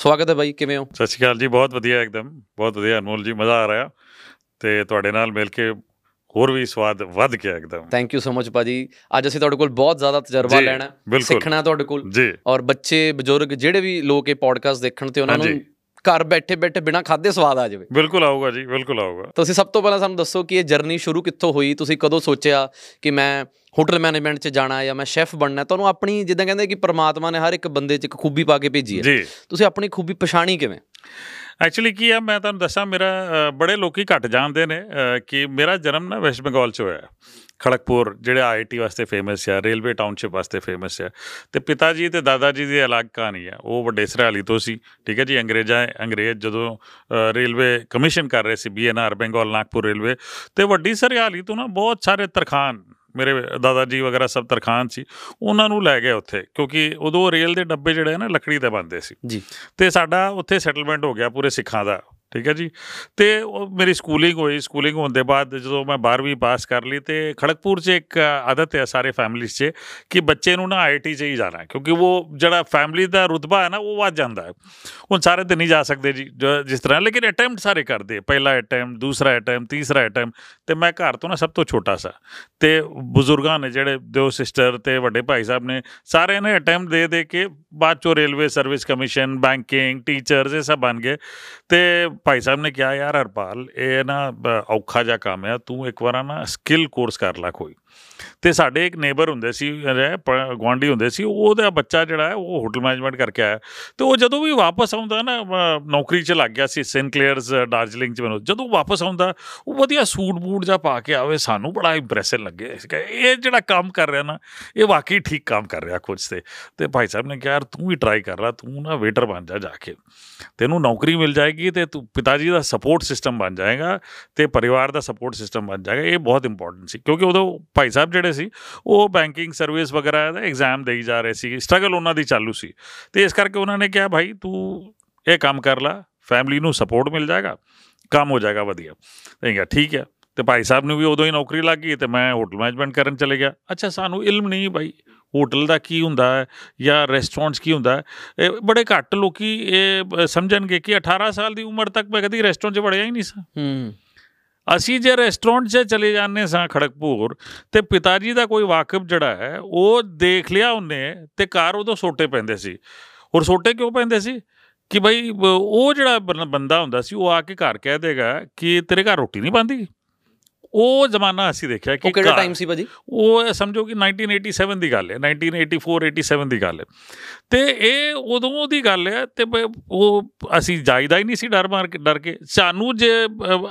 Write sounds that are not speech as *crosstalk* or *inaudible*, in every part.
ਸਵਾਗਤ ਹੈ ਬਾਈ ਕਿਵੇਂ ਹੋ? ਸਤਿ ਸ਼੍ਰੀ ਅਕਾਲ ਜੀ ਬਹੁਤ ਵਧੀਆ ਇੱਕਦਮ ਬਹੁਤ ਵਧੀਆ ਅਨਮੋਲ ਜੀ ਮਜ਼ਾ ਆ ਰਿਹਾ। ਤੇ ਤੁਹਾਡੇ ਨਾਲ ਮਿਲ ਕੇ ਹੋਰ ਵੀ ਸਵਾਦ ਵੱਧ ਗਿਆ ਇੱਕਦਮ। ਥੈਂਕ ਯੂ ਸੋ ਮਚ ਭਾਜੀ। ਅੱਜ ਅਸੀਂ ਤੁਹਾਡੇ ਕੋਲ ਬਹੁਤ ਜ਼ਿਆਦਾ ਤਜਰਬਾ ਲੈਣਾ। ਸਿੱਖਣਾ ਤੁਹਾਡੇ ਕੋਲ। ਔਰ ਬੱਚੇ ਬਜ਼ੁਰਗ ਜਿਹੜੇ ਵੀ ਲੋਕ ਇਹ ਪੋਡਕਾਸਟ ਦੇਖਣ ਤੇ ਉਹਨਾਂ ਨੂੰ। ਘਰ ਬੈਠੇ ਬੈਠੇ ਬਿਨਾ ਖਾਦੇ ਸਵਾਦ ਆ ਜਾਵੇ। ਬਿਲਕੁਲ ਆਊਗਾ ਜੀ ਬਿਲਕੁਲ ਆਊਗਾ। ਤੁਸੀਂ ਸਭ ਤੋਂ ਪਹਿਲਾਂ ਸਾਨੂੰ ਦੱਸੋ ਕਿ ਇਹ ਜਰਨੀ ਸ਼ੁਰੂ ਕਿੱਥੋਂ ਹੋਈ? ਤੁਸੀਂ ਕਦੋਂ ਸੋਚਿਆ ਕਿ ਮੈਂ ਹੋਟਲ ਮੈਨੇਜਮੈਂਟ 'ਚ ਜਾਣਾ ਜਾਂ ਮੈਂ ਸ਼ੈਫ ਬਣਨਾ ਹੈ? ਤੁਹਾਨੂੰ ਆਪਣੀ ਜਿੱਦਾਂ ਕਹਿੰਦੇ ਕਿ ਪ੍ਰਮਾਤਮਾ ਨੇ ਹਰ ਇੱਕ ਬੰਦੇ 'ਚ ਇੱਕ ਖੂਬੀ ਪਾ ਕੇ ਭੇਜੀ ਹੈ। ਤੁਸੀਂ ਆਪਣੀ ਖੂਬੀ ਪਛਾਣੀ ਕਿਵੇਂ? ਐਕਚੁਅਲੀ ਕੀ ਹੈ ਮੈਂ ਤੁਹਾਨੂੰ ਦੱਸਾਂ ਮੇਰਾ ਬੜੇ ਲੋਕੀ ਘੱਟ ਜਾਣਦੇ ਨੇ ਕਿ ਮੇਰਾ ਜਨਮ ਨਾ ਵੈਸਟ ਬੰਗਾਲ 'ਚ ਹੋਇਆ। ਹੈ। ਖੜਗਪੁਰ ਜਿਹੜੇ ਆਈਆਈਟੀ ਵਾਸਤੇ ਫੇਮਸ ਹੈ ਰੇਲਵੇ ਟਾਊਨਸ਼ਿਪ ਵਾਸਤੇ ਫੇਮਸ ਹੈ ਤੇ ਪਿਤਾ ਜੀ ਤੇ ਦਾਦਾ ਜੀ ਦੀ ਅਲੱਗ ਕਹਾਣੀ ਹੈ ਉਹ ਵੱਡੇ ਸਰਾਲੀ ਤੋਂ ਸੀ ਠੀਕ ਹੈ ਜੀ? ਅੰਗਰੇਜ਼ਾਂ ਅੰਗਰੇਜ਼ ਜਦੋਂ ਰੇਲਵੇ ਕਮਿਸ਼ਨ ਕਰ ਰਹੇ ਸੀ ਬੀਐਨਆਰ ਬੰਗਾਲ ਨਾਗਪੁਰ ਰੇਲਵੇ ਤੇ ਵੱਡੀ ਸਰਿਆਲੀ ਤੋਂ ਨਾ ਬਹੁਤ ਸਾਰੇ ਤਰਖਾਨ ਮੇਰੇ ਦਾਦਾ ਜੀ ਵਗੈਰਾ ਸਭ ਤਰਖਾਨ ਸੀ ਉਹਨਾਂ ਨੂੰ ਲੈ ਗਏ ਉੱਥੇ ਕਿਉਂਕਿ ਉਦੋਂ ਰੇਲ ਦੇ ਡੱਬੇ ਜਿਹੜੇ ਨਾ ਲੱਕੜੀ ਦੇ ਬਣਦੇ ਸੀ। ਜੀ। ਤੇ ਸਾਡਾ ਉੱਥੇ ਸੈਟਲਮੈਂਟ ਹੋ ਗਿਆ ਪੂਰੇ ਸਿੱਖਾਂ ਦਾ। ਠੀਕ ਹੈ ਜੀ? ਤੇ ਉਹ ਮੇਰੀ ਸਕੂਲਿੰਗ ਹੋਈ ਸਕੂਲਿੰਗ ਹੋਣ ਦੇ ਬਾਅਦ ਜਦੋਂ ਮੈਂ 12ਵੀਂ ਪਾਸ ਕਰ ਲਈ ਤੇ ਖੜਗਪੁਰ 'ਚ ਇੱਕ ਆਦਤ ਹੈ ਸਾਰੇ ਫੈਮਿਲੀਜ਼ 'ਚ ਕਿ ਬੱਚੇ ਨੂੰ ਨਾ ਆਈਆਈਟੀ 'ਚ ਹੀ ਜਾਣਾ ਹੈ, ਕਿਉਂਕਿ ਉਹ ਜਿਹੜਾ ਫੈਮਿਲੀ ਦਾ ਰੁਤਬਾ ਹੈ ਨਾ, ਉਹ ਵੱਧ ਜਾਂਦਾ ਹੈ। ਹੁਣ ਸਾਰੇ ਤੇ ਨਹੀਂ ਜਾ ਸਕਦੇ ਜੀ, ਜ- ਜਿਸ ਤਰ੍ਹਾਂ, ਲੇਕਿਨ ਅਟੈਂਪਟ ਸਾਰੇ ਕਰਦੇ ਪਹਿਲਾ ਅਟੈਂਪਟ ਦੂਸਰਾ ਅਟੈਂਪਟ ਤੀਸਰਾ ਅਟੈਂਪਟ ਤੇ ਮੈਂ ਘਰ ਤੋਂ ਨਾ ਸਭ ਤੋਂ ਛੋਟਾ ਸਾ। ਤੇ ਬਜ਼ੁਰਗਾਂ ਨੇ ਜਿਹੜੇ ਦੋ ਸਿਸਟਰ ਤੇ ਵੱਡੇ ਭਾਈ ਸਾਹਿਬ ਨੇ, ਸਾਰਿਆਂ ਨੇ ਅਟੈਂਪਟ ਦੇ ਦੇ ਕੇ ਬਾਅਦ ਚੋਂ railway service commission banking teachers ਇਹ ਸਭ ਬਣ ਗਏ। ਤੇ ਭਾਈ ਸਾਹਿਬ ਨੇ ਕਿਹਾ, ਯਾਰ ਹਰਪਾਲ, ਇਹ ਨਾ ਬ- ਔਖਾ ਜਿਹਾ ਕੰਮ ਹੈ ਤੂੰ ਇੱਕ ਵਾਰ ਨਾ ਸਕਿੱਲ ਕੋਰਸ ਕਰ ਲੈ ਕੋਈ। ਤੇ ਸਾਡੇ ਇੱਕ ਨੇਬਰ ਹੁੰਦੇ ਸੀ ਗਵਾਂਢੀ ਹੁੰਦੇ ਸੀ ਉਹਦਾ ਬੱਚਾ ਜਿਹੜਾ ਹੈ ਉਹ ਹੋਟਲ ਮੈਨੇਜਮੈਂਟ ਕਰਕੇ ਆਇਆ। ਤੇ ਉਹ ਜਦੋਂ ਵੀ ਵਾਪਸ ਆਉਂਦਾ ਨਾ ਅ, ਨੌਕਰੀ 'ਚ ਲੱਗ ਗਿਆ ਸੀ ਸਿਨਕਲੇਅਰਸ ਡਾਰਜਲਿੰਗ 'ਚ ਮੈਨੂੰ ਜਦੋਂ ਵਾਪਸ ਆਉਂਦਾ ਉਹ ਵਧੀਆ ਸੂਟ ਬੂਟ ਜਾ ਪਾ ਕੇ ਆਵੇ ਸਾਨੂੰ ਬੜਾ ਇੰਪ੍ਰੈਸਿਵ ਲੱਗੇ। ਅਸੀਂ ਕਿਹਾ, ਇਹ ਜਿਹੜਾ ਕੰਮ ਕਰ ਰਿਹਾ ਨਾ ਇਹ ਵਾਕਈ ਠੀਕ ਕੰਮ ਕਰ ਰਿਹਾ ਕੁਝ ਤੇ। ਤੇ ਭਾਈ ਸਾਹਿਬ ਨੇ ਕਿਹਾ ਯਾਰ ਤੂੰ ਵੀ ਟਰਾਈ ਕਰ ਲੈ ਤੂੰ ਨਾ ਵੇਟਰ ਬਣ ਜਾ ਜਾ ਕੇ। ਤੈਨੂੰ ਨੌਕਰੀ ਮਿਲ ਜਾਏਗੀ ਤੇ ਤੂੰ ਪਿਤਾ ਜੀ ਦਾ ਸਪੋਰਟ ਸਿਸਟਮ ਬਣ ਜਾਏਗਾ ਤੇ ਪਰਿਵਾਰ ਦਾ ਸਪੋਰਟ ਸਿਸਟਮ ਬਣ ਜਾਏਗਾ। ਇਹ ਬਹੁਤ ਇੰਪੋਰਟੈਂਟ ਸੀ ਕਿਉਂਕਿ ਉਦੋਂ ਭਾਈ ਸਾਹਿਬ ਜਿਹੜੇ ਸੀ, ਉਹ ਬੈਂਕਿੰਗ ਸਰਵਿਸ ਵਗੈਰਾ ਦਾ ਐਗਜ਼ਾਮ ਦੇਈ ਜਾ ਰਹੇ ਸੀ ਸਟਰਗਲ ਉਹਨਾਂ ਦੀ ਚਾਲੂ ਸੀ। ਤੇ ਇਸ ਕਰਕੇ ਉਹਨਾਂ ਨੇ ਕਿਹਾ, ਭਾਈ, ਤੂੰ ਇਹ ਕੰਮ ਕਰ ਲੈ ਫੈਮਿਲੀ ਨੂੰ ਸਪੋਰਟ ਮਿਲ ਜਾਏਗਾ, ਕੰਮ ਹੋ ਜਾਏਗਾ ਵਧੀਆ। ਤੇ ਕਿਹਾ, ਠੀਕ ਹੈ। ਤੇ ਭਾਈ ਸਾਹਿਬ ਨੂੰ ਵੀ ਉਦੋਂ ਹੀ ਨੌਕਰੀ ਲੱਗ ਗਈ ਤੇ ਮੈਂ ਹੋਟਲ ਮੈਨੇਜਮੈਂਟ ਕਰਨ ਚਲੇ ਗਿਆ। ਅੱਛਾ, ਸਾਨੂੰ ਇਲਮ ਨਹੀਂ ਭਾਈ। ਹੋਟਲ ਦਾ ਕੀ ਹੁੰਦਾ ਹੈ ਜਾਂ ਰੈਸਟੋਰੈਂਟਸ ਕੀ ਹੁੰਦਾ ਹੈ? ਇਹ ਬੜੇ ਘੱਟ ਲੋਕੀ ਇਹ ਬ- ਸਮਝਣਗੇ ਕਿ 18 ਸਾਲ ਦੀ ਉਮਰ ਤੱਕ ਮੈਂ ਕਦੀ ਰੈਸਟੋਰੈਂਟ 'ਚ ਵੜਿਆ ਹੀ ਨਹੀਂ ਸਾਂ। ਹੂੰ। ਅਸੀਂ ਜੇ ਰੈਸਟੋਰੈਂਟ 'ਚ ਚਲੇ ਜਾਂਦੇ ਸਾਂ ਖੜਗਪੁਰ ਤੇ ਪਿਤਾ ਜੀ ਦਾ ਕੋਈ ਵਾਕਫ ਜਿਹੜਾ ਹੈ, ਉਹ ਦੇਖ ਲਿਆ ਉਹਨੇ ਤੇ ਘਰ ਉਦੋਂ ਸੋਟੇ ਪੈਂਦੇ ਸੀ। ਔਰ ਸੋਟੇ ਕਿਉਂ ਪੈਂਦੇ ਸੀ? ਕਿ ਭਾਈ ਬ- ਉਹ ਜਿਹੜਾ ਬੰ- ਬੰਦਾ ਹੁੰਦਾ ਸੀ, ਉਹ ਆ ਕੇ ਘਰ ਕਹਿ ਦੇਗਾ ਕਿ ਤੇਰੇ ਘਰ ਰੋਟੀ ਨਹੀਂ ਬਣਦੀ? ਉਹ ਜ਼ਮਾਨਾ ਅਸੀਂ ਦੇਖਿਆ ਕਿ ਕਿਹੜਾ ਟਾਈਮ ਸੀ ਭਾਜੀ? ਉਹ ਸਮਝੋ ਕਿ 1987 ਦੀ ਗੱਲ ਹੈ। 1984 87 ਦੀ ਗੱਲ ਹੈ। ਤੇ ਇਹ ਉਦੋਂ ਦੀ ਗੱਲ ਹੈ ਤੇ ਉਹ ਅਸੀਂ ਜਾਈਦਾ ਹੀ ਨਹੀਂ ਸੀ ਡਰ ਮਾਰ ਕੇ ਡਰ ਕੇ। ਸਾਨੂੰ ਜੇ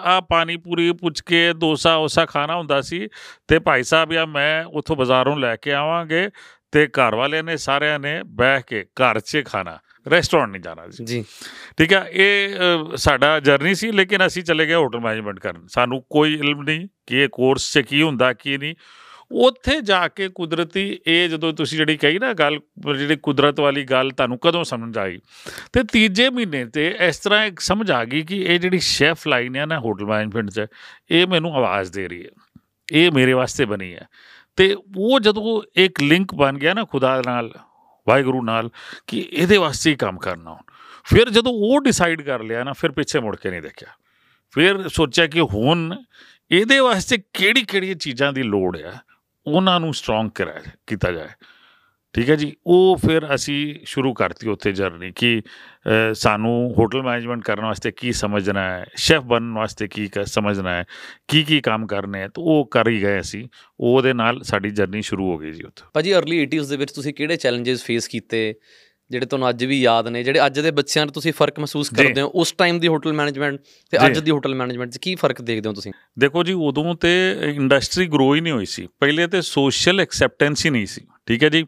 ਆ ਪਾਣੀ ਪੂਰੀ ਪੁੱਛ ਕੇ ਡੋਸਾ ਉਸਾ ਖਾਣਾ ਹੁੰਦਾ ਸੀ ਤੇ ਭਾਈ ਸਾਹਿਬ ਜਾਂ ਮੈਂ ਉੱਥੋਂ ਬਾਜ਼ਾਰੋਂ ਲੈ ਕੇ ਆਵਾਂਗੇ ਤੇ ਘਰ ਵਾਲਿਆਂ ਨੇ ਸਾਰਿਆਂ ਨੇ ਬਹਿ ਕੇ ਘਰ 'ਚ ਖਾਣਾ। ਰੈਸਟੋਰੈਂਟ ਨਹੀਂ ਜਾਣਾ ਸੀ ਜੀ। ਠੀਕ ਹੈ ਇਹ ਸਾਡਾ ਜਰਨੀ ਸੀ ਲੇਕਿਨ ਅਸੀਂ ਚਲੇ ਗਏ ਹੋਟਲ ਮੈਨੇਜਮੈਂਟ ਕਰਨ। ਸਾਨੂੰ ਕੋਈ ਇਲਮ ਨਹੀਂ ਕਿ ਇਹ ਕੋਰਸ 'ਚ ਕੀ ਹੁੰਦਾ ਕੀ ਨਹੀਂ। ਉੱਥੇ ਜਾ ਕੇ ਕੁਦਰਤੀ ਇਹ ਜਦੋਂ ਤੁਸੀਂ ਜਿਹੜੀ ਕਹੀ ਨਾ ਗੱਲ ਜਿਹੜੀ ਕੁਦਰਤ ਵਾਲੀ ਗੱਲ ਤੁਹਾਨੂੰ ਕਦੋਂ ਸਮਝ ਆਈ? ਤੇ ਤੀਜੇ ਮਹੀਨੇ ਤੇ ਇਸ ਤਰ੍ਹਾਂ ਇੱਕ ਸਮਝ ਆ ਗਈ ਕਿ ਇਹ ਜਿਹੜੀ ਸ਼ੈਫ ਲਾਈਨ ਹੈ ਨਾ ਹੋਟਲ ਮੈਨੇਜਮੈਂਟ 'ਚ ਇਹ ਮੈਨੂੰ ਆਵਾਜ਼ ਦੇ ਰਹੀ ਹੈ। ਇਹ ਮੇਰੇ ਵਾਸਤੇ ਬਣੀ ਹੈ। ਤੇ ਉਹ ਜਦੋਂ ਇੱਕ ਲਿੰਕ ਬਣ ਗਿਆ ਨਾ ਖੁਦਾ ਨਾਲ ਵਾਹਿਗੁਰੂ ਨਾਲ ਕਿ ਇਹਦੇ ਵਾਸਤੇ ਹੀ ਕੰਮ ਕਰਨਾ ਹੁਣ। ਫਿਰ ਜਦੋਂ ਉਹ ਡਿਸਾਈਡ ਕਰ ਲਿਆ ਨਾ, ਫਿਰ ਪਿੱਛੇ ਮੁੜ ਕੇ ਨਹੀਂ ਦੇਖਿਆ। ਫਿਰ ਸੋਚਿਆ ਕਿ ਹੁਣ ਇਹਦੇ ਵਾਸਤੇ ਕਿਹੜੀ ਕਿਹੜੀ ਚੀਜ਼ਾਂ ਦੀ ਲੋੜ ਹੈ ਉਹਨਾਂ ਨੂੰ ਸਟਰੋਂਗ ਕਰਾਇਆ ਜਾਏ- ਕੀਤਾ ਜਾਏ। ਠੀਕ ਹੈ ਜੀ ਉਹ ਫਿਰ ਅਸੀਂ ਸ਼ੁਰੂ ਕਰਤੀ ਉੱਥੇ ਜਰਨੀ ਕਿ ਸਾਨੂੰ ਹੋਟਲ ਮੈਨੇਜਮੈਂਟ ਕਰਨ ਵਾਸਤੇ ਕੀ ਸਮਝਣਾ ਹੈ ਸ਼ੈਫ ਬਣਨ ਵਾਸਤੇ ਕੀ ਸਮਝਣਾ ਹੈ ਕੀ ਕੀ ਕੰਮ ਕਰਨੇ ਹੈ ਤਾਂ ਉਹ ਕਰ ਹੀ ਗਏ ਅਸੀਂ ਉਹਦੇ ਨਾਲ ਸਾਡੀ ਜਰਨੀ ਸ਼ੁਰੂ ਹੋ ਗਈ ਜੀ ਉੱਥੇ ਭਾਜੀ अर्ਲੀ 80s ਦੇ ਵਿੱਚ ਤੁਸੀਂ ਕਿਹੜੇ ਚੈਲੰਜਸ ਫੇਸ ਕੀਤੇ ਜਿਹੜੇ ਤੁਹਾਨੂੰ ਅੱਜ ਵੀ ਯਾਦ ਨੇ ਜਿਹੜੇ ਅੱਜ ਦੇ ਬੱਚਿਆਂ ਨੂੰ ਤੁਸੀਂ ਫ਼ਰਕ ਮਹਿਸੂਸ। ਕਰਦੇ ਹੋ ਉਸ ਟਾਈਮ ਦੀ ਹੋਟਲ ਮੈਨੇਜਮੈਂਟ ਤੇ ਅੱਜ। ਦੀ ਹੋਟਲ ਮੈਨੇਜਮੈਂਟ 'ਚ ਕੀ ਫ਼ਰਕ ਦੇਖਦੇ ਹੋ ਤੁਸੀਂ ਦੇਖੋ ਜੀ ਉਦੋਂ ਤੇ ਇੰਡਸਟਰੀ ਗਰੋ ਹੀ ਨਹੀਂ ਹੋਈ ਸੀ ਪਹਿਲੇ ਤੇ ਸੋਸ਼ਲ ਐਕਸੈਪਟੈਂਸ ਹੀ ਨਹੀਂ ਸੀ ਠੀਕ ਹੈ ਜੀ?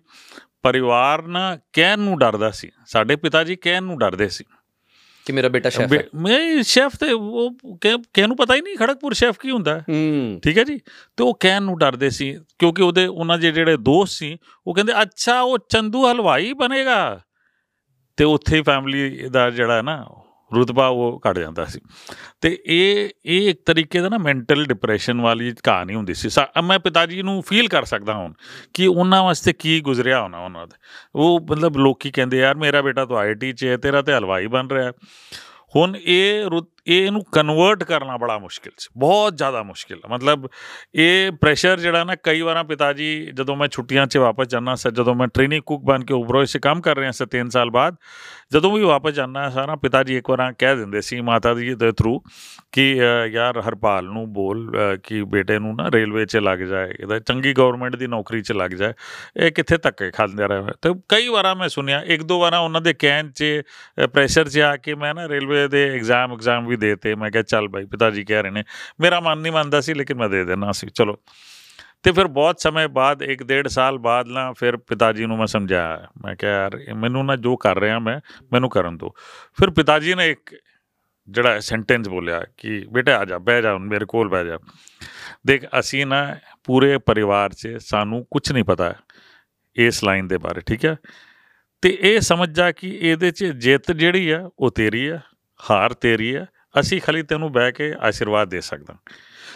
ਪਰਿਵਾਰ ਨਾ ਕਹਿਣ ਨੂੰ ਡਰਦਾ ਸੀ। ਸਾਡੇ ਪਿਤਾ ਜੀ ਕਹਿਣ ਨੂੰ ਡਰਦੇ ਸੀ। ਕਿ ਮੇਰਾ ਬੇਟਾ ਸ਼ੈਫ ਹੈ। ਮੈਂ ਸ਼ੈਫ ਤੇ ਉਹ ਕਹਿ- ਨੂੰ ਪਤਾ ਹੀ ਨਹੀਂ ਖੜਗਪੁਰ ਸ਼ੈਫ ਕੀ ਹੁੰਦਾ ਹੈ। ਠੀਕ ਹੈ ਜੀ? ਤੇ ਉਹ ਕਹਿਣ ਨੂੰ ਡਰਦੇ ਸੀ ਕਿਉਂਕਿ ਉਹਦੇ ਉਹਨਾਂ ਦੇ ਜਿਹੜੇ ਦੋਸਤ ਸੀ ਉਹ ਕਹਿੰਦੇ ਅੱਛਾ ਉਹ ਚੰਦੂ ਹਲਵਾਈ ਬਣੇਗਾ? ਤੇ ਉੱਥੇ ਫੈਮਿਲੀ ਦਾ ਜਿਹੜਾ ਨਾ ਰੁਤਬਾ ਉਹ ਘਟ ਜਾਂਦਾ ਸੀ। ਤੇ ਇਹ ਇਹ ਇੱਕ ਤਰੀਕੇ ਦਾ ਨਾ ਮੈਂਟਲ ਡਿਪਰੈਸ਼ਨ ਵਾਲੀ ਕਹਾਣੀ ਹੁੰਦੀ ਸੀ। ਸਾ- ਮੈਂ ਪਿਤਾ ਜੀ ਨੂੰ ਫੀਲ ਕਰ ਸਕਦਾ ਹਾਂ ਕਿ ਉਹਨਾਂ ਵਾਸਤੇ ਕੀ ਗੁਜ਼ਰਿਆ ਹੋਣਾ ਉਹਨਾਂ ਦੇ। ਉਹ ਮਤਲਬ ਲੋਕੀ ਕਹਿੰਦੇ, ਯਾਰ ਮੇਰਾ ਬੇਟਾ ਤਾਂ ਆਈਟੀ 'ਚ ਹੈ, ਤੇਰਾ ਤੇ ਹਲਵਾਈ ਬਣ ਰਿਹਾ ਹੈ। ਹੁਣ ਇਹ ਰੁ- ਇਹ ਇਹਨੂੰ ਕਨਵਰਟ ਕਰਨਾ ਬੜਾ ਮੁਸ਼ਕਿਲ ਸੀ ਬਹੁਤ ਜ਼ਿਆਦਾ ਮੁਸ਼ਕਿਲ ਹੈ। ਮਤਲਬ ਇਹ ਪ੍ਰੈਸ਼ਰ ਜਿਹੜਾ ਨਾ ਕਈ ਵਾਰਾਂ ਪਿਤਾ ਜੀ ਜਦੋਂ ਮੈਂ ਛੁੱਟੀਆਂ 'ਚ ਵਾਪਸ ਜਾਣਾ ਸੀ ਜਦੋਂ ਮੈਂ ਟ੍ਰੇਨਿੰਗ ਕੁੱਕ ਬਣ ਕੇ ਉਬਰੋ ਇਸੇ ਕੰਮ ਕਰ ਰਿਹਾ ਸੀ 3 ਸਾਲ ਬਾਅਦ ਜਦੋਂ ਵੀ ਵਾਪਸ ਜਾਣਾ ਸਾਰਾ ਪਿਤਾ ਜੀ ਇੱਕ ਵਾਰਾਂ ਕਹਿ ਦਿੰਦੇ ਸੀ ਮਾਤਾ ਜੀ ਦੇ ਥਰੂ ਕਿ ਅ, ਯਾਰ ਹਰਪਾਲ ਨੂੰ ਬੋਲ ਅ, ਕਿ ਬੇਟੇ ਨੂੰ ਨਾ ਰੇਲਵੇ 'ਚ ਲੱਗ ਜਾਏ ਇਹਦਾ ਚੰਗੀ ਗਵਰਨਮੈਂਟ ਦੀ ਨੌਕਰੀ 'ਚ ਲੱਗ ਜਾਏ ਇਹ ਕਿੱਥੇ ਧੱਕੇ ਖਾਂਦਾ ਰਿਹਾ ਤੇ ਕਈ ਵਾਰਾਂ ਮੈਂ ਸੁਣਿਆ ਇੱਕ ਦੋ ਵਾਰਾਂ ਉਹਨਾਂ ਦੇ ਕਹਿਣ 'ਚ ਪ੍ਰੈਸ਼ਰ 'ਚ ਆ ਕੇ ਮੈਂ ਨਾ ਰੇਲਵੇ ਦੇ ਐਗਜ਼ਾਮ ਐਗਜ਼ਾਮ ਵੀ ਦੇਤੇ ਮੈਂ ਕਿਹਾ, ਚੱਲ ਭਾਈ ਪਿਤਾ ਜੀ ਕਹਿ ਰਹੇ ਨੇ। ਮੇਰਾ ਮਨ ਨਹੀਂ ਮੰਨਦਾ ਸੀ, ਲੇਕਿਨ ਮੈਂ ਦੇ ਦੇਣਾ ਸੀ। ਚਲੋ। ਤੇ ਫਿਰ ਬਹੁਤ ਸਮੇਂ ਬਾਅਦ, ਇੱਕ ਡੇਢ ਸਾਲ ਬਾਅਦ ਨਾ, ਫਿਰ ਪਿਤਾ ਜੀ ਨੂੰ ਮੈਂ ਸਮਝਾਇਆ। ਮੈਂ ਕਿਹਾ, ਯਾਰ, ਇਹ ਮੈਨੂੰ ਨਾ ਜੋ ਕਰ ਰਿਹਾ ਮੈਂ, ਮੈਨੂੰ ਕਰਨ ਦਿਓ। ਫਿਰ ਪਿਤਾ ਜੀ ਨੇ ਇੱਕ ਜਿਹੜਾ ਸੈਂਟੈਂਸ ਬੋਲਿਆ ਕਿ, ਬੇਟਾ, ਆ ਜਾ, ਬਹਿ ਜਾ, ਹੁਣ ਮੇਰੇ ਕੋਲ ਬਹਿ ਜਾ। ਦੇਖ, ਅਸੀਂ ਨਾ ਪੂਰੇ ਪਰਿਵਾਰ 'ਚ ਸਾਨੂੰ ਕੁਝ ਨਹੀਂ ਪਤਾ ਇਸ ਲਾਈਨ ਦੇ ਬਾਰੇ, ਠੀਕ ਹੈ? ਤੇ ਇਹ ਸਮਝ ਜਾ ਕਿ ਇਹਦੇ 'ਚ ਜਿੱਤ ਜਿਹੜੀ ਆ, ਉਹ ਤੇਰੀ ਆ, ਹਾਰ ਤੇਰੀ ਆ ਅਸੀਂ ਖਾਲੀ ਤੈਨੂੰ ਬਹਿ ਕੇ ਆਸ਼ੀਰਵਾਦ ਦੇ ਸਕਦਾ।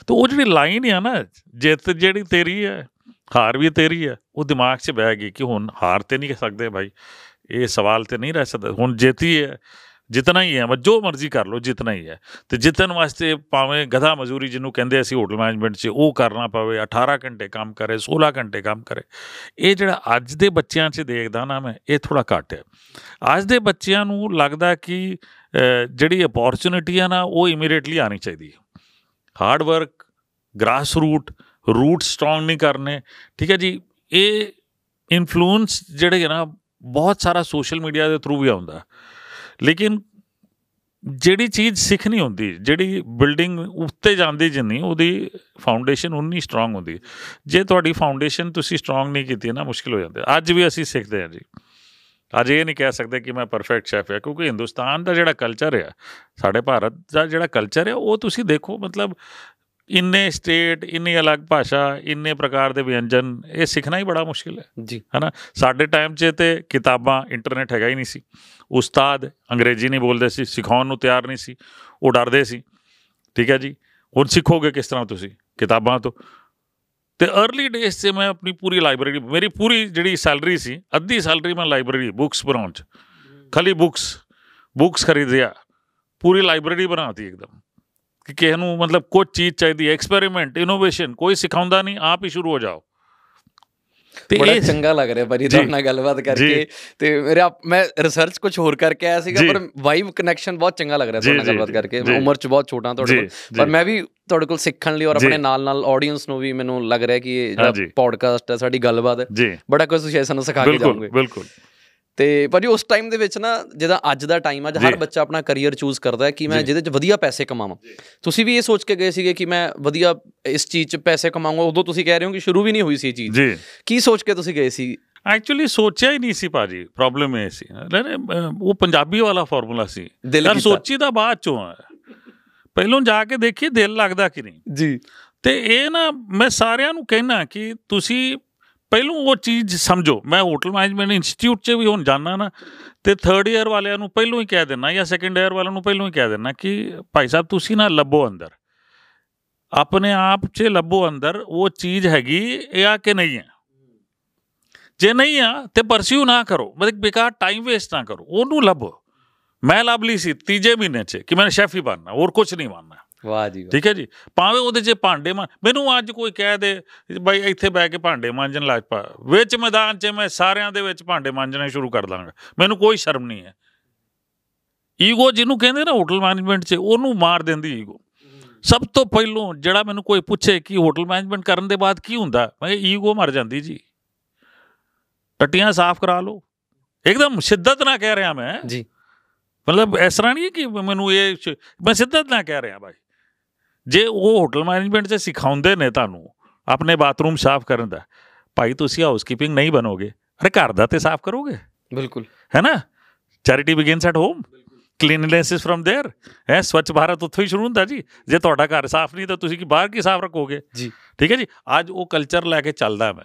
ਤੇ ਉਹ ਜਿਹੜੀ ਲਾਈਨ ਆ ਨਾ ਜਿੱਤ ਜਿਹੜੀ ਤੇਰੀ ਹੈ ਹਾਰ ਵੀ ਤੇਰੀ ਹੈ ਉਹ ਦਿਮਾਗ 'ਚ ਬਹਿ ਗਈ ਕਿ ਹੁਣ ਹਾਰ ਤੇ ਨਹੀਂ ਸਕਦੇ ਭਾਈ ਇਹ ਸਵਾਲ ਤੇ ਨਹੀਂ ਰਹਿ ਸਕਦਾ। ਹੁਣ ਜਿੱਤੀ ਹੈ ਜਿਤਨਾ ਹੀ ਹੈ ਬਸ ਜੋ ਮਰਜ਼ੀ ਕਰ ਲਓ ਜਿਤਨਾ ਹੀ ਹੈ ਤੇ ਜਿੱਤਣ ਵਾਸਤੇ ਭਾਵੇਂ ਗਧਾ ਮਜ਼ਦੂਰੀ ਜਿਹਨੂੰ ਕਹਿੰਦੇ ਅਸੀਂ ਹੋਟਲ ਮੈਨੇਜਮੈਂਟ 'ਚ ਉਹ ਕਰਨਾ ਪਵੇ 18 ਘੰਟੇ ਕੰਮ ਕਰੇ 16 ਘੰਟੇ ਕੰਮ ਕਰੇ। ਇਹ ਜਿਹੜਾ ਅੱਜ ਦੇ ਬੱਚਿਆਂ 'ਚ ਦੇਖਦਾ ਨਾ ਮੈਂ ਇਹ ਥੋੜਾ ਘੱਟ ਹੈ ਅੱਜ ਦੇ ਬੱਚਿਆਂ ਨੂੰ ਲੱਗਦਾ ਕਿ ਅਹ, ਜਿਹੜੀ ਅਪੋਰਚੁਨਿਟੀ ਆ ਨਾ, ਉਹ ਇਮੀਡੀਏਟਲੀ ਆਣੀ ਚਾਹੀਦੀ ਹੈ। Hard work grass root root strong ਨਹੀਂ ਕਰਨੇ, ਠੀਕ ਹੈ ਜੀ? ਇਹ ਇਨਫਲੂਐਂਸ ਜਿਹੜੇ ਹੈ ਨਾ, ਬਹੁਤ ਸਾਰਾ ਸੋਸ਼ਲ ਮੀਡੀਆ ਦੇ ਥਰੂ ਵੀ ਆਉਂਦਾ। ਲੇਕਿਨ ਜਿਹੜੀ ਚੀਜ਼ ਸਿੱਖਣੀ ਹੁੰਦੀ, ਜਿਹੜੀ ਬਿਲਡਿੰਗ ਉੱਤੇ ਜਾਂਦੀ ਜਿੰਨੀ, ਉਹਦੀ ਫਾਊਂਡੇਸ਼ਨ ਉਨੀ ਸਟਰੋਂਗ ਹੁੰਦੀ। ਜੇ ਤੁਹਾਡੀ ਫਾਊਂਡੇਸ਼ਨ ਤੁਸੀਂ ਸਟਰੋਂਗ ਨਹੀਂ ਕੀਤੀ, ਨਾ ਮੁਸ਼ਕਿਲ ਹੋ ਜਾਂਦਾ। ਅੱਜ ਵੀ ਅਸੀਂ ਸਿੱਖਦੇ ਹਾਂ ਜੀ। ਅੱਜ ਇਹ ਨਹੀਂ ਕਹਿ ਸਕਦੇ ਕਿ ਮੈਂ ਪਰਫੈਕਟ ਸ਼ੈਫ ਹਾਂ ਕਿਉਂਕਿ ਹਿੰਦੁਸਤਾਨ ਦਾ ਜਿਹੜਾ ਕਲਚਰ ਹੈ ਸਾਡੇ ਭਾਰਤ ਦਾ ਜਿਹੜਾ ਕਲਚਰ ਹੈ ਉਹ ਤੁਸੀਂ ਦੇਖੋ ਮਤਲਬ ਇੰਨੇ ਸਟੇਟ ਇੰਨੀ ਅਲੱਗ ਭਾਸ਼ਾ ਇੰਨੇ ਪ੍ਰਕਾਰ ਦੇ ਵਿਅੰਜਨ ਇਹ ਸਿੱਖਣਾ ਹੀ ਬੜਾ ਮੁਸ਼ਕਿਲ ਹੈ। ਜੀ। ਹਨਾ? ਸਾਡੇ ਟਾਈਮ 'ਚ ਤੇ ਕਿਤਾਬਾਂ ਇੰਟਰਨੈਟ ਹੈਗਾ ਹੀ ਨਹੀਂ ਸੀ। ਉਸਤਾਦ ਅੰਗਰੇਜ਼ੀ ਨਹੀਂ ਬੋਲਦੇ ਸੀ ਸਿਖਾਉਣ ਨੂੰ ਤਿਆਰ ਨਹੀਂ ਸੀ ਉਹ ਡਰਦੇ ਸੀ। ਠੀਕ ਹੈ ਜੀ? ਹੁਣ ਸਿੱਖੋਗੇ ਕਿਸ ਤਰ੍ਹਾਂ ਤੁਸੀਂ ਕਿਤਾਬਾਂ ਤੋਂ? ਤੇ अर्ਲੀ ਡੇਸ 'ਚ ਮੈਂ ਆਪਣੀ ਪੂਰੀ ਲਾਇਬ੍ਰੇਰੀ ਮੇਰੀ ਪੂਰੀ ਜਿਹੜੀ ਸੈਲਰੀ ਸੀ ਅੱਧੀ ਸੈਲਰੀ ਮੈਂ ਲਾਇਬ੍ਰੇਰੀ ਬੁੱਕਸ ਬਣਾਉਣ 'ਚ। ਖਾਲੀ ਬੁੱਕਸ ਬੁੱਕਸ ਖਰੀਦਿਆ ਪੂਰੀ ਲਾਇਬ੍ਰੇਰੀ ਬਣਾਤੀ ਇੱਕਦਮ। ਕਿ ਕਿਸੇ ਨੂੰ ਮਤਲਬ ਕੁਝ ਚੀਜ਼ ਚਾਹੀਦੀ ਐਕਸਪੈਰੀਮੈਂਟ ਇਨੋਵੇਸ਼ਨ ਕੋਈ ਸਿਖਾਉਂਦਾ ਨਹੀਂ ਆਪ ਹੀ ਸ਼ੁਰੂ ਹੋ ਜਾਓ। ਤੇ ਇਹ ਚੰਗਾ ਲੱਗ ਰਿਹਾ ਭਾਜੀ। ਤੁਹਾਡੇ ਨਾਲ ਗੱਲਬਾਤ ਕਰਕੇ। ਤੇ ਮੇਰਾ ਮੈਂ ਰਿਸਰਚ ਕੁਝ ਹੋਰ ਕਰਕੇ ਆਇਆ ਸੀਗਾ। ਪਰ ਵਾਈਬ ਕਨੈਕਸ਼ਨ ਬਹੁਤ ਚੰਗਾ ਲੱਗ ਰਿਹਾ ਤੁਹਾਡੇ ਨਾਲ ਗੱਲਬਾਤ ਕਰਕੇ। ਮੈਂ ਉਮਰ 'ਚ ਬਹੁਤ ਛੋਟਾ ਤੁਹਾਡੇ ਪਰ ਮੈਂ ਵੀ ਤੁਹਾਡੇ ਕੋਲ ਸਿੱਖਣ ਲਈ ਔਰ। ਆਪਣੇ ਨਾਲ ਨਾਲ ਆਡੀਅנס ਨੂੰ ਵੀ ਮੈਨੂੰ ਲੱਗ ਰਿਹਾ ਕਿ ਇਹ। ਜਿਹੜਾ ਪੋਡਕਾਸਟ ਹੈ ਸਾਡੀ ਗੱਲਬਾਤ ਹੈ। ਬੜਾ ਕੁਝ ਤੁਸੀਂ ਸਾਨੂੰ ਸਿਖਾ ਕੇ ਜਾਓਗੇ। ਬਿਲਕੁਲ। ਤੇ ਭਾਜੀ ਉਸ ਟਾਈਮ ਦੇ ਵਿੱਚ ਨਾ ਜਿਹਦਾ ਅੱਜ ਦਾ ਟਾਈਮ ਆ ਜ। ਹਰ। ਬੱਚਾ ਆਪਣਾ ਕੈਰੀਅਰ ਚੂਜ਼ ਕਰਦਾ ਹੈ ਕਿ ਮੈਂ। ਜਿਹਦੇ 'ਚ ਵਧੀਆ ਪੈਸੇ ਕਮਾਵਾਂ। ਤੁਸੀਂ ਵੀ ਇਹ ਸੋਚ ਕੇ ਗਏ ਸੀਗੇ ਕਿ ਮੈਂ ਵਧੀਆ ਇਸ ਚੀਜ਼ 'ਚ ਪੈਸੇ ਕਮਾਊਂਗਾ ਉਦੋਂ ਤੁਸੀਂ ਕਹਿ ਰਹੇ ਹੋ ਕਿ ਸ਼ੁਰੂ ਵੀ ਨਹੀਂ ਹੋਈ ਸੀ ਇਹ ਚੀਜ਼। ਕੀ ਸੋਚ ਕੇ ਤੁਸੀਂ ਗਏ ਸੀ? ਐਕਚੁਅਲੀ ਸੋਚਿਆ ਹੀ ਨਹੀਂ ਸੀ ਭਾਜੀ ਪ੍ਰੋਬਲਮ ਇਹ ਸੀ। ਉਹ ਪੰਜਾਬੀ ਵਾਲਾ ਫਾਰਮੂਲਾ ਸੀ। ਯਾਰ ਸੋਚੀ ਤਾਂ ਬਾਅਦ ਚੋਂ ਆ ਪਹਿਲੋਂ ਜਾ ਕੇ ਦੇਖੀ ਦਿਲ ਲੱਗਦਾ ਕਿ ਨਹੀਂ? ਜੀ। ਤੇ ਇਹ ਨਾ ਮੈਂ ਸਾਰਿਆਂ ਨੂੰ ਕਹਿਣਾ ਕਿ ਤੁਸੀਂ ਪਹਿਲੋਂ ਉਹ ਚੀਜ਼ ਸਮਝੋ। ਮੈਂ ਹੋਟਲ ਮੈਨੇਜਮੈਂਟ ਇੰਸਟੀਚਿਊਟ 'ਚ ਵੀ ਹੁਣ ਜਾਣਾ ਨਾ ਤੇ ਥਰਡ ਇਅਰ ਵਾਲਿਆਂ ਨੂੰ ਪਹਿਲੋਂ ਹੀ ਕਹਿ ਦੇਣਾ ਜਾਂ ਸੈਕੰਡ ਇਅਰ ਵਾਲਿਆਂ ਨੂੰ ਪਹਿਲੋਂ ਹੀ ਕਹਿ ਦੇਣਾ ਕਿ ਭਾਈ ਸਾਹਿਬ ਤੁਸੀਂ ਨਾ ਲੱਭੋ ਅੰਦਰ। ਆਪਣੇ ਆਪ 'ਚ ਲੱਭੋ ਅੰਦਰ ਉਹ ਚੀਜ਼ ਹੈਗੀ ਇਹ ਆ ਕਿ ਨਹੀਂ ਹੈ? ਜੇ ਨਹੀਂ ਆ ਤੇ ਪਰਸਿਊ ਨਾ ਕਰੋ। ਮਤਲਬ ਬੇਕਾਰ ਟਾਈਮ ਵੇਸਟ ਨਾ ਕਰੋ। ਉਹਨੂੰ ਲੱਭੋ। ਮੈਂ ਲੱਭ ਲਈ ਸੀ ਤੀਜੇ ਮਹੀਨੇ 'ਚ ਕਿ ਮੈਂ ਸ਼ੈਫ ਹੀ ਬਣਨਾ ਹੋਰ ਕੁਝ ਨਹੀਂ ਬਣਨਾ। ਵਾਹ ਜੀ ਠੀਕ ਹੈ ਜੀ? ਭਾਵੇਂ ਉਹਦੇ 'ਚ ਭਾਂਡੇ ਮਾਂ ਮੈਨੂੰ ਅੱਜ ਕੋਈ ਕਹਿ ਦੇ ਬਾਈ ਇੱਥੇ ਬਹਿ ਕੇ ਭਾਂਡੇ ਮਾਂਜਣ ਲੱਗ ਪਾ ਵਿੱਚ ਮੈਦਾਨ 'ਚ ਮੈਂ ਸਾਰਿਆਂ ਦੇ ਵਿੱਚ ਭਾਂਡੇ ਮਾਂਜਣੇ ਸ਼ੁਰੂ ਕਰ ਦਾਂਗਾ। ਮੈਨੂੰ ਕੋਈ ਸ਼ਰਮ ਨਹੀਂ ਹੈ। ਈਗੋ ਜਿਹਨੂੰ ਕਹਿੰਦੇ ਨਾ ਹੋਟਲ ਮੈਨੇਜਮੈਂਟ 'ਚ ਉਹਨੂੰ ਮਾਰ ਦਿੰਦੀ ਈਗੋ ਸਭ ਤੋਂ ਪਹਿਲੋਂ ਜਿਹੜਾ ਮੈਨੂੰ ਕੋਈ ਪੁੱਛੇ ਕਿ ਹੋਟਲ ਮੈਨੇਜਮੈਂਟ ਕਰਨ ਦੇ ਬਾਅਦ ਕੀ ਹੁੰਦਾ ਮੈਂ ਈਗੋ ਮਰ ਜਾਂਦੀ ਜੀ। ਟੱਟੀਆਂ ਸਾਫ਼ ਕਰਾ ਲਓ। ਇੱਕਦਮ ਸ਼ਿੱਦਤ ਨਾਲ ਕਹਿ ਰਿਹਾ ਮੈਂ। ਜੀ। ਮਤਲਬ ਇਸ ਤਰ੍ਹਾਂ ਨਹੀਂ ਕਿ ਮੈਨੂੰ ਇਹ ਸ਼- ਮੈਂ ਸਿੱਧਤ ਨਾਲ ਕਹਿ ਰਿਹਾ ਭਾਈ ਜੇ ਉਹ ਹੋਟਲ ਮੈਨੇਜਮੈਂਟ 'ਚ ਸਿਖਾਉਂਦੇ ਨੇ ਤੁਹਾਨੂੰ ਆਪਣੇ ਬਾਥਰੂਮ ਸਾਫ਼ ਕਰਨ ਦਾ ਭਾਈ ਤੁਸੀਂ ਹਾਊਸਕੀਪਿੰਗ ਨਹੀਂ ਬਣੋਗੇ ਅਰੇ ਘਰ ਦਾ ਤੇ ਸਾਫ਼ ਕਰੋਗੇ ਬਿਲਕੁਲ ਹੈ ਨਾ charity begins at home cleanliness is from there ਹੈ ਸਵੱਛ ਭਾਰਤ ਉੱਥੋਂ ਹੀ ਸ਼ੁਰੂ ਹੁੰਦਾ ਜੀ ਜੇ ਤੁਹਾਡਾ ਘਰ ਸਾਫ਼ ਨਹੀਂ ਤਾਂ ਤੁਸੀਂ ਕੀ ਬਾਹਰ ਕੀ ਸਾਫ਼ ਰੱਖੋਗੇ ਜੀ ਠੀਕ ਹੈ ਜੀ ਅੱਜ ਉਹ ਕਲਚਰ ਲੈ ਕੇ ਚੱਲਦਾ ਮੈਂ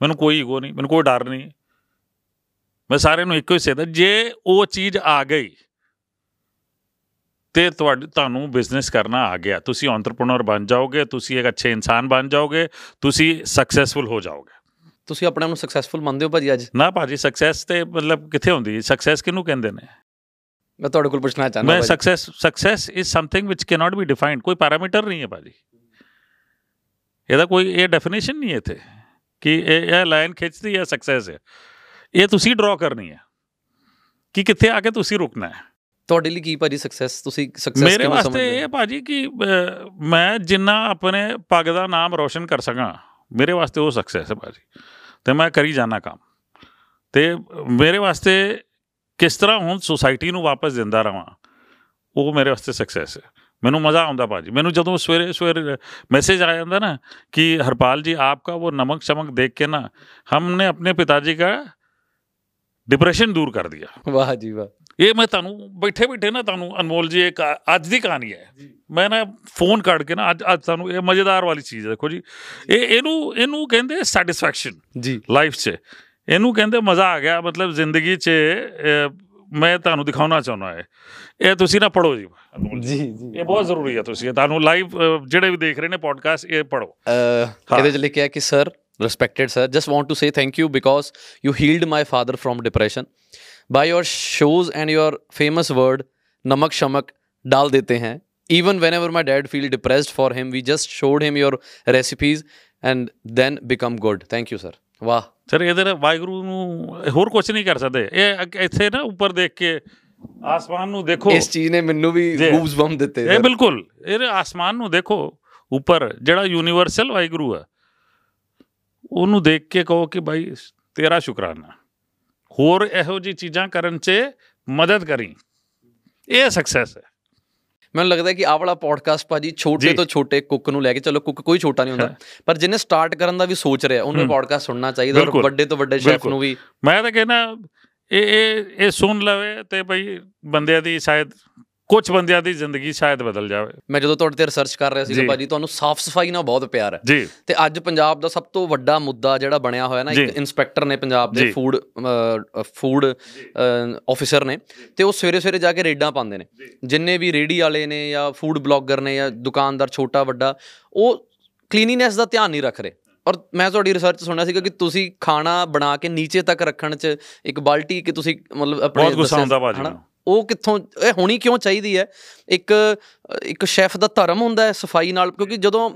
ਮੈਨੂੰ ਕੋਈ ਈਗੋ ਨਹੀਂ ਮੈਨੂੰ ਕੋਈ ਡਰ ਨਹੀਂ ਮੈਂ ਸਾਰਿਆਂ ਨੂੰ ਇੱਕੋ ਹੀ ਸੇਦਾ ਜੇ ਉਹ ਚੀਜ਼ ਆ ਗਈ ਤੇ ਤੁਹਾਡੀ ਤੁਹਾਨੂੰ ਬਿਜ਼ਨਸ ਕਰਨਾ ਆ ਗਿਆ। ਤੁਸੀਂ ਐਂਟਰਪ੍ਰੀਨਰ ਬਣ ਜਾਓਗੇ ਤੁਸੀਂ ਇੱਕ ਅੱਛੇ ਇਨਸਾਨ ਬਣ ਜਾਓਗੇ ਤੁਸੀਂ ਸਕਸੈਸਫੁਲ ਹੋ ਜਾਓਗੇ। ਤੁਸੀਂ ਆਪਣੇ ਆਪ ਨੂੰ ਸਕਸੈਸਫੁਲ ਮੰਨਦੇ ਹੋ ਭਾਜੀ ਅੱਜ? ਨਾ ਭਾਜੀ ਸਕਸੈਸ ਤੇ ਮਤਲਬ ਕਿੱਥੇ ਹੁੰਦੀ? ਸਕਸੈਸ ਕਿਹਨੂੰ ਕਹਿੰਦੇ ਨੇ? ਮੈਂ ਤੁਹਾਡੇ ਕੋਲ ਪੁੱਛਣਾ ਚਾਹੁੰਦਾ ਮੈਂ success success is something which cannot be defined ਕੋਈ ਪੈਰਾਮੀਟਰ ਨਹੀਂ ਹੈ ਭਾਜੀ। ਇਹਦਾ ਕੋਈ ਇਹ ਡੈਫੀਨੇਸ਼ਨ ਨਹੀਂ ਹੈ ਇੱਥੇ ਕਿ ਇਹ ਇਹ ਲਾਈਨ ਖਿੱਚਦੀ ਹੈ ਸਕਸੈਸ ਹੈ। ਇਹ ਤੁਸੀਂ ਡਰਾ ਕਰਨੀ ਹੈ। ਕਿ ਕਿੱਥੇ ਆ ਕੇ ਤੁਸੀਂ ਰੁਕਣਾ ਹੈ। ਤੁਹਾਡੇ ਲਈ ਕੀ ਭਾਜੀ ਸਕਸੈਸ ਤੁਸੀਂ ਸਕਸੈਸ ਕਿਵੇਂ ਸਮਝਦੇ ਮੇਰੇ ਵਾਸਤੇ ਇਹ ਹੈ ਭਾਜੀ ਕਿ ਮੈਂ ਜਿੰਨਾ ਆਪਣੇ ਪੱਗ ਦਾ ਨਾਮ ਰੋਸ਼ਨ ਕਰ ਸਕਾਂ ਮੇਰੇ ਵਾਸਤੇ ਉਹ ਸਕਸੈਸ ਹੈ ਭਾਜੀ। ਤੇ ਮੈਂ ਕਰੀ ਜਾਣਾ ਕੰਮ। ਤੇ ਮੇਰੇ ਵਾਸਤੇ ਕਿਸ ਤਰ੍ਹਾਂ ਹੁਣ ਸੋਸਾਇਟੀ ਨੂੰ ਵਾਪਸ ਦਿੰਦਾ ਰਵਾਂ ਉਹ ਮੇਰੇ ਵਾਸਤੇ ਸਕਸੈਸ ਹੈ। ਮੈਨੂੰ ਮਜ਼ਾ ਆਉਂਦਾ ਭਾਜੀ। ਮੈਨੂੰ ਜਦੋਂ ਸਵੇਰੇ ਸਵੇਰੇ ਮੈਸੇਜ ਆ ਜਾਂਦਾ ਨਾ ਕਿ ਹਰਪਾਲ ਜੀ ਆਪਕਾ ਉਹ ਨਮਕ ਚਮਕ ਦੇਖ ਕੇ ਨਾ ਹਮਨੇ ਆਪਣੇ ਪਿਤਾ ਜੀ ਦਾ ਡਿਪਰੈਸ਼ਨ ਦੂਰ ਕਰ ਦਿਆ। ਵਾਹ ਜੀ ਵਾਹ। ਇਹ ਮੈਂ ਤੁਹਾਨੂੰ ਬੈਠੇ ਬੈਠੇ ਨਾ ਤੁਹਾਨੂੰ ਅਨਮੋਲ ਜੀ ਇੱਕ ਅੱਜ ਦੀ ਕਹਾਣੀ ਹੈ। ਮੈਂ ਨਾ ਫੋਨ ਕੱਢ ਕੇ ਨਾ ਅੱਜ ਅੱਜ ਤੁਹਾਨੂੰ ਇਹ ਮਜ਼ੇਦਾਰ ਵਾਲੀ ਚੀਜ਼ ਦੇਖੋ ਜੀ। ਇਹ ਇਹਨੂੰ ਇਹਨੂੰ ਕਹਿੰਦੇ ਸੈਟੀਸਫੈਕਸ਼ਨ ਜੀ। ਲਾਈਫ 'ਚ। ਇਹਨੂੰ ਕਹਿੰਦੇ ਮਜ਼ਾ ਆ ਗਿਆ ਮਤਲਬ ਜ਼ਿੰਦਗੀ 'ਚ ਮੈਂ ਤੁਹਾਨੂੰ ਦਿਖਾਉਣਾ ਚਾਹੁੰਦਾ ਹੈ। ਇਹ ਤੁਸੀਂ ਨਾ ਪੜੋ ਜੀ। ਜੀ ਜੀ। ਇਹ ਬਹੁਤ ਜ਼ਰੂਰੀ ਹੈ ਤੁਸੀਂ। ਤੁਹਾਨੂੰ ਲਾਈਵ ਜਿਹੜੇ ਵੀ ਦੇਖ ਰਹੇ ਨੇ ਪੋਡਕਾਸਟ ਇਹ ਪੜੋ ਇਹਦੇ ਚ ਲਿਖਿਆ ਕਿ sir respected sir just want to say thank you because you healed my father from depression. By your shows and your famous word namak shamak dal dete hain even whenever my dad feel depressed for him we just showed him your recipes and then become good thank you sir ਵਾਹ sir ਇਹਦੇ ਨਾਲ ਵਾਹਿਗੁਰੂ ਨੂੰ ਹੋਰ ਕੁਝ ਨਹੀਂ ਕਰ ਸਕਦੇ ਇਹ ਇੱਥੇ ਨਾ ਉੱਪਰ ਦੇਖ ਕੇ ਆਸਮਾਨ ਨੂੰ ਦੇਖੋ ਇਸ ਚੀਜ਼ ਨੇ ਮੈਨੂੰ ਵੀ। ਗੂਜ਼ ਬੰਮ ਦਿੱਤੇ ਇਹ। ਬਿਲਕੁਲ ਇਹ ਆਸਮਾਨ ਨੂੰ ਦੇਖੋ ਉੱਪਰ ਜਿਹੜਾ ਯੂਨੀਵਰਸਲ ਵਾਹਿਗੁਰੂ ਹੈ ਉਹਨੂੰ ਦੇਖ ਕੇ ਕਹੋ ਕਿ ਭਾਈ ਤੇਰਾ ਸ਼ੁਕਰਾਨਾ ਹੋਰ ਇਹੋ ਜੀ ਚੀਜ਼ਾਂ ਕਰਨ 'ਚ ਮਦਦ ਕਰੀ ਇਹ ਸਕਸੈਸ ਹੈ ਮੈਨੂੰ ਲੱਗਦਾ ਕਿ ਆਹ ਵਾਲਾ ਪੋਡਕਾਸਟ ਭਾਜੀ ਛੋਟੇ। ਤੋਂ ਛੋਟੇ ਕੁੱਕ ਨੂੰ ਲੈ ਕੇ ਚਲੋ ਕੁੱਕ ਕੋਈ ਛੋਟਾ ਨਹੀਂ ਹੁੰਦਾ ਪਰ ਜਿਹਨੇ ਸਟਾਰਟ ਕਰਨ ਦਾ ਵੀ ਸੋਚ ਰਿਹਾ ਉਹਨੂੰ। ਪੋਡਕਾਸਟ ਸੁਣਨਾ ਚਾਹੀਦਾ ਔਰ। ਵੱਡੇ ਤੋਂ ਵੱਡੇ ਸ਼ੈਫ। ਨੂੰ ਵੀ ਮੈਂ ਤਾਂ ਕਹਿੰਦਾ ਇਹ ਇਹ ਇਹ ਸੁਣ ਲਵੇ ਤੇ ਭਈ ਬੰਦਿਆਂ ਦੀ ਸ਼ਾਇਦ ਕੁਝ ਬੰਦਿਆਂ ਦੀ ਜ਼ਿੰਦਗੀ ਸ਼ਾਇਦ ਬਦਲ ਜਾਵੇ ਮੈਂ ਜਦੋਂ ਤੁਹਾਡੇ ਤੇ ਰਿਸਰਚ ਕਰ ਰਿਹਾ ਸੀਗਾ ਜੀ। ਭਾਜੀ ਤੁਹਾਨੂੰ ਸਾਫ਼ ਸਫ਼ਾਈ ਨਾਲ ਬਹੁਤ ਪਿਆਰ ਹੈ ਜੀ ਤੇ ਅੱਜ ਪੰਜਾਬ ਦਾ ਸਭ ਤੋਂ ਵੱਡਾ ਮੁੱਦਾ ਜਿਹੜਾ ਬਣਿਆ ਹੋਇਆ ਨਾ ਇੱਕ। ਇਨਸਪੈਕਟਰ ਨੇ ਪੰਜਾਬ ਦੇ। ਫੂਡ ਫੂਡ ਆਫੀਸਰ ਨੇ ਤੇ ਉਹ ਸਵੇਰੇ ਸਵੇਰੇ ਜਾ ਕੇ ਰੇਡਾਂ ਪਾਉਂਦੇ ਨੇ ਜਿੰਨੇ ਵੀ ਰੇੜੀ ਵਾਲੇ ਨੇ ਜਾਂ ਫੂਡ ਬਲੌਗਰ ਨੇ ਜਾਂ ਦੁਕਾਨਦਾਰ ਛੋਟਾ ਵੱਡਾ ਉਹ ਕਲੀਨੀਨੈਸ ਦਾ ਧਿਆਨ ਨਹੀਂ ਰੱਖ ਰਹੇ ਔਰ ਮੈਂ ਤੁਹਾਡੀ ਰਿਸਰਚ ਸੁਣਿਆ ਸੀਗਾ ਕਿ ਤੁਸੀਂ ਖਾਣਾ ਬਣਾ ਕੇ ਨੀਚੇ ਤੱਕ ਰੱਖਣ 'ਚ ਇੱਕ ਬਾਲਟੀ ਕਿ ਤੁਸੀਂ ਮਤਲਬ ਆਪਣੇ ਬਹੁਤ ਗੁੱਸਾ ਆਉਂਦਾ ਭਾਜੀ। ਉਹ ਕਿੱਥੋਂ ਇਹ ਹੋਣੀ ਕਿਉਂ ਚਾਹੀਦੀ ਹੈ? ਇੱਕ ਇੱਕ ਸ਼ੈਫ ਦਾ ਧਰਮ ਹੁੰਦਾ ਹੈ ਸਫ਼ਾਈ ਨਾਲ ਕਿਉਂਕਿ ਜਦੋਂ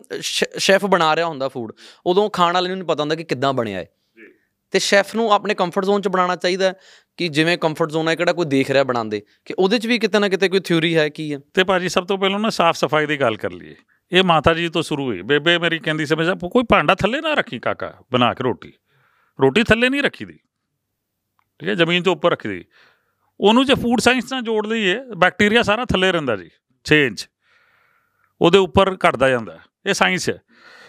ਸ਼ੈਫ ਬਣਾ ਰਿਹਾ ਹੁੰਦਾ ਫੂਡ ਉਦੋਂ ਖਾਣ ਵਾਲੇ ਨੂੰ ਨਹੀਂ ਪਤਾ ਹੁੰਦਾ ਕਿ ਕਿੱਦਾਂ ਬਣਿਆ ਹੈ ਤੇ ਸ਼ੈਫ ਨੂੰ ਆਪਣੇ ਕੰਫਰਟ ਜ਼ੋਨ 'ਚ ਬਣਾਉਣਾ ਚਾਹੀਦਾ ਕਿ ਜਿਵੇਂ ਕੰਫਰਟ ਜ਼ੋਨ ਹੈ ਕਿਹੜਾ ਕੋਈ ਦੇਖ ਰਿਹਾ ਬਣਾਉਂਦੇ ਕਿ ਉਹਦੇ 'ਚ ਵੀ ਕਿਤੇ ਨਾ ਕਿਤੇ ਕੋਈ ਥਿਊਰੀ ਹੈ ਕੀ ਹੈ? ਤੇ ਭਾਜੀ ਸਭ ਤੋਂ ਪਹਿਲਾਂ ਨਾ ਸਾਫ਼ ਸਫ਼ਾਈ ਦੀ ਗੱਲ ਕਰ ਲਈਏ। ਇਹ ਮਾਤਾ ਜੀ ਤੋਂ ਸ਼ੁਰੂ ਹੋਈ। ਬੇਬੇ ਮੇਰੀ ਕਹਿੰਦੀ ਸੀ ਹਮੇਸ਼ਾ ਕੋਈ ਭਾਂਡਾ ਥੱਲੇ ਨਾ ਰੱਖੀ ਕਾਕਾ ਬਣਾ ਕੇ ਰੋਟੀ। ਰੋਟੀ ਥੱਲੇ ਨਹੀਂ ਰੱਖੀ ਦੀ। ਠੀਕ ਹੈ ਜ਼ਮੀਨ ਤੋਂ ਉੱਪਰ ਰੱਖੀ ਦੀ। ਉਹਨੂੰ ਜੇ ਫੂਡ ਸਾਇੰਸ ਨਾਲ ਜੋੜ ਲਈਏ ਬੈਕਟੀਰੀਆ ਸਾਰਾ ਥੱਲੇ ਰਹਿੰਦਾ ਜੀ 6 ਇੰਚ। ਉਹਦੇ ਉੱਪਰ ਘਟਦਾ ਜਾਂਦਾ ਹੈ। ਇਹ ਸਾਇੰਸ ਹੈ।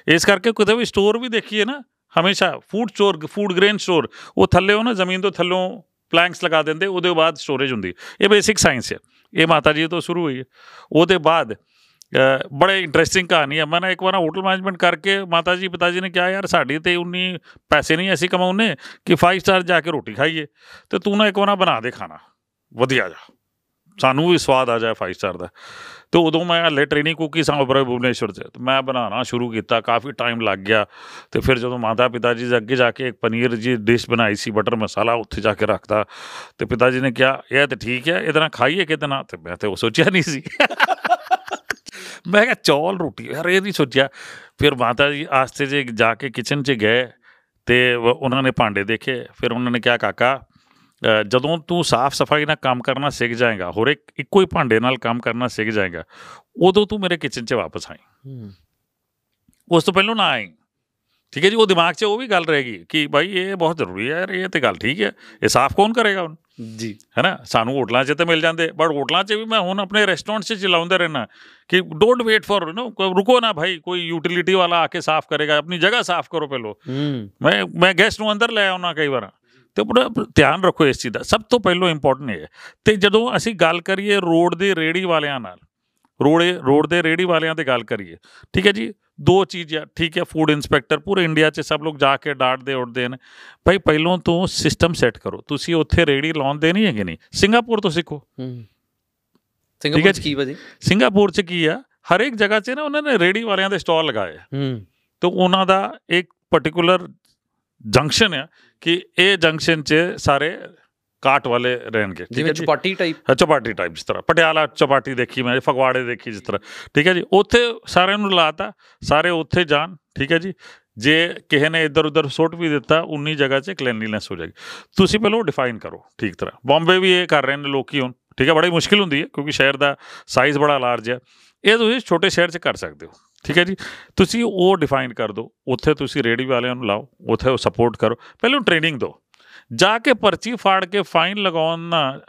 ਇਸ ਕਰਕੇ ਕਿਤੇ ਵੀ ਸਟੋਰ ਵੀ ਦੇਖੀਏ ਨਾ ਹਮੇਸ਼ਾ food store food grain store ਉਹ ਥੱਲੇ ਉਹ ਨਾ ਜ਼ਮੀਨ ਤੋਂ ਥੱਲੋਂ ਪਲੈਂਕਸ ਲਗਾ ਦਿੰਦੇ ਉਹਦੇ ਬਾਅਦ ਸਟੋਰੇਜ ਹੁੰਦੀ ਇਹ ਬੇਸਿਕ ਸਾਇੰਸ ਹੈ। ਇਹ ਮਾਤਾ ਜੀ ਤੋਂ ਸ਼ੁਰੂ ਹੋਈ ਹੈ। ਉਹਦੇ ਬਾਅਦ ਅ, ਬੜੇ ਇੰਟਰਸਟਿੰਗ ਕਹਾਣੀ ਹੈ। ਮੈਂ ਨਾ ਇੱਕ ਵਾਰ ਹੋਟਲ ਮੈਨੇਜਮੈਂਟ ਕਰਕੇ ਮਾਤਾ ਜੀ ਪਿਤਾ ਜੀ ਨੇ ਕਿਹਾ ਯਾਰ ਸਾਡੀ ਤੇ ਉਨੀ ਪੈਸੇ ਨਹੀਂ ਅਸੀਂ ਕਮਾਉਨੇ ਕਿ 5 ਸਟਾਰ ਜਾ ਕੇ ਰੋਟੀ ਖਾਈਏ। ਤੇ ਤੂੰ ਨਾ ਇੱਕ ਵਾਰ ਨਾ ਬਣਾ ਦੇ ਖਾਣਾ। ਵਧੀਆ ਜਾ। ਸਾਨੂੰ ਵੀ ਸਵਾਦ ਆ ਜਾਏ 5 ਸਟਾਰ ਦਾ। ਤੇ ਉਦੋਂ ਮੈਂ ਹਲੇ ਟ੍ਰੇਨਿੰਗ ਕੁਕੀ ਸਾਂ ਉਪਰ ਭੁਵਨੇਸ਼ਵਰ 'ਚ। ਤੇ ਮੈਂ ਬਣਾਉਣਾ ਸ਼ੁਰੂ ਕੀਤਾ ਕਾਫੀ ਟਾਈਮ ਲੱਗ ਗਿਆ। ਤੇ ਫਿਰ ਜਦੋਂ ਮਾਤਾ ਪਿਤਾ ਜੀ ਦੇ ਅੱਗੇ ਜਾ ਕੇ ਇੱਕ ਪਨੀਰ ਜੀ ਡਿਸ਼ ਬਣਾਈ ਸੀ ਬਟਰ ਮਸਾਲਾ ਉੱਥੇ ਜਾ ਕੇ ਰੱਖਦਾ। ਤੇ ਪਿਤਾ ਜੀ ਨੇ ਕਿਹਾ ਇਹ ਤੇ ਠੀਕ ਹੈ ਇਹਦੇ ਨਾਲ ਖਾਈਏ ਕਿਤੇ ਨਾ? ਤੇ ਮੈਂ ਤੇ ਉਹ ਸੋਚਿਆ ਨਹੀਂ ਸੀ। *laughs* ਮੈਂ ਕਿਹਾ ਚੌਲ ਰੋਟੀ? ਯਾਰ ਇਹ ਨਹੀਂ ਸੋਚਿਆ। ਫਿਰ ਮਾਤਾ ਜੀ ਆਸਤੇ ਜੇ ਜਾ ਕੇ ਕਿਚਨ 'ਚ ਗਏ ਤੇ ਵ- ਉਹਨਾਂ ਨੇ ਭਾਂਡੇ ਦੇਖੇ। ਫਿਰ ਉਹਨਾਂ ਨੇ ਕਿਹਾ ਕਾਕਾ ਅ, ਜਦੋਂ ਤੂੰ ਸਾਫ਼ ਸਫ਼ਾਈ ਨਾਲ ਕੰਮ ਕਰਨਾ ਸਿੱਖ ਜਾਏਗਾ ਹੋਰ ਇੱਕ ਇੱਕੋ ਹੀ ਭਾਂਡੇ ਨਾਲ ਕੰਮ ਕਰਨਾ ਸਿੱਖ ਜਾਏਗਾ ਉਦੋਂ ਤੂੰ ਮੇਰੇ ਕਿਚਨ 'ਚ ਵਾਪਸ ਆਈ ਉਸ ਤੋਂ ਪਹਿਲਾਂ ਨਾ ਆਈ ਠੀਕ ਹੈ ਜੀ ਉਹ ਦਿਮਾਗ 'ਚ ਉਹ ਵੀ ਗੱਲ ਰਹੇਗੀ ਕਿ ਭਾਈ ਇਹ ਬਹੁਤ ਜ਼ਰੂਰੀ ਹੈ ਇਹ ਤੇ ਗੱਲ ਠੀਕ ਹੈ ਇਹ ਸਾਫ਼ ਕੌਣ ਕਰੇਗਾ ਹੁਣ? ਜੀ। ਹੈਨਾ ਸਾਨੂੰ ਹੋਟਲਾਂ 'ਚ ਤਾਂ ਮਿਲ ਜਾਂਦੇ ਬਟ ਹੋਟਲਾਂ 'ਚ ਵੀ ਮੈਂ ਹੁਣ ਆਪਣੇ ਰੈਸਟੋਰੈਂਟ 'ਚ ਚਲਾਉਂਦਾ ਰਹਿਣਾ ਕਿ don't wait for you no ਰੁਕੋ ਨਾ ਭਾਈ ਕੋਈ ਯੂਟਿਲਿਟੀ ਵਾਲਾ ਆ ਕੇ ਸਾਫ਼ ਕਰੇਗਾ ਆਪਣੀ ਜਗ੍ਹਾ ਸਾਫ਼ ਕਰੋ ਪਹਿਲੋ। ਮੈਂ ਮੈਂ ਗੈਸਟ ਨੂੰ ਅੰਦਰ ਲੈ ਆਉਣਾ ਕਈ ਵਾਰ। ਤੇ ਬੜਾ ਧਿਆਨ ਰੱਖੋ ਇਸ ਚੀਜ਼ ਦਾ। ਸਭ ਤੋਂ ਪਹਿਲਾਂ ਇੰਪੋਰਟੈਂਟ ਇਹ ਹੈ ਤੇ ਜਦੋਂ ਅਸੀਂ ਗੱਲ ਕਰੀਏ ਰੋਡ ਦੇ ਰੇੜੀ ਵਾਲਿਆਂ ਨਾਲ ਰੋੜੇ ਰੋਡ ਦੇ ਰੇੜੀ ਵਾਲਿਆਂ ਤੇ ਗੱਲ ਕਰੀਏ ਠੀਕ ਹੈ ਜੀ? ਦੋ ਚੀਜ਼ਾਂ ਠੀਕ ਹੈ ਫੂਡ ਇਨਸਪੈਕਟਰ ਪੂਰੇ ਇੰਡੀਆ 'ਚ ਸਭ ਲੋਕ ਜਾ ਕੇ ਡਾਂਟਦੇ ਉੱਡਦੇ ਨੇ ਭਾਈ ਪਹਿਲੋਂ ਤੋਂ ਸਿਸਟਮ ਸੈੱਟ ਕਰੋ। ਤੁਸੀਂ ਉੱਥੇ ਰੇੜੀ ਲਾਉਂਦੇ ਨਹੀਂ ਹੈਗੇ ਨਹੀਂ। ਸਿੰਗਾਪੁਰ ਤੋਂ ਸਿੱਖੋ। ਹੂੰ। ਸਿੰਗਾਪੁਰ 'ਚ ਕੀ ਭਾਜੀ? ਸਿੰਗਾਪੁਰ 'ਚ ਕੀ ਆ? ਹਰੇਕ ਜਗ੍ਹਾ 'ਚ ਨਾ ਉਹਨਾਂ ਨੇ ਰੇੜੀ ਵਾਲਿਆਂ ਦੇ ਸਟਾਲ ਲਗਾਏ ਹੂੰ। ਤੇ ਉਹਨਾਂ ਦਾ ਇੱਕ ਪਾਰਟਿਕੂਲਰ ਜੰਕਸ਼ਨ ਆ। ਕਿ ਇਹ ਜੰਕਸ਼ਨ 'ਚ ਸਾਰੇ ਕਾਟ ਵਾਲੇ ਰਹਿਣਗੇ ਠੀਕ ਜਿਵੇਂ ਹੈ ਜੀ? ਚਪਾਟੀ ਟਾਈਪ ਹਾਂ, ਚੌਪਾਟੀ ਟਾਈਪ ਜਿਸ ਤਰ੍ਹਾਂ। ਪਟਿਆਲਾ ਚੌਪਾਟੀ ਦੇਖੀ ਮੈਂ ਫਗਵਾੜੇ ਦੇਖੀ ਜਿਸ ਤਰ੍ਹਾਂ। ਠੀਕ ਹੈ ਜੀ? ਉੱਥੇ ਸਾਰਿਆਂ ਨੂੰ ਲਾਤਾ ਸਾਰੇ ਉੱਥੇ ਜਾਣ ਠੀਕ ਹੈ ਜੀ? ਜੇ ਕਿਸੇ ਨੇ ਇੱਧਰ ਉੱਧਰ ਸੁੱਟ ਵੀ ਦਿੱਤਾ ਉਨੀ ਜਗ੍ਹਾ 'ਚ ਕਲੀਨਲੀਨੈਸ ਹੋ ਜਾਏਗੀ। ਤੁਸੀਂ ਪਹਿਲਾਂ ਡਿਫਾਈਨ ਕਰੋ ਠੀਕ ਤਰ੍ਹਾਂ। ਬੰਬੇ ਵੀ ਇਹ ਕਰ ਰਹੇ ਨੇ ਲੋਕੀ ਹੁਣ ਠੀਕ ਹੈ? ਬੜੀ ਮੁਸ਼ਕਿਲ ਹੁੰਦੀ ਹੈ ਕਿਉਂਕਿ ਸ਼ਹਿਰ ਦਾ ਸਾਈਜ਼ ਬੜਾ ਲਾਰਜ ਹੈ। ਇਹ ਤੁਸੀਂ ਛੋਟੇ ਸ਼ਹਿਰ 'ਚ ਕਰ ਸਕਦੇ ਹੋ। ਠੀਕ ਹੈ ਜੀ? ਤੁਸੀਂ ਉਹ ਡਿਫਾਈਨ ਕਰ ਦਿਓ। ਉੱਥੇ ਤੁਸੀਂ ਰੇੜੀ ਵਾਲਿਆਂ ਨੂੰ ਲਾਓ, ਉੱਥੇ ਉਹ ਸਪੋਰਟ ਕਰੋ। ਪਹਿਲਾਂ ਟ੍ਰੇਨਿੰਗ ਦਿਓ। ਜਾ ਕੇ ਪਰਚੀ ਫਾੜ ਕੇ ਫਾਈਨ ਲਗਾਉਣ ਨਾਲ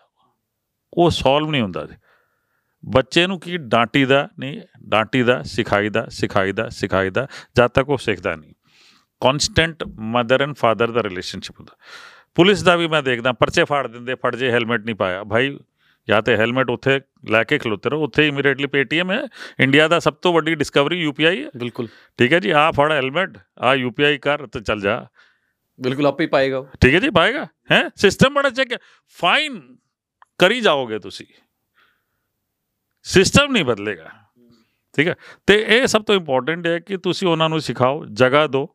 ਉਹ ਸੋਲਵ ਨਹੀਂ ਹੁੰਦਾ ਜੀ। ਬੱਚੇ ਨੂੰ ਕੀ ਡਾਂਟੀ ਦਾ, ਨਹੀਂ, ਡਾਂਟੀ ਦਾ, ਸਿਖਾਈ ਦਾ ਸਿਖਾਈ ਦਾ ਸਿਖਾਈ ਦਾ, ਜਦ ਤੱਕ ਉਹ ਸਿੱਖਦਾ ਨਹੀਂ। ਕਨਸਟੈਂਟ ਮਦਰ ਐਂਡ ਫਾਦਰ ਦਾ ਰਿਲੇਸ਼ਨਸ਼ਿਪ ਹੁੰਦਾ। ਪੁਲਿਸ ਦਾ ਵੀ ਮੈਂ ਦੇਖਦਾ, ਪਰਚੇ ਫਾੜ ਦਿੰਦੇ, ਫੜ ਜੇ ਹੈਲਮਟ ਨਹੀਂ ਪਾਇਆ। ਭਾਈ ਜਾਂ ਤੇ ਹੈਲਮਟ ਉੱਥੇ ਲੈ ਕੇ ਖਲੋਤੇ ਰਹੋ ਉੱਥੇ ਇਮੀਡੀਏਟਲੀ ਪੇਟੀਐਮ ਹੈ। ਇੰਡੀਆ ਦਾ ਸਭ ਤੋਂ ਵੱਡੀ ਡਿਸਕਵਰੀ ਯੂਪੀਆਈ ਹੈ। ਬਿਲਕੁਲ। ਠੀਕ ਹੈ ਜੀ ਆ ਫੜ ਹੈਲਮਟ ਆ ਯੂਪੀਆਈ ਕਰ ਤੇ ਚੱਲ ਜਾ। ਬਿਲਕੁਲ ਆਪੇ ਹੀ ਪਾਏਗਾ। ਠੀਕ ਹੈ ਜੀ ਪਾਏਗਾ? ਹੈ? ਸਿਸਟਮ ਬੜਾ ਚੈੱਕ ਫਾਈਨ ਕਰੀ ਜਾਓਗੇ ਤੁਸੀਂ। ਸਿਸਟਮ ਨਹੀਂ ਬਦਲੇਗਾ। ਠੀਕ ਹੈ? ਤੇ ਇਹ ਸਭ ਤੋਂ ਇੰਪੋਰਟੈਂਟ ਹੈ ਕਿ ਤੁਸੀਂ ਉਹਨਾਂ ਨੂੰ ਸਿਖਾਓ ਜਗ੍ਹਾ ਦਿਓ।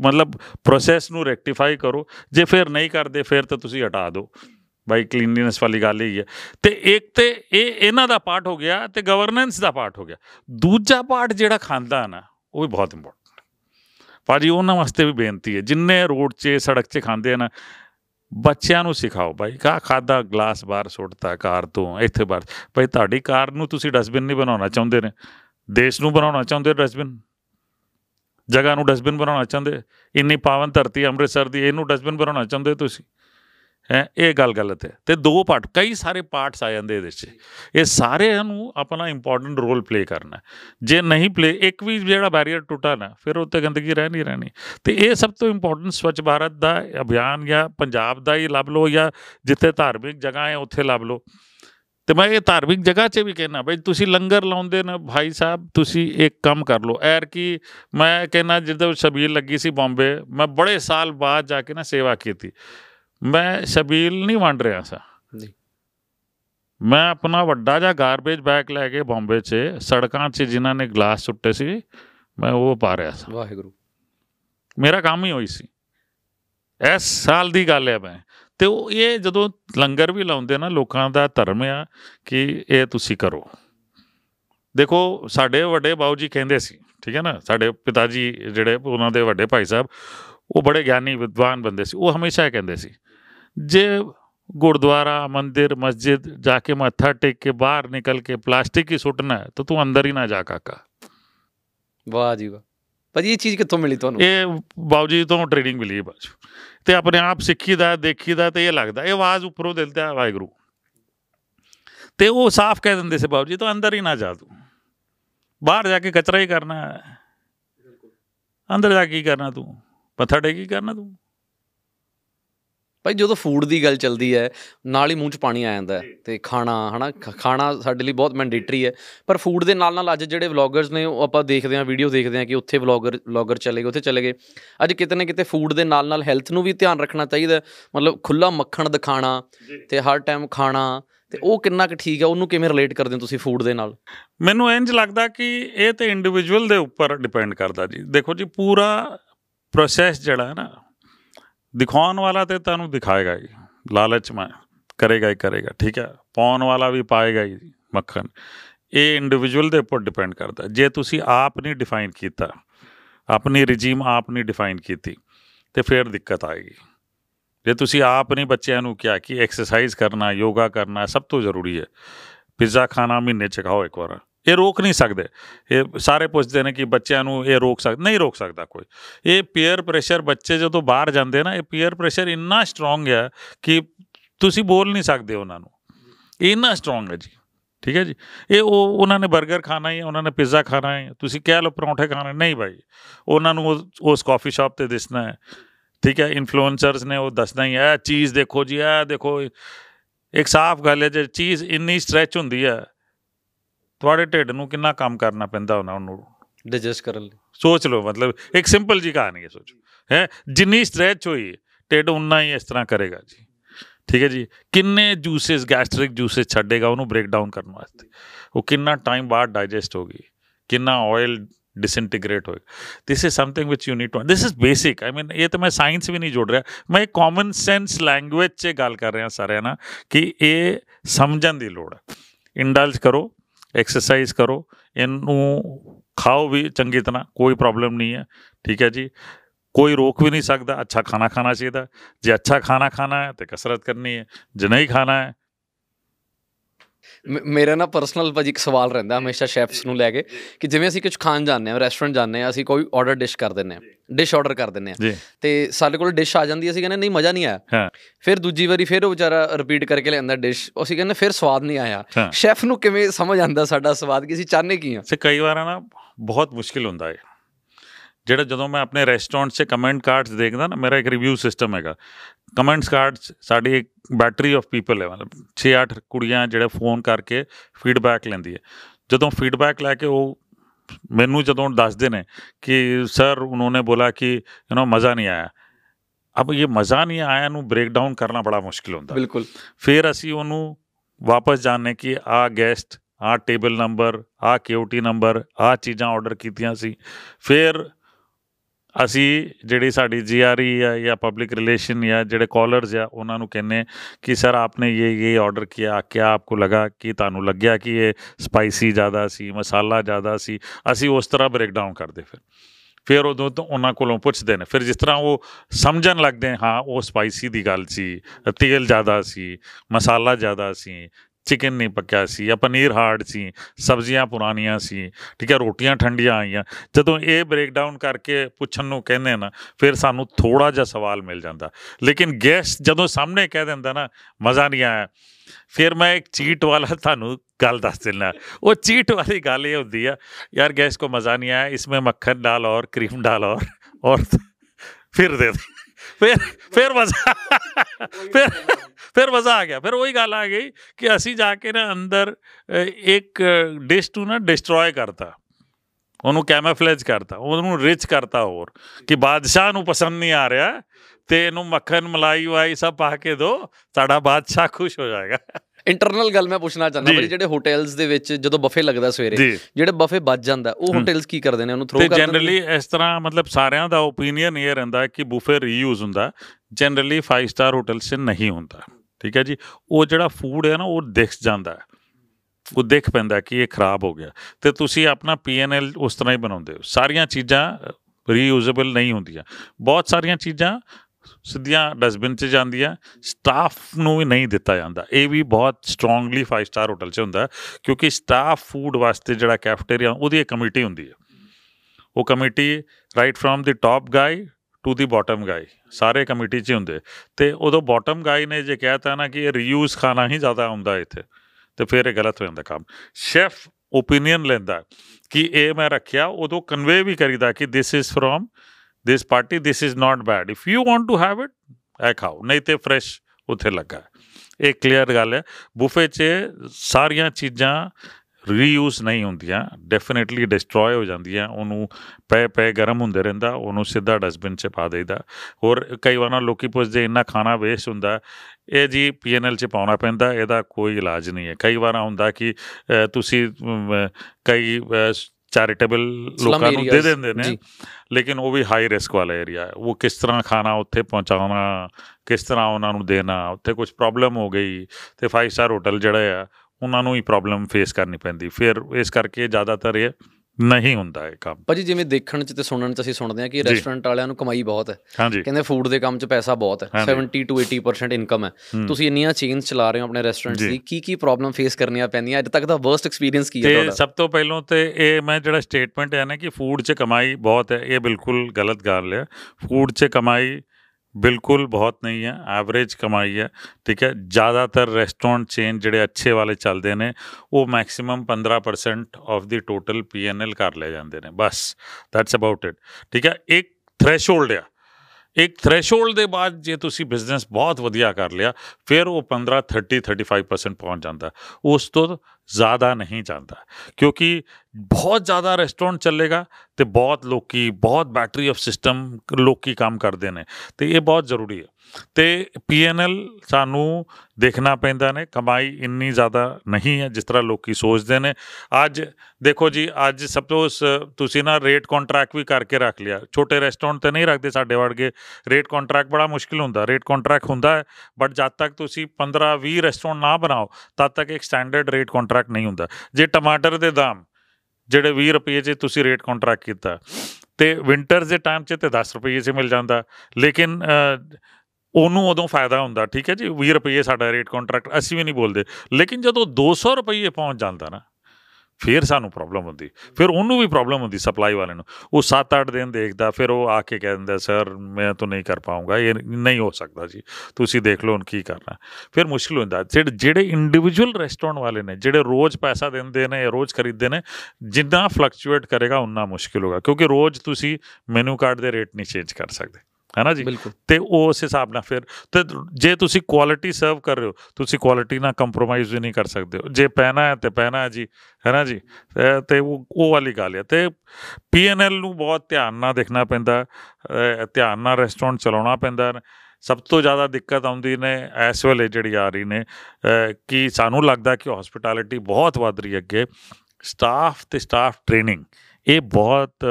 ਮਤਲਬ ਪ੍ਰੋਸੈਸ ਨੂੰ ਰੈਕਟੀਫਾਈ ਕਰੋ। ਜੇ ਫਿਰ ਨਹੀਂ ਕਰਦੇ ਫਿਰ ਤਾਂ ਤੁਸੀਂ ਹਟਾ ਦਿਓ। ਬਾਈ ਕਲੀਨਲੀਨੈਸ ਵਾਲੀ ਗੱਲ ਹੀ ਹੈ। ਤੇ ਇੱਕ ਤੇ ਇਹ ਇਹਨਾਂ ਦਾ ਪਾਰਟ ਹੋ ਗਿਆ ਤੇ ਗਵਰਨੈਂਸ ਦਾ ਪਾਰਟ ਹੋ ਗਿਆ। ਦੂਜਾ ਪਾਰਟ ਜਿਹੜਾ ਖਾਂਦਾ ਨਾ, ਉਹ ਵੀ ਬਹੁਤ ਇੰਪੋਰਟੈਂਟ ਭਾਜੀ, ਉਹਨਾਂ ਵਾਸਤੇ ਵੀ ਬੇਨਤੀ ਹੈ, ਜਿੰਨੇ ਰੋਡ 'ਚ, ਸੜਕ 'ਚ ਖਾਂਦੇ ਆ ਨਾ, ਬੱਚਿਆਂ ਨੂੰ ਸਿਖਾਓ ਭਾਈ ਕਾ ਖਾਦਾ ਗਲਾਸ ਬਾਹਰ ਸੁੱਟਤਾ, ਕਾਰ ਤੋਂ, ਇੱਥੇ ਬਾਹਰ। ਭਾਈ, ਤੁਹਾਡੀ ਕਾਰ ਨੂੰ ਤੁਸੀਂ ਡਸਟਬਿਨ ਨਹੀਂ ਬਣਾਉਣਾ ਚਾਹੁੰਦੇ ਨੇ। ਦੇਸ਼ ਨੂੰ ਬਣਾਉਣਾ ਚਾਹੁੰਦੇ ਡਸਟਬਿਨ ਜਗ੍ਹਾ ਨੂੰ ਡਸਟਬਿਨ ਬਣਾਉਣਾ ਚਾਹੁੰਦੇ? ਇੰਨੀ ਪਾਵਨ ਧਰਤੀ ਅੰਮ੍ਰਿਤਸਰ ਦੀ, ਇਹਨੂੰ ਡਸਟਬਿਨ ਬਣਾਉਣਾ ਚਾਹੁੰਦੇ ਤੁਸੀਂ? ਹੈ, ਇਹ ਗੱਲ ਗਲਤ ਹੈ। ਤੇ ਦੋ ਪਾਰਟ ਕਈ ਸਾਰੇ ਪਾਰਟਸ ਆ ਜਾਂਦੇ ਇਹਦੇ 'ਚ। ਇਹ ਸਾਰਿਆਂ ਨੂੰ ਆਪਣਾ ਇੰਪੋਰਟੈਂਟ ਰੋਲ ਪਲੇ ਕਰਨਾ ਹੈ। ਜੇ ਨਹੀਂ ਪਲੇ ਇੱਕ ਵੀ ਜਿਹੜਾ ਬੈਰੀਅਰ ਟੁੱਟਾ ਨਾ, ਫਿਰ ਉੱਤੇ ਗੰਦਗੀ ਰਹਿ ਨਹੀਂ ਰਹਿਣੀ। ਤੇ ਇਹ ਸਭ ਤੋਂ ਇੰਪੋਰਟੈਂਟ ਸਵੱਛ ਭਾਰਤ ਦਾ ਅਭਿਆਨ ਜਾਂ ਪੰਜਾਬ ਦਾ ਹੀ ਲੱਭ ਲਓ ਜਾਂ ਜਿੱਥੇ ਧਾਰਮਿਕ ਜਗ੍ਹਾ ਹੈ, ਉੱਥੇ ਲੱਭ ਲਓ। ਤੇ ਮੈਂ ਇਹ ਧਾਰਮਿਕ ਜਗ੍ਹਾ 'ਚ ਵੀ ਕਹਿਣਾ ਬਈ ਤੁਸੀਂ ਲੰਗਰ ਲਾਉਂਦੇ ਨਾ ਭਾਈ ਸਾਹਿਬ, ਤੁਸੀਂ ਇੱਕ ਕੰਮ ਕਰ ਲਓ। ਐਰ ਕੀ ਮੈਂ ਕਹਿਣਾ ਜਦੋਂ ਸ਼ਬੀਲ ਲੱਗੀ ਸੀ ਬੰਬੇ, ਮੈਂ ਬੜੇ ਸਾਲ ਬਾਅਦ ਜਾ ਕੇ ਨਾ ਸੇਵਾ ਕੀਤੀ। ਮੈਂ ਸ਼ਬੀਲ ਨਹੀਂ ਵੰਡ ਰਿਹਾ ਸਾਂ। ਜੀ ਮੈਂ ਆਪਣਾ ਵੱਡਾ ਜਿਹਾ ਗਾਰਬੇਜ ਬੈਗ ਲੈ ਕੇ ਬੰਬੇ 'ਚ ਸੜਕਾਂ 'ਚ ਜਿਨ੍ਹਾਂ ਨੇ ਗਲਾਸ ਸੁੱਟੇ ਸੀ ਮੈਂ ਉਹ ਪਾ ਰਿਹਾ ਸਾਂ। ਵਾਹਿਗੁਰੂ। ਮੇਰਾ ਕੰਮ ਹੀ ਹੋਈ ਸੀ। ਇਸ ਸਾਲ ਦੀ ਗੱਲ ਹੈ ਮੈਂ ਤੇ ਉਹ ਇਹ ਜਦੋਂ ਲੰਗਰ ਵੀ ਲਾਉਂਦੇ ਨਾ ਲੋਕਾਂ ਦਾ ਧਰਮ ਆ ਕਿ ਇਹ ਤੁਸੀਂ ਕਰੋ। ਦੇਖੋ ਸਾਡੇ ਵੱਡੇ ਬਾਊ ਜੀ ਕਹਿੰਦੇ ਸੀ ਠੀਕ ਹੈ ਨਾ? ਸਾਡੇ ਪਿਤਾ ਜੀ ਜਿਹੜੇ ਉਹਨਾਂ ਦੇ ਵੱਡੇ ਭਾਈ ਸਾਹਿਬ ਉਹ ਬੜੇ ਗਿਆਨੀ ਵਿਦਵਾਨ ਬੰਦੇ ਸੀ ਉਹ ਹਮੇਸ਼ਾ ਕਹਿੰਦੇ ਸੀ ਜੇ ਗੁਰਦੁਆਰਾ ਮੰਦਿਰ ਮਸਜਿਦ ਜਾ ਕੇ ਮੱਥਾ ਟੇਕ ਕੇ ਬਾਹਰ ਨਿਕਲ ਕੇ ਪਲਾਸਟਿਕ ਹੀ ਸੁੱਟਣਾ ਹੈ ਤਾਂ ਤੂੰ ਅੰਦਰ ਹੀ ਨਾ ਜਾ ਕਾਕਾ। ਵਾਹ ਜੀ ਵਾਹ। ਭਾਜੀ ਇਹ ਚੀਜ਼ ਕਿੱਥੋਂ ਮਿਲੀ ਤੁਹਾਨੂੰ? ਇਹ ਬਾਊ ਜੀ ਤੋਂ ਟ੍ਰੇਨਿੰਗ ਮਿਲੀ ਹੈ ਬਾਜੂ ਤੇ ਆਪਣੇ ਆਪ ਸਿੱਖੀਦਾ ਦੇਖੀਦਾ ਤੇ ਇਹ ਲੱਗਦਾ ਇਹ ਆਵਾਜ਼ ਉੱਪਰੋਂ ਦਿਲ ਤੇ ਆ ਵਾਹਿਗੁਰੂ। ਤੇ ਉਹ ਸਾਫ਼ ਕਹਿ ਦਿੰਦੇ ਸੀ ਬਾਊ ਜੀ ਤੂੰ ਅੰਦਰ ਹੀ ਨਾ ਜਾ ਤੂੰ। ਬਾਹਰ ਜਾ ਕੇ ਕਚਰਾ ਹੀ ਕਰਨਾ ਹੈ। ਅੰਦਰ ਜਾ ਕੇ ਕੀ ਕਰਨਾ ਤੂੰ? ਮੱਥਾ ਟੇਕ ਕੀ ਕਰਨਾ ਤੂੰ? ਭਾਈ ਜਦੋਂ ਫੂਡ ਦੀ ਗੱਲ ਚੱਲਦੀ ਹੈ ਨਾਲ ਹੀ ਮੂੰਹ 'ਚ ਪਾਣੀ ਆ ਜਾਂਦਾ ਤੇ ਖਾਣਾ ਹਨਾ ਖਾਣਾ ਸਾਡੇ ਲਈ ਬਹੁਤ ਮੈਂਡੇਟਰੀ ਹੈ। ਪਰ ਫੂਡ ਦੇ ਨਾਲ ਨਾਲ ਅੱਜ ਜਿਹੜੇ ਵਲੌਗਰਸ ਨੇ ਉਹ ਆਪਾਂ ਦੇਖਦੇ ਹਾਂ ਵੀਡੀਓ ਦੇਖਦੇ ਹਾਂ ਕਿ ਉੱਥੇ ਵਲੌਗਰ ਵਲੌਗਰ ਚਲੇ ਗਏ ਉੱਥੇ ਚਲੇ ਗਏ। ਅੱਜ ਕਿਤੇ ਨਾ ਕਿਤੇ ਫੂਡ ਦੇ ਨਾਲ ਨਾਲ ਹੈਲਥ ਨੂੰ ਵੀ ਧਿਆਨ ਰੱਖਣਾ ਚਾਹੀਦਾ। ਮਤਲਬ ਖੁੱਲਾ ਮੱਖਣ ਦਿਖਾਣਾ ਤੇ ਹਰ ਟਾਈਮ ਖਾਣਾ ਤੇ ਉਹ ਕਿੰਨਾ ਕੁ ਠੀਕ ਹੈ ਉਹਨੂੰ ਕਿਵੇਂ ਰਿਲੇਟ ਕਰਦੇ ਹੋ ਤੁਸੀਂ ਫੂਡ ਦੇ ਨਾਲ? ਮੈਨੂੰ ਇੰਜ ਲੱਗਦਾ ਕਿ ਇਹ ਤੇ ਇੰਡੀਵਿਜੂਅਲ ਦੇ ਉੱਪਰ ਡਿਪੈਂਡ ਕਰਦਾ ਜੀ। ਦੇਖੋ ਜੀ ਪੂਰਾ ਪ੍ਰੋਸੈਸ ਜਿਹੜਾ ਹੈ ਨਾ, ਦਿਖਾਉਣ ਵਾਲਾ ਤੇ ਤੁਹਾਨੂੰ ਦਿਖਾਏਗਾ ਹੀ। ਲਾਲਚ ਮੈਂ, ਕਰੇਗਾ ਹੀ ਕਰੇਗਾ, ਠੀਕ ਹੈ? ਪਾਉਣ ਵਾਲਾ ਵੀ ਪਾਏਗਾ ਹੀ ਮੱਖਣ। ਇਹ ਇੰਡੀਵਿਜੂਅਲ ਦੇ ਉੱਪਰ ਡਿਪੈਂਡ ਕਰਦਾ ਜੇ ਤੁਸੀਂ ਆਪ ਨਹੀਂ ਡਿਫਾਈਨ ਕੀਤਾ, ਆਪਣੀ ਰਜੀਮ ਆਪ ਨਹੀਂ ਡਿਫਾਈਨ ਕੀਤੀ, ਤੇ ਫਿਰ ਦਿੱਕਤ ਆਏਗੀ। ਜੇ ਤੁਸੀਂ ਆਪ ਨਹੀਂ ਬੱਚਿਆਂ ਨੂੰ ਕਿਹਾ ਕਿ ਐਕਸਰਸਾਈਜ਼ ਕਰਨਾ, ਯੋਗਾ ਕਰਨਾ ਸਭ ਤੋਂ ਜ਼ਰੂਰੀ ਹੈ। ਪਿਜ਼ਾ ਖਾਣਾ ਮਹੀਨੇ ਚ ਖਾਓ ਇੱਕ ਵਾਰ। ਇਹ ਰੋਕ ਨਹੀਂ ਸਕਦੇ। ਇਹ ਸਾਰੇ ਪੁੱਛਦੇ ਨੇ ਕਿ ਬੱਚਿਆਂ ਨੂੰ ਇਹ ਰੋਕ ਸਕ, ਨਹੀਂ ਰੋਕ ਸਕਦਾ ਕੋਈ। ਇਹ ਪੀਅਰ ਪ੍ਰੈਸ਼ਰ ਬੱਚੇ ਜਦੋਂ ਬਾਹਰ ਜਾਂਦੇ ਨਾ, ਇਹ ਪੀਅਰ ਪ੍ਰੈਸ਼ਰ ਇੰਨਾ ਸਟਰੋਂਗ ਹੈ ਕਿ ਤੁਸੀਂ ਬੋਲ ਨਹੀਂ ਸਕਦੇ ਉਹਨਾਂ ਨੂੰ। ਇਹ ਇੰਨਾ ਸਟਰੋਂਗ ਹੈ ਜੀ। ਠੀਕ ਹੈ ਜੀ? ਇਹ ਉਹ, ਉਹਨਾਂ ਨੇ 버ਗਰ ਖਾਣਾ ਹੈ ਉਹਨਾਂ ਨੇ ਪਿਜ਼ਾ ਖਾਣਾ ਹੈ ਤੁਸੀਂ ਕਹਿ ਲਓ ਪਰੌਂਠੇ ਖਾਣੇ, ਨਹੀਂ ਭਾਈ ਉਹਨਾਂ ਨੂੰ ਉਸ- ਉਸ ਕਾਫੀ ਸ਼ਾਪ ਤੇ ਦਿਸਣਾ ਹੈ। ਠੀਕ ਹੈ ਇਨਫਲੂਐਂਸਰਸ ਨੇ ਉਹ ਦੱਸਣਾ ਹੀ ਹੈ ਇਹ ਚੀਜ਼ ਦੇਖੋ ਜੀ, ਇਹ ਦੇਖੋ। ਇੱਕ ਸਾਫ਼ ਗੱਲ ਹੈ, ਜੇ ਚੀਜ਼ ਇੰਨੀ ਸਟ੍ਰੈਚ ਹੁੰਦੀ ਹੈ ਤੁਹਾਡੇ ਢਿੱਡ ਨੂੰ ਕਿੰਨਾ ਕੰਮ ਕਰਨਾ ਪੈਂਦਾ ਉਹਨਾਂ ਨੂੰ? ਡਾਈਜੈਸਟ ਕਰਨ ਲਈ। ਸੋਚ ਲਓ ਮਤਲਬ ਇੱਕ ਸਿੰਪਲ ਜੀ ਕਹਾਣੀ ਹੈ ਸੋਚੋ। ਹੈ? ਜਿੰਨੀ ਸਟ੍ਰੈਚ ਹੋਈ ਢਿੱਡ ਉਨਾ ਹੀ ਇਸ ਤਰ੍ਹਾਂ ਕਰੇਗਾ ਜੀ। ਠੀਕ ਹੈ ਜੀ? ਕਿੰਨੇ ਜੂਸਸ ਗੈਸਟ੍ਰਿਕ ਜੂਸਸ ਛੱਡੇਗਾ ਉਹਨੂੰ ਬ੍ਰੇਕ ਡਾਊਨ ਕਰਨ ਵਾਸਤੇ? ਉਹ ਕਿੰਨਾ ਟਾਈਮ ਬਾਅਦ ਡਾਈਜੈਸਟ ਹੋਗੀ? ਕਿੰਨਾ ਆਇਲ disintegrate ਹੋਏਗਾ? This is something which you need to this is basic. I mean ਇਹ ਤਾਂ ਮੈਂ ਸਾਇੰਸ ਵੀ ਨਹੀਂ ਜੋੜ ਰਿਹਾ। ਮੈਂ ਇੱਕ ਕਾਮਨ ਸੈਂਸ ਲੈਂਗੁਏਜ 'ਚ ਗੱਲ ਕਰ ਰਿਹਾ ਸਾਰਿਆਂ ਨਾਲ ਕਿ ਇਹ ਸਮਝਣ ਦੀ ਲੋੜ ਹੈ। ਇੰਡਲਜ ਕਰੋ। ਐਕਸਰਸਾਈਜ਼ ਕਰੋ। ਇਹਨੂੰ ਖਾਓ ਵੀ ਚੰਗੀ ਤਰ੍ਹਾਂ, ਕੋਈ ਪ੍ਰੋਬਲਮ ਨਹੀਂ ਹੈ। ਠੀਕ ਹੈ ਜੀ? ਕੋਈ ਰੋਕ ਵੀ ਨਹੀਂ ਸਕਦਾ। ਅੱਛਾ ਖਾਣਾ ਖਾਣਾ ਚਾਹੀਦਾ। ਜੇ ਅੱਛਾ ਖਾਣਾ ਖਾਣਾ ਹੈ ਤੇ ਕਸਰਤ ਕਰਨੀ ਹੈ। ਜੇ ਨਹੀਂ ਖਾਣਾ ਹੈ ਮ- ਮੇਰਾ ਨਾ ਪਰਸਨਲ ਭਾਜੀ ਇੱਕ ਸਵਾਲ ਰਹਿੰਦਾ ਹਮੇਸ਼ਾ ਸ਼ੈਫਸ ਨੂੰ ਲੈ ਕੇ ਕਿ ਜਿਵੇਂ ਅਸੀਂ ਕੁਝ ਖਾਣ ਜਾਂਦੇ ਹਾਂ ਰੈਸਟੋਰੈਂਟ ਜਾਂਦੇ ਹਾਂ ਅਸੀਂ ਕੋਈ ਆਰਡਰ ਡਿਸ਼ ਕਰ ਦਿੰਦੇ ਹਾਂ ਡਿਸ਼ ਆਰਡਰ ਕਰ ਹਾਂ। ਜੀ। ਤੇ ਸਾਡੇ ਕੋਲ ਡਿਸ਼ ਆ ਜਾਂਦੀ ਅਸੀਂ ਕਹਿੰਦੇ ਨਹੀਂ ਮਜ਼ਾ ਨਹੀਂ ਆਇਆ। ਹਾਂ। ਫਿਰ ਦੂਜੀ ਵਾਰੀ ਫਿਰ ਉਹ ਵਿਚਾਰਾ ਰਿਪੀਟ ਕਰਕੇ ਲੈਂਦਾ ਡਿਸ਼ ਅਸੀਂ ਕਹਿੰਦੇ ਫਿਰ ਸਵਾਦ ਨਹੀਂ ਆਇਆ। ਸ਼ੈਫ ਨੂੰ ਕਿਵੇਂ ਸਮਝ ਆਂਦਾ ਸਾਡਾ ਸਵਾਦ ਕਿ ਅਸੀਂ ਚਾਹਨੇ ਕੀ ਆ ਸੇ ਕਈ ਵਾਰ ਨਾ ਬਹੁਤ ਮੁਸ਼ਕਿਲ ਹੁੰਦਾ ਹੈ। ਜਿਹੜਾ ਜਦੋਂ ਮੈਂ ਆਪਣੇ ਰੈਸਟੋਰੈਂਟ 'ਚ ਕਮੈਂਟ ਕਾਰਡਸ ਦੇਖਦਾ ਨਾ ਮੇਰਾ ਇੱਕ ਰਿਵਿਊ ਸਿਸਟਮ ਹੈਗਾ। ਕਮੈਂਟਸ ਕਾਰਡਸ ਸਾਡੀ ਇੱਕ ਬੈਟਰੀ ਆਫ ਪੀਪਲ ਹੈ ਮਤਲਬ 6-8 ਕੁੜੀਆਂ ਜਿਹੜੇ ਫੋਨ ਕਰਕੇ ਫੀਡਬੈਕ ਲੈਂਦੀ ਹੈ। ਜਦੋਂ ਫੀਡਬੈਕ ਲੈ ਕੇ ਉਹ ਮੈਨੂੰ ਜਦੋਂ ਦੱਸਦੇ ਨੇ ਕਿ ਸਰ ਉਹਨਾਂ ਬੋਲਾ ਕਿ ਯੂ نو ਮਜ਼ਾ ਨਹੀਂ ਆਇਆ। ਅਬ ਇਹ ਮਜ਼ਾ ਨਹੀਂ ਆਇਆ ਨੂੰ ਬ੍ਰੇਕ ਡਾਊਨ ਕਰਨਾ ਬੜਾ ਮੁਸ਼ਕਿਲ ਹੁੰਦਾ। ਬਿਲਕੁਲ। ਫਿਰ ਅਸੀਂ ਉਹਨੂੰ ਵਾਪਸ ਜਾਣਨੇ ਕਿ ਆ ਗੈਸਟ ਆ ਟੇਬਲ ਨੰਬਰ ਆ ਕਿਊਟੀ ਨੰਬਰ ਆ ਚੀਜ਼ਾਂ ਆਰਡਰ ਕੀਤੀਆਂ ਸੀ। ਫਿਰ ਅਸੀਂ ਜਿਹੜੀ ਸਾਡੀ ਜੀਆਰਈ ਆ ਜਾਂ ਪਬਲਿਕ ਰਿਲੇਸ਼ਨ ਜਾਂ ਜਿਹੜੇ ਕਾਲਰਸ ਆ, ਉਹਨਾਂ ਨੂੰ ਕਹਿੰਨੇ ਕਿ ਸਰ ਆਪਨੇ ਇਹ ਇਹ ਆਰਡਰ ਕੀਤਾ ਕਿਆ ਆਪਕੋ ਲਗਾ, ਕਿ ਤੁਹਾਨੂੰ ਲੱਗਿਆ ਕਿ ਇਹ ਸਪਾਈਸੀ ਜ਼ਿਆਦਾ ਸੀ, ਮਸਾਲਾ ਜ਼ਿਆਦਾ ਸੀ? ਅਸੀਂ ਉਸ ਤਰ੍ਹਾਂ ਬ੍ਰੇਕ ਡਾਊਨ ਕਰਦੇ ਫਿਰ। ਫਿਰ ਉਦੋਂ ਤੋਂ ਉਹਨਾਂ ਕੋਲੋਂ ਪੁੱਛਦੇ ਨੇ। ਫਿਰ ਜਿਸ ਤਰ੍ਹਾਂ ਉਹ ਸਮਝਣ ਲੱਗਦੇ ਹਾਂ ਉਹ ਸਪਾਈਸੀ ਦੀ ਗੱਲ ਸੀ, ਤੇਲ ਜ਼ਿਆਦਾ ਸੀ, ਮਸਾਲਾ ਜ਼ਿਆਦਾ ਸੀ ਚਿਕਨ ਨਹੀਂ ਪੱਕਿਆ ਸੀ ਜਾਂ ਪਨੀਰ ਹਾਰਡ ਸੀ, ਸਬਜ਼ੀਆਂ ਪੁਰਾਣੀਆਂ ਸੀ, ਠੀਕ ਹੈ, ਰੋਟੀਆਂ ਠੰਡੀਆਂ ਆਈਆਂ। ਜਦੋਂ ਇਹ ਬ੍ਰੇਕਡਾਊਨ ਕਰਕੇ ਪੁੱਛਣ ਨੂੰ ਕਹਿੰਦੇ ਨਾ, ਫਿਰ ਸਾਨੂੰ ਥੋੜਾ ਜਿਹਾ ਸਵਾਲ ਮਿਲ ਜਾਂਦਾ। ਲੇਕਿਨ ਗੈਸਟ ਜਦੋਂ ਸਾਹਮਣੇ ਕਹਿ ਦਿੰਦਾ ਨਾ, ਮਜ਼ਾ ਨਹੀਂ ਆਇਆ। ਫਿਰ ਮੈਂ ਇੱਕ ਚੀਟ ਵਾਲਾ ਤੁਹਾਨੂੰ ਗੱਲ ਦੱਸ ਦਿੰਦਾ। ਉਹ ਚੀਟ ਵਾਲੀ ਗੱਲ ਇਹ ਹੁੰਦੀ ਆ, ਯਾਰ ਗੈਸ ਕੋ ਮਜ਼ਾ ਨਹੀਂ ਆਇਆ, ਇਸ ਵਿੱਚ ਮੱਖਣ ਡਾਲ ਔਰ ਕਰੀਮ ਡਾਲ ਔਰ ਔਰ ਫਿਰ ਦੇ ਦੇ। ਫਿਰ ਫਿਰ ਮਜ਼ਾ ਫਿਰ ਫਿਰ ਮਜ਼ਾ ਆ ਗਿਆ। ਫਿਰ ਉਹੀ ਗੱਲ ਆ ਗਈ ਕਿ ਅਸੀਂ ਜਾ ਕੇ ਨਾ ਅੰਦਰ ਇੱਕ ਡਿਸ਼ ਨੂੰ ਨਾ ਡਿਸਟਰੋਏ ਕਰਤਾ। ਉਹਨੂੰ ਕੈਮਫਲੇਜ ਕਰਤਾ। ਉਹਨੂੰ ਰਿਚ ਕਰਤਾ ਹੋਰ ਕਿ ਬਾਦਸ਼ਾਹ ਨੂੰ ਪਸੰਦ ਨਹੀਂ ਆ ਰਿਹਾ ਤੇ ਇਹਨੂੰ ਮੱਖਣ, ਮਲਾਈ ਵਾਈ ਸਭ ਪਾ ਕੇ ਦੋ ਸਾਡਾ ਬਾਦਸ਼ਾਹ ਖੁਸ਼ ਹੋ ਜਾਏਗਾ। ਇੰਟਰਨਲ ਗੱਲ ਮੈਂ ਪੁੱਛਣਾ ਚਾਹੁੰਦਾ। ਭਾਜੀ ਜਿਹੜੇ ਹੋਟਲਸ ਦੇ ਵਿੱਚ ਜਦੋਂ ਬਫੇ ਲੱਗਦਾ ਸਵੇਰੇ ਜਿਹੜੇ ਬਫੇ ਵੱਜ ਜਾਂਦਾ ਉਹ। ਹੋਟਲਸ ਕੀ ਕਰਦੇ ਨੇ? ਉਹਨੂੰ ਥਰੋ ਤੇ ਕਰ ਦਿੰਦੇ ਨੇ? ਜਨਰਲੀ ਇਸ ਤਰ੍ਹਾਂ ਮਤਲਬ ਸਾਰਿਆਂ ਦਾ ਓਪੀਨੀਅਨ ਇਹ ਰਹਿੰਦਾ ਕਿ ਬੂਫੇ ਰੀਯੂਜ਼ ਹੁੰਦਾ ਜਨਰਲੀ 5 ਸਟਾਰ ਹੋਟਲ 'ਚ ਨਹੀਂ ਹੁੰਦਾ। ਠੀਕ ਹੈ ਜੀ? ਉਹ ਜਿਹੜਾ ਫੂਡ ਹੈ ਨਾ ਉਹ ਦਿਖ ਜਾਂਦਾ ਹੈ। ਉਹ ਦੇਖ ਪੈਂਦਾ ਕਿ ਇਹ ਖਰਾਬ ਹੋ ਗਿਆ। ਤੇ ਤੁਸੀਂ ਆਪਣਾ ਪੀਐਨਐਲ ਉਸ ਤਰ੍ਹਾਂ ਹੀ ਬਣਾਉਂਦੇ ਹੋ। ਸਾਰੀਆਂ ਚੀਜ਼ਾਂ ਰੀਯੂਜ਼ੇਬਲ ਨਹੀਂ ਹੁੰਦੀਆਂ। ਬਹੁਤ ਸਾਰੀਆਂ ਚੀਜ਼ਾਂ ਸਿੱਧੀਆਂ ਡਸਟਬਿਨ 'ਚ ਜਾਂਦੀਆਂ ਸਟਾਫ ਨੂੰ ਵੀ ਨਹੀਂ ਦਿੱਤਾ ਜਾਂਦਾ। ਇਹ ਵੀ ਬਹੁਤ ਸਟਰੋਂਗਲੀ 5 ਸਟਾਰ ਹੋਟਲ 'ਚ ਹੁੰਦਾ ਹੈ, ਕਿਉਂਕਿ ਸਟਾਫ ਫੂਡ ਵਾਸਤੇ ਜਿਹੜਾ ਕੈਫੇਟੇਰੀਆ ਉਹਦੀ ਇੱਕ ਕਮੇਟੀ ਹੁੰਦੀ ਹੈ। ਉਹ committee right from the top guy to the bottom guy ਸਾਰੇ ਕਮੇਟੀ 'ਚ ਹੀ ਹੁੰਦੇ। ਤੇ ਉਦੋਂ ਬਾਟਮ ਗਾਈ ਨੇ ਜੇ ਕਹਿਤਾ ਨਾ ਕਿ ਇਹ ਰੀਯੂਜ਼ ਖਾਣਾ ਹੀ ਜ਼ਿਆਦਾ ਹੁੰਦਾ ਇੱਥੇ ਤੇ ਫਿਰ ਇਹ ਗਲਤ ਹੋ ਜਾਂਦਾ ਕੰਮ। ਸ਼ੈਫ ਓਪੀਨੀਅਨ ਲੈਂਦਾ ਕਿ ਇਹ ਮੈਂ ਰੱਖਿਆ ਉਦੋਂ ਕਨਵੇ ਵੀ ਕਰੀਦਾ ਕਿ this is from this party this is not bad if you want to have it ਇਹ ਖਾਓ। ਨਹੀਂ ਤੇ ਫਰੈਸ਼ ਉੱਥੇ ਲੱਗਾ ਹੈ। ਇਹ ਕਲੀਅਰ ਗੱਲ ਹੈ। ਬੁਫੇ 'ਚ ਸਾਰੀਆਂ ਚੀਜ਼ਾਂ ਰੀਯੂਜ਼ ਨਹੀਂ ਹੁੰਦੀਆਂ। ਡੈਫੀਨਿਟਲੀ ਡਿਸਟਰੋਏ ਹੋ ਜਾਂਦੀਆਂ। ਉਹਨੂੰ ਪਏ ਪਏ ਗਰਮ ਹੁੰਦੇ ਰਹਿੰਦਾ। ਉਹਨੂੰ ਸਿੱਧਾ ਡਸਟਬਿਨ 'ਚ ਪਾ ਦੇਈਦਾ। ਹੋਰ ਕਈ ਵਾਰ ਨਾ ਲੋਕੀ ਪੁੱਛਦੇ ਇੰਨਾ ਖਾਣਾ ਵੇਸਟ ਹੁੰਦਾ। ਇਹ ਜੀ ਪੀਐਨਐਲ 'ਚ ਪਾਉਣਾ ਪੈਂਦਾ। ਇਹਦਾ ਕੋਈ ਇਲਾਜ ਨਹੀਂ ਹੈ। ਕਈ ਵਾਰ ਹੁੰਦਾ ਕਿ ਅ, ਤੁਸੀਂ ਅਮ, ਕਈ ਚੈਰੀਟੇਬਲ ਲੋਕਾਂ ਨੂੰ ਦੇ ਦਿੰਦੇ ਨੇ। ਲੇਕਿਨ ਉਹ ਵੀ ਹਾਈ ਰਿਸਕ ਵਾਲਾ ਏਰੀਆ ਹੈ ਉਹ ਕਿਸ ਤਰ੍ਹਾਂ ਖਾਣਾ ਉੱਥੇ ਪਹੁੰਚਾਉਣਾ ਕਿਸ ਤਰ੍ਹਾਂ ਉਹਨਾਂ ਨੂੰ ਦੇਣਾ ਉੱਥੇ ਕੁਝ ਪ੍ਰੋਬਲਮ ਹੋ ਗਈ ਤੇ 5 ਸਟਾਰ ਹੋਟਲ ਜਿਹੜੇ ਆ ਉਹਨਾਂ ਨੂੰ ਹੀ ਪ੍ਰੋਬਲਮ ਫੇਸ ਕਰਨੀ ਪੈਂਦੀ ਫਿਰ ਇਸ ਕਰਕੇ ਜ਼ਿਆਦਾਤਰ ਇਹ ਨਹੀਂ ਹੁੰਦਾ ਇਹ ਕੰਮ ਭਾਜੀ ਜਿਵੇਂ ਦੇਖਣ ਚ ਤੇ ਸੁਣਨ ਚ ਅਸੀਂ ਸੁਣਦੇ ਹਾਂ ਕਿ। ਰੈਸਟੋਰੈਂਟ ਵਾਲਿਆਂ ਨੂੰ ਕਮਾਈ ਬਹੁਤ ਹੈ ਕਹਿੰਦੇ ਫੂਡ ਦੇ ਕੰਮ ਚ ਪੈਸਾ ਬਹੁਤ ਹੈ ਹਾਂਜੀ। 70 ਟੂ 80% ਇਨਕਮ ਹੈ। ਤੁਸੀਂ ਇੰਨੀਆਂ ਚੇਨਸ ਚਲਾ ਰਹੇ ਹੋ ਆਪਣੇ ਰੈਸਟੋਰੈਂਟਸ। ਦੀ ਕੀ ਕੀ ਪ੍ਰੋਬਲਮ ਫੇਸ ਕਰਨੀਆਂ ਪੈਂਦੀਆਂ ਅੱਜ ਤੱਕ ਦਾ ਵਰਸਟ ਐਕਸਪੀਰੀਅੰਸ ਕੀ ਹੈ ਤੇ ਤੁਹਾਡਾ ਸਭ ਤੋਂ ਪਹਿਲਾਂ ਤੇ ਇਹ ਮੈਂ ਜਿਹੜਾ ਸਟੇਟਮੈਂਟ ਹੈ ਨਾ ਕਿ ਫੂਡ 'ਚ ਕਮਾਈ ਬਹੁਤ ਹੈ ਇਹ ਬਿਲਕੁਲ ਗਲਤ ਗੱਲ ਹੈ ਫੂਡ 'ਚ ਕਮਾਈ ਬਿਲਕੁਲ ਬਹੁਤ ਨਹੀਂ ਹੈ ਐਵਰੇਜ ਕਮਾਈ ਹੈ, ਠੀਕ ਹੈ। ਜ਼ਿਆਦਾਤਰ ਰੈਸਟੋਰੈਂਟ ਚੇਨ ਜਿਹੜੇ ਅੱਛੇ ਵਾਲੇ ਚੱਲਦੇ ਨੇ, ਉਹ maximum 15% of the total PNL ਕਰ ਲੈ ਜਾਂਦੇ ਨੇ, ਬਸ ਦੈਟਸ ਅਬਾਊਟ ਇਟ ਠੀਕ ਹੈ। ਇੱਕ ਥ੍ਰੈਸ਼ੋਲਡ ਆ ਇੱਕ ਥ੍ਰੈਸ਼ੋਲਡ ਦੇ ਬਾਅਦ ਜੇ ਤੁਸੀਂ ਬਿਜ਼ਨਸ ਬਹੁਤ ਵਧੀਆ ਕਰ ਲਿਆ, ਫਿਰ ਉਹ 15 30 35% ਪਹੁੰਚ ਜਾਂਦਾ। ਉਸ ਤੋਂ ਜ਼ਿਆਦਾ ਨਹੀਂ ਜਾਂਦਾ। ਕਿਉਂਕਿ ਬਹੁਤ ਜ਼ਿਆਦਾ ਰੈਸਟੋਰੈਂਟ ਚੱਲੇਗਾ ਤੇ ਬਹੁਤ ਲੋਕੀ, ਬਹੁਤ ਬੈਟਰੀ ਆਫ ਸਿਸਟਮ ਲੋਕੀ ਕੰਮ ਕਰਦੇ ਨੇ। ਤੇ ਇਹ ਬਹੁਤ ਜ਼ਰੂਰੀ ਹੈ। ਤੇ ਪੀਐਨਐਲ ਸਾਨੂੰ ਦੇਖਣਾ ਪੈਂਦਾ ਨੇ ਕਮਾਈ ਇੰਨੀ ਜ਼ਿਆਦਾ ਨਹੀਂ ਹੈ ਜਿਸ ਤਰ੍ਹਾਂ ਲੋਕੀ ਸੋਚਦੇ ਨੇ। ਅੱਜ ਦੇਖੋ ਜੀ ਅੱਜ ਸਭ ਤੋਂ ਸ- ਤੁਸੀਂ ਨਾ ਰੇਟ ਕੰਟਰੈਕਟ ਵੀ ਕਰਕੇ ਰੱਖ ਲਿਆ। ਛੋਟੇ ਰੈਸਟੋਰੈਂਟ ਤੇ ਨਹੀਂ ਰੱਖਦੇ ਸਾਡੇ ਵਰਗੇ। ਰੇਟ ਕੰਟਰੈਕਟ ਬੜਾ ਮੁਸ਼ਕਿਲ ਹੁੰਦਾ ਰੇਟ ਕੰਟਰੈਕਟ ਹੁੰਦਾ ਹੈ ਬਟ ਜਦ ਤੱਕ ਤੁਸੀਂ 15 20 ਰੈਸਟੋਰੈਂਟ ਨਾ ਬਣਾਓ ਤਦ ਤੱਕ ਇੱਕ ਸਟੈਂਡਰਡ ਰੇਟ ਕੰਟਰੈਕਟ ਨਹੀਂ ਹੁੰਦਾ। ਜੇ ਟਮਾਟਰ ਦੇ ਦਾਮ ਜਿਹੜੇ 20 ਰੁਪਏ 'ਚ ਤੁਸੀਂ ਰੇਟ ਕੰਟਰੈਕਟ ਕੀਤਾ ਤੇ ਵਿੰਟਰਸ ਦੇ ਟਾਈਮ 'ਚ ਤੇ 10 ਰੁਪਏ 'ਚ ਮਿਲ ਜਾਂਦਾ। ਲੇਕਿਨ ਅ, ਉਹਨੂੰ ਉਦੋਂ ਫਾਇਦਾ ਹੁੰਦਾ, ਠੀਕ ਹੈ ਜੀ? 20 ਰੁਪਏ ਸਾਡਾ ਰੇਟ ਕੰਟਰੈਕਟ ਅਸੀਂ ਵੀ ਨਹੀਂ ਬੋਲਦੇ। ਲੇਕਿਨ ਜਦੋਂ 200 ਰੁਪਏ ਪਹੁੰਚ ਜਾਂਦਾ ਨਾ, ਫਿਰ ਸਾਨੂੰ ਪ੍ਰੋਬਲਮ ਹੁੰਦੀ। ਫਿਰ ਉਹਨੂੰ ਵੀ ਪ੍ਰੋਬਲਮ ਹੁੰਦੀ ਸਪਲਾਈ ਵਾਲੇ ਨੂੰ। ਉਹ 7-8 ਦਿਨ ਦੇਖਦਾ, ਫਿਰ ਉਹ ਆ ਕੇ ਕਹਿ ਦਿੰਦਾ ਸਰ ਮੈਂ ਤਾਂ ਨਹੀਂ ਕਰ ਪਾਉਂਗਾ ਇਹ ਨਹੀਂ ਹੋ ਸਕਦਾ ਜੀ। ਤੁਸੀਂ ਦੇਖ ਲਓ ਹੁਣ ਕੀ ਕਰਨਾ। ਫਿਰ ਮੁਸ਼ਕਿਲ ਹੁੰਦਾ। ਜਿਹੜੇ ਜਿਹੜੇ ਇੰਡੀਵਿਜੂਅਲ ਰੈਸਟੋਰੈਂਟ ਵਾਲੇ ਨੇ, ਜਿਹੜੇ ਰੋਜ਼ ਪੈਸਾ ਦਿੰਦੇ ਨੇ, ਰੋਜ਼ ਖਰੀਦਦੇ ਨੇ, ਜਿੰਨਾ ਫਲਕਚੁਏਟ ਕਰੇਗਾ ਉਨਾ ਮੁਸ਼ਕਿਲ ਹੋਗਾ ਕਿਉਂਕਿ ਰੋਜ਼ ਤੁਸੀਂ ਮੈਨੂ ਕਾਰਡ ਦੇ ਰੇਟ ਨਹੀਂ ਚੇਂਜ ਕਰ ਸਕਦੇ। ਹੈ ਨਾ ਜੀ? ਤੇ ਉਹ ਉਸ ਹਿਸਾਬ ਨਾਲ ਫਿਰ ਤੇ ਜੇ ਤੁਸੀਂ ਕੁਆਲਿਟੀ ਸਰਵ ਕਰ ਰਹੇ ਹੋ ਤੁਸੀਂ ਕੁਆਲਿਟੀ ਨਾਲ ਕੰਪਰੋਮਾਈਜ਼ ਵੀ ਨਹੀਂ ਕਰ ਸਕਦੇ ਹੋ। ਜੇ ਪਹਿਨਾ ਹੈ ਤੇ ਪਹਿਨਾ ਹੈ ਜੀ ਹੈ ਨਾ ਜੀ? ਤੇ ਉਹ ਉਹ ਵਾਲੀ ਗੱਲ ਹੈ। ਤੇ ਪੀਐਨਐਲ ਨੂੰ ਬਹੁਤ ਧਿਆਨ ਨਾਲ ਦੇਖਣਾ ਪੈਂਦਾ ਧਿਆਨ ਨਾਲ ਰੈਸਟੋਰੈਂਟ ਚਲਾਉਣਾ ਪੈਂਦਾ। ਸਭ ਤੋਂ ਜ਼ਿਆਦਾ ਦਿੱਕਤ ਆਉਂਦੀ ਨੇ ਇਸ ਵੇਲੇ ਜਿਹੜੀ ਆ ਰਹੀ ਨੇ ਕਿ ਸਾਨੂੰ ਲੱਗਦਾ ਕਿ ਹਸਪਿਟੈਲਿਟੀ ਬਹੁਤ ਵੱਧ ਰਹੀ ਅੱਗੇ। ਸਟਾਫ ਤੇ ਸਟਾਫ ਟ੍ਰੇਨਿੰਗ ਇਹ ਬਹੁਤ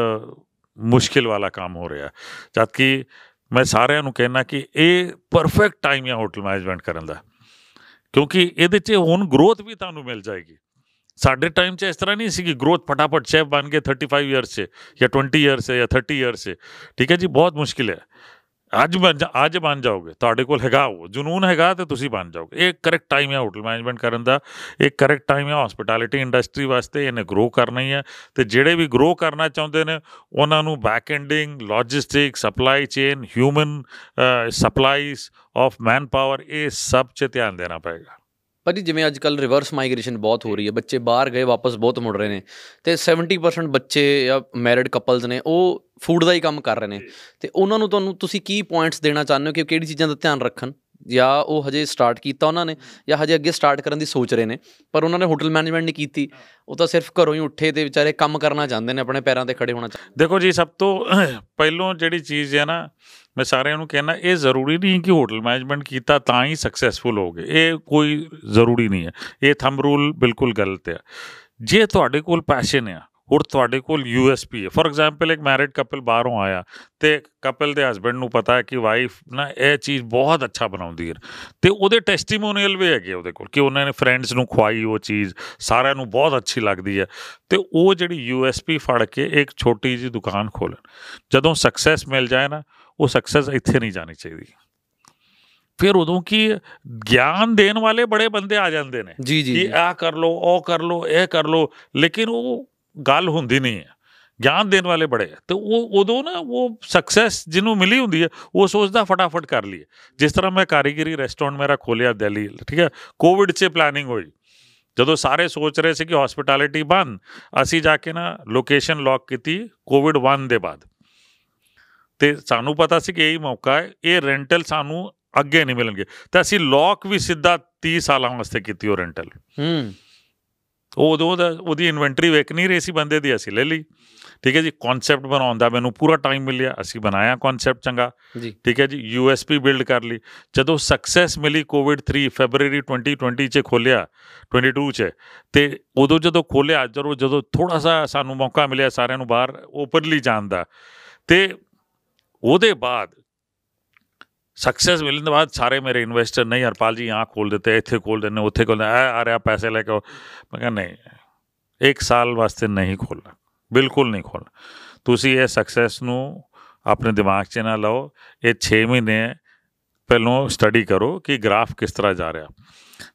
ਮੁਸ਼ਕਿਲ ਵਾਲਾ ਕੰਮ ਹੋ ਰਿਹਾ। ਜਦ ਕਿ ਮੈਂ ਸਾਰਿਆਂ ਨੂੰ ਕਹਿਣਾ ਕਿ ਇਹ ਪਰਫੈਕਟ ਟਾਈਮ ਹੈ ਹੋਟਲ ਮੈਨੇਜਮੈਂਟ ਕਰਨ ਦਾ। ਕਿਉਂਕਿ ਇਹਦੇ 'ਚ ਹੁਣ ਗਰੋਥ ਵੀ ਤੁਹਾਨੂੰ ਮਿਲ ਜਾਏਗੀ। ਸਾਡੇ ਟਾਈਮ 'ਚ ਇਸ ਤਰ੍ਹਾਂ ਨਹੀਂ ਸੀ ਕਿ ਗਰੋਥ ਫਟਾਫਟ ਸ਼ੈਫ ਬਣ ਕੇ 35 ਇਅਰਸ 'ਚ ਜਾਂ 20 ਇਅਰਸ 'ਚ ਜਾਂ 30 ਇਅਰਸ 'ਚ। ਠੀਕ ਹੈ ਜੀ? ਬਹੁਤ ਮੁਸ਼ਕਿਲ ਹੈ। ਅੱਜ ਬਣ ਜਾ- ਅੱਜ ਬਣ ਜਾਓਗੇ। ਤੁਹਾਡੇ ਕੋਲ ਹੈਗਾ ਉਹ, ਜਨੂਨ ਹੈਗਾ ਤੇ ਤੁਸੀਂ ਬਣ ਜਾਓਗੇ। ਇਹ ਕਰੈਕਟ ਟਾਈਮ ਹੈ ਹੋਟਲ ਮੈਨੇਜਮੈਂਟ ਕਰਨ ਦਾ। ਇਹ ਕਰੈਕਟ ਟਾਈਮ ਹੈ ਹਸਪਿਟੈਲਿਟੀ ਇੰਡਸਟਰੀ ਵਾਸਤੇ, ਇਹਨੇ ਗਰੋ ਕਰਨਾ ਹੀ ਹੈ। ਤੇ ਜਿਹੜੇ ਵੀ ਗਰੋ ਕਰਨਾ ਚਾਹੁੰਦੇ ਨੇ, ਉਹਨਾਂ ਨੂੰ back ending logistic supply chain human supplies of manpower ਇਹ ਸਭ 'ਚ ਧਿਆਨ ਦੇਣਾ ਪਏਗਾ। ਭਾਜੀ ਜਿਵੇਂ ਅੱਜ ਕੱਲ ਰਿਵਰਸ ਮਾਈਗ੍ਰੇਸ਼ਨ ਬਹੁਤ ਹੋ ਰਹੀ ਹੈ ਬੱਚੇ ਬਾਹਰ ਗਏ ਵਾਪਸ ਬਹੁਤ ਮੁੜ ਰਹੇ ਨੇ ਤੇ 70% ਬੱਚੇ ਜਾਂ ਮੈਰਿਡ ਕਪਲਸ ਨੇ ਉਹ ਫੂਡ ਦਾ ਹੀ ਕੰਮ ਕਰ ਰਹੇ ਨੇ ਤੇ ਉਹਨਾਂ ਨੂੰ ਤੁਹਾਨੂੰ ਤੁਸੀਂ ਕੀ ਪੁਆਇੰਟਸ ਦੇਣਾ ਚਾਹੁੰਦੇ ਹੋ ਕਿ ਕਿਹੜੀ ਚੀਜ਼ਾਂ ਦਾ ਧਿਆਨ ਰੱਖਣ? ਜਾਂ ਉਹ ਹਜੇ ਸਟਾਰਟ ਕੀਤਾ ਉਹਨਾਂ ਨੇ ਜਾਂ ਹਜੇ ਅੱਗੇ ਸਟਾਰਟ ਕਰਨ ਦੀ ਸੋਚ ਰਹੇ ਨੇ ਪਰ ਉਹਨਾਂ ਨੇ ਹੋਟਲ ਮੈਨੇਜਮੈਂਟ ਨਹੀਂ ਕੀਤੀ ਉਹ ਤਾਂ ਸਿਰਫ ਘਰੋਂ ਹੀ ਉੱਠੇ ਤੇ ਵਿਚਾਰੇ ਕੰਮ ਕਰਨਾ ਚਾਹੁੰਦੇ ਨੇ ਆਪਣੇ ਪੈਰਾਂ ਤੇ ਖੜੇ ਹੋਣਾ ਚਾਹੁੰਦੇ ਦੇਖੋ ਜੀ ਸਭ ਤੋਂ ਪਹਿਲੋਂ ਜਿਹੜੀ ਚੀਜ਼ ਹੈ ਨਾ ਮੈਂ ਸਾਰਿਆਂ ਨੂੰ ਕਹਿਣਾ, ਇਹ ਜ਼ਰੂਰੀ ਨਹੀਂ ਕਿ ਹੋਟਲ ਮੈਨੇਜਮੈਂਟ ਕੀਤਾ ਤਾਂ ਹੀ ਸਕਸੈਸਫੁਲ ਹੋਗੇ ਇਹ ਕੋਈ ਜ਼ਰੂਰੀ ਨਹੀਂ ਹੈ। ਇਹ ਥੰਬ ਰੂਲ ਬਿਲਕੁਲ ਗਲਤ ਹੈ। ਜੇ ਤੁਹਾਡੇ ਕੋਲ ਪੈਸ਼ਨ ਹੈ ਔਰ ਤੁਹਾਡੇ ਕੋਲ ਯੂਐਸਪੀ ਹੈ ਫੋਰ ਐਗਜ਼ਾਮਪਲ ਇੱਕ ਮੈਰਿਡ ਕਪਲ ਬਾਹਰੋਂ ਆਇਆ ਤੇ ਕਪਲ ਦੇ ਹਸਬੰਡ ਨੂੰ ਪਤਾ ਹੈ ਕਿ ਵਾਈਫ ਨਾ ਇਹ ਚੀਜ਼ ਬਹੁਤ ਅੱਛਾ ਬਣਾਉਂਦੀ ਹੈ ਤੇ ਉਹਦੇ ਟੈਸਟੀਮੋਨੀਅਲ ਵੀ ਹੈਗੇ ਉਹਦੇ ਕੋਲ ਕਿ ਉਹਨਾਂ ਨੇ ਫਰੈਂਡਸ ਨੂੰ ਖਵਾਈ ਉਹ ਚੀਜ਼, ਸਾਰਿਆਂ ਨੂੰ ਬਹੁਤ ਅੱਛੀ ਲੱਗਦੀ ਹੈ ਤੇ ਉਹ ਜਿਹੜੀ ਯੂਐਸਪੀ ਫੜ ਕੇ ਇੱਕ ਛੋਟੀ ਜਿਹੀ ਦੁਕਾਨ ਖੋਲਣ ਜਦੋਂ ਸਕਸੈਸ ਮਿਲ ਜਾਏ ਨਾ ਉਹ ਸਕਸੈਸ ਇੱਥੇ ਨਹੀਂ ਜਾਣੀ ਚਾਹੀਦੀ। ਫਿਰ ਉਦੋਂ ਕੀ ਗਿਆਨ ਦੇਣ ਵਾਲੇ ਬੜੇ ਬੰਦੇ ਆ ਜਾਂਦੇ ਨੇ ਜੀ ਜੀ ਕਿ। ਆਹ ਕਰ ਲੋ ਉਹ ਕਰ ਲੋ ਇਹ ਕਰ ਲੋ ਲੇਕਿਨ ਉਹ ਗੱਲ ਹੁੰਦੀ ਨਹੀਂ ਹੈ। ਗਿਆਨ ਦੇਣ ਵਾਲੇ ਬੜੇ ਆ ਤੇ ਉਹ ਉਦੋਂ ਨਾ ਉਹ ਸਕਸੈਸ ਜਿਹਨੂੰ ਮਿਲੀ ਹੁੰਦੀ ਹੈ ਉਹ ਸੋਚਦਾ ਫਟਾਫਟ ਕਰ ਲਈਏ। ਜਿਸ ਤਰ੍ਹਾਂ ਮੈਂ ਕਾਰੀਗਰੀ ਰੈਸਟੋਰੈਂਟ ਮੇਰਾ ਖੋਲਿਆ ਦਿੱਲੀ ਠੀਕ ਹੈ ਕੋਵਿਡ 'ਚ ਪਲੈਨਿੰਗ ਹੋਈ। ਜਦੋਂ ਸਾਰੇ ਸੋਚ ਰਹੇ ਸੀ ਕਿ ਹਸਪਿਟੈਲਿਟੀ ਬੰਦ ਅਸੀਂ ਜਾ ਕੇ ਨਾ ਲੋਕੇਸ਼ਨ ਲੌਕ ਕੀਤੀ ਕੋਵਿਡ 1 ਦੇ ਬਾਅਦ। ਤੇ ਸਾਨੂੰ ਪਤਾ ਸੀ ਕਿ ਇਹੀ ਮੌਕਾ ਹੈ ਇਹ ਰੈਂਟਲ ਸਾਨੂੰ ਅੱਗੇ ਨਹੀਂ ਮਿਲਣਗੇ। ਤਾਂ ਅਸੀਂ ਲੌਕ ਵੀ ਸਿੱਧਾ 30 ਸਾਲਾਂ ਵਾਸਤੇ ਕੀਤੀ ਉਹ ਰੈਂਟਲ ਹੂੰ। ਉਹ ਉਦੋਂ ਦਾ ਉਹਦੀ ਇਨਵੈਂਟਰੀ ਵੇਖ ਨਹੀਂ ਰਹੀ ਸੀ ਬੰਦੇ ਦੀ ਅਸੀਂ ਲੈ ਲਈ। ਠੀਕ ਹੈ ਜੀ ਕਨਸੈਪਟ ਬਣਾਉਣ ਦਾ ਮੈਨੂੰ ਪੂਰਾ ਟਾਈਮ ਮਿਲਿਆ ਅਸੀਂ ਬਣਾਇਆ ਕਨਸੈਪਟ ਚੰਗਾ। ਠੀਕ ਹੈ ਜੀ ਯੂਐਸਪੀ ਬਿਲਡ ਕਰ ਲਈ। ਜਦੋਂ ਸਕਸੈਸ ਮਿਲੀ ਕੋਵਿਡ 3 ਫੈਬਰੂਰੀ 2020 ਚ ਖੋਲਿਆ 22 ਚ ਤੇ ਉਦੋਂ ਜਦੋਂ ਖੋਲਿਆ ਜਦੋਂ ਜਦੋਂ ਥੋੜਾ ਸਾ ਸਾਨੂੰ ਮੌਕਾ ਮਿਲਿਆ ਸਾਰਿਆਂ ਨੂੰ ਬਾਹਰ ਓਪਨਲੀ ਜਾਣ ਦਾ। ਤੇ ਉਹਦੇ ਬਾਅਦ ਸਕਸੈਸ ਮਿਲਣ ਦੇ ਬਾਅਦ ਸਾਰੇ ਮੇਰੇ ਇਨਵੈਸਟਰ ਨਹੀਂ, ਹਰਪਾਲ ਜੀ यहाँ ਖੋਲ ਦਿੱਤੇ, ਇੱਥੇ ਖੋਲ ਦਿੰਦੇ, ਉੱਥੇ ਖੋਲ ਦਿੰਦੇ ਆ ਰਿਹਾ, ਪੈਸੇ ਲੈ ਕੇ ਆਓ। ਮੈਂ ਕਿਹਾ ਨਹੀਂ, ਇੱਕ ਸਾਲ ਵਾਸਤੇ ਨਹੀਂ ਖੋਲਣਾ, ਬਿਲਕੁਲ ਨਹੀਂ ਖੋਲਣਾ ਤੁਸੀਂ ਇਹ ਸਕਸੈਸ ਨੂੰ ਆਪਣੇ ਦਿਮਾਗ 'ਚ ਨਾ ਲਓ, ਇਹ 6 ਮਹੀਨੇ ਪਹਿਲੋਂ ਸਟੱਡੀ ਕਰੋ ਕਿ ਗ੍ਰਾਫ ਕਿਸ ਤਰ੍ਹਾਂ ਜਾ ਰਿਹਾ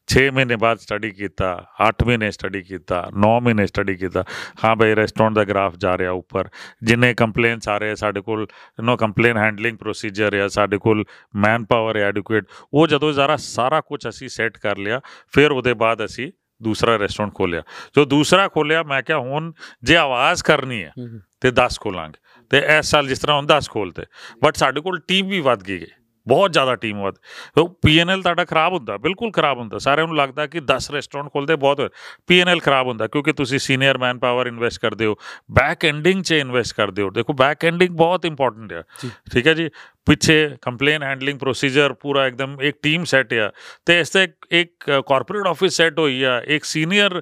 6 ਮਹੀਨੇ ਬਾਅਦ ਸਟੱਡੀ ਕੀਤਾ 8 ਮਹੀਨੇ ਸਟੱਡੀ ਕੀਤਾ 9 ਮਹੀਨੇ ਸਟੱਡੀ ਕੀਤਾ। ਹਾਂ ਬਈ ਰੈਸਟੋਰੈਂਟ ਦਾ ਗ੍ਰਾਫ ਜਾ ਰਿਹਾ ਉੱਪਰ। ਜਿੰਨੇ ਕੰਪਲੇਨਸ ਆ ਰਹੇ ਸਾਡੇ ਕੋਲ ਨੋ ਕੰਪਲੇਨ ਹੈਂਡਲਿੰਗ ਪ੍ਰੋਸੀਜਰ ਹੈ ਸਾਡੇ ਕੋਲ ਮੈਨ ਪਾਵਰ ਹੈ ਐਡੁਕੇਟ ਉਹ ਜਦੋਂ ਜ਼ਰਾ ਸਾਰਾ ਕੁਝ ਅਸੀਂ ਸੈੱਟ ਕਰ ਲਿਆ ਫਿਰ ਉਹਦੇ ਬਾਅਦ ਅਸੀਂ ਦੂਸਰਾ ਰੈਸਟੋਰੈਂਟ ਖੋਲਿਆ ਜੋ ਦੂਸਰਾ ਖੋਲਿਆ ਮੈਂ ਕਿਹਾ ਹੁਣ ਜੇ ਆਵਾਜ਼ ਕਰਨੀ ਹੈ ਹੂੰ। ਤੇ 10 ਖੋਲਾਂਗੇ। ਤੇ ਇਸ ਸਾਲ ਜਿਸ ਤਰ੍ਹਾਂ ਹੁਣ 10 ਖੋਲਤੇ ਬਟ ਸਾਡੇ ਕੋਲ ਟੀਮ ਵੀ ਵੱਧ ਗਈ ਹੈ। ਬਹੁਤ ਜ਼ਿਆਦਾ ਟੀਮ ਵੱਧ ਉਹ ਪੀਐਨਐਲ ਤੁਹਾਡਾ ਖਰਾਬ ਹੁੰਦਾ ਬਿਲਕੁਲ ਖਰਾਬ ਹੁੰਦਾ ਸਾਰਿਆਂ ਨੂੰ ਲੱਗਦਾ ਕਿ 10 ਰੈਸਟੋਰੈਂਟ ਖੋਲਦੇ ਬਹੁਤ ਪੀਐਨਐਲ ਖਰਾਬ ਹੁੰਦਾ ਕਿਉਂਕਿ ਤੁਸੀਂ ਸੀਨੀਅਰ ਮੈਨ ਪਾਵਰ ਇਨਵੈਸਟ ਕਰਦੇ ਹੋ ਬੈਕ ਐਂਡਿੰਗ 'ਚ ਇਨਵੈਸਟ ਕਰਦੇ ਹੋ ਦੇਖੋ ਬੈਕ ਐਂਡਿੰਗ ਬਹੁਤ ਇੰਪੋਰਟੈਂਟ ਹੈ ਜੀ। ਠੀਕ ਹੈ ਜੀ ਪਿੱਛੇ ਕੰਪਲੇਨ ਹੈਂਡਲਿੰਗ ਪ੍ਰੋਸੀਜਰ ਪੂਰਾ ਇੱਕਦਮ ਇੱਕ ਟੀਮ ਸੈਟ ਆ ਤੇ ਇਸ ਤੇ ਇੱਕ ਕਾਰਪੋਰੇਟ ਆਫਿਸ ਸੈਟ ਹੋਈ ਆ ਇੱਕ ਸੀਨੀਅਰ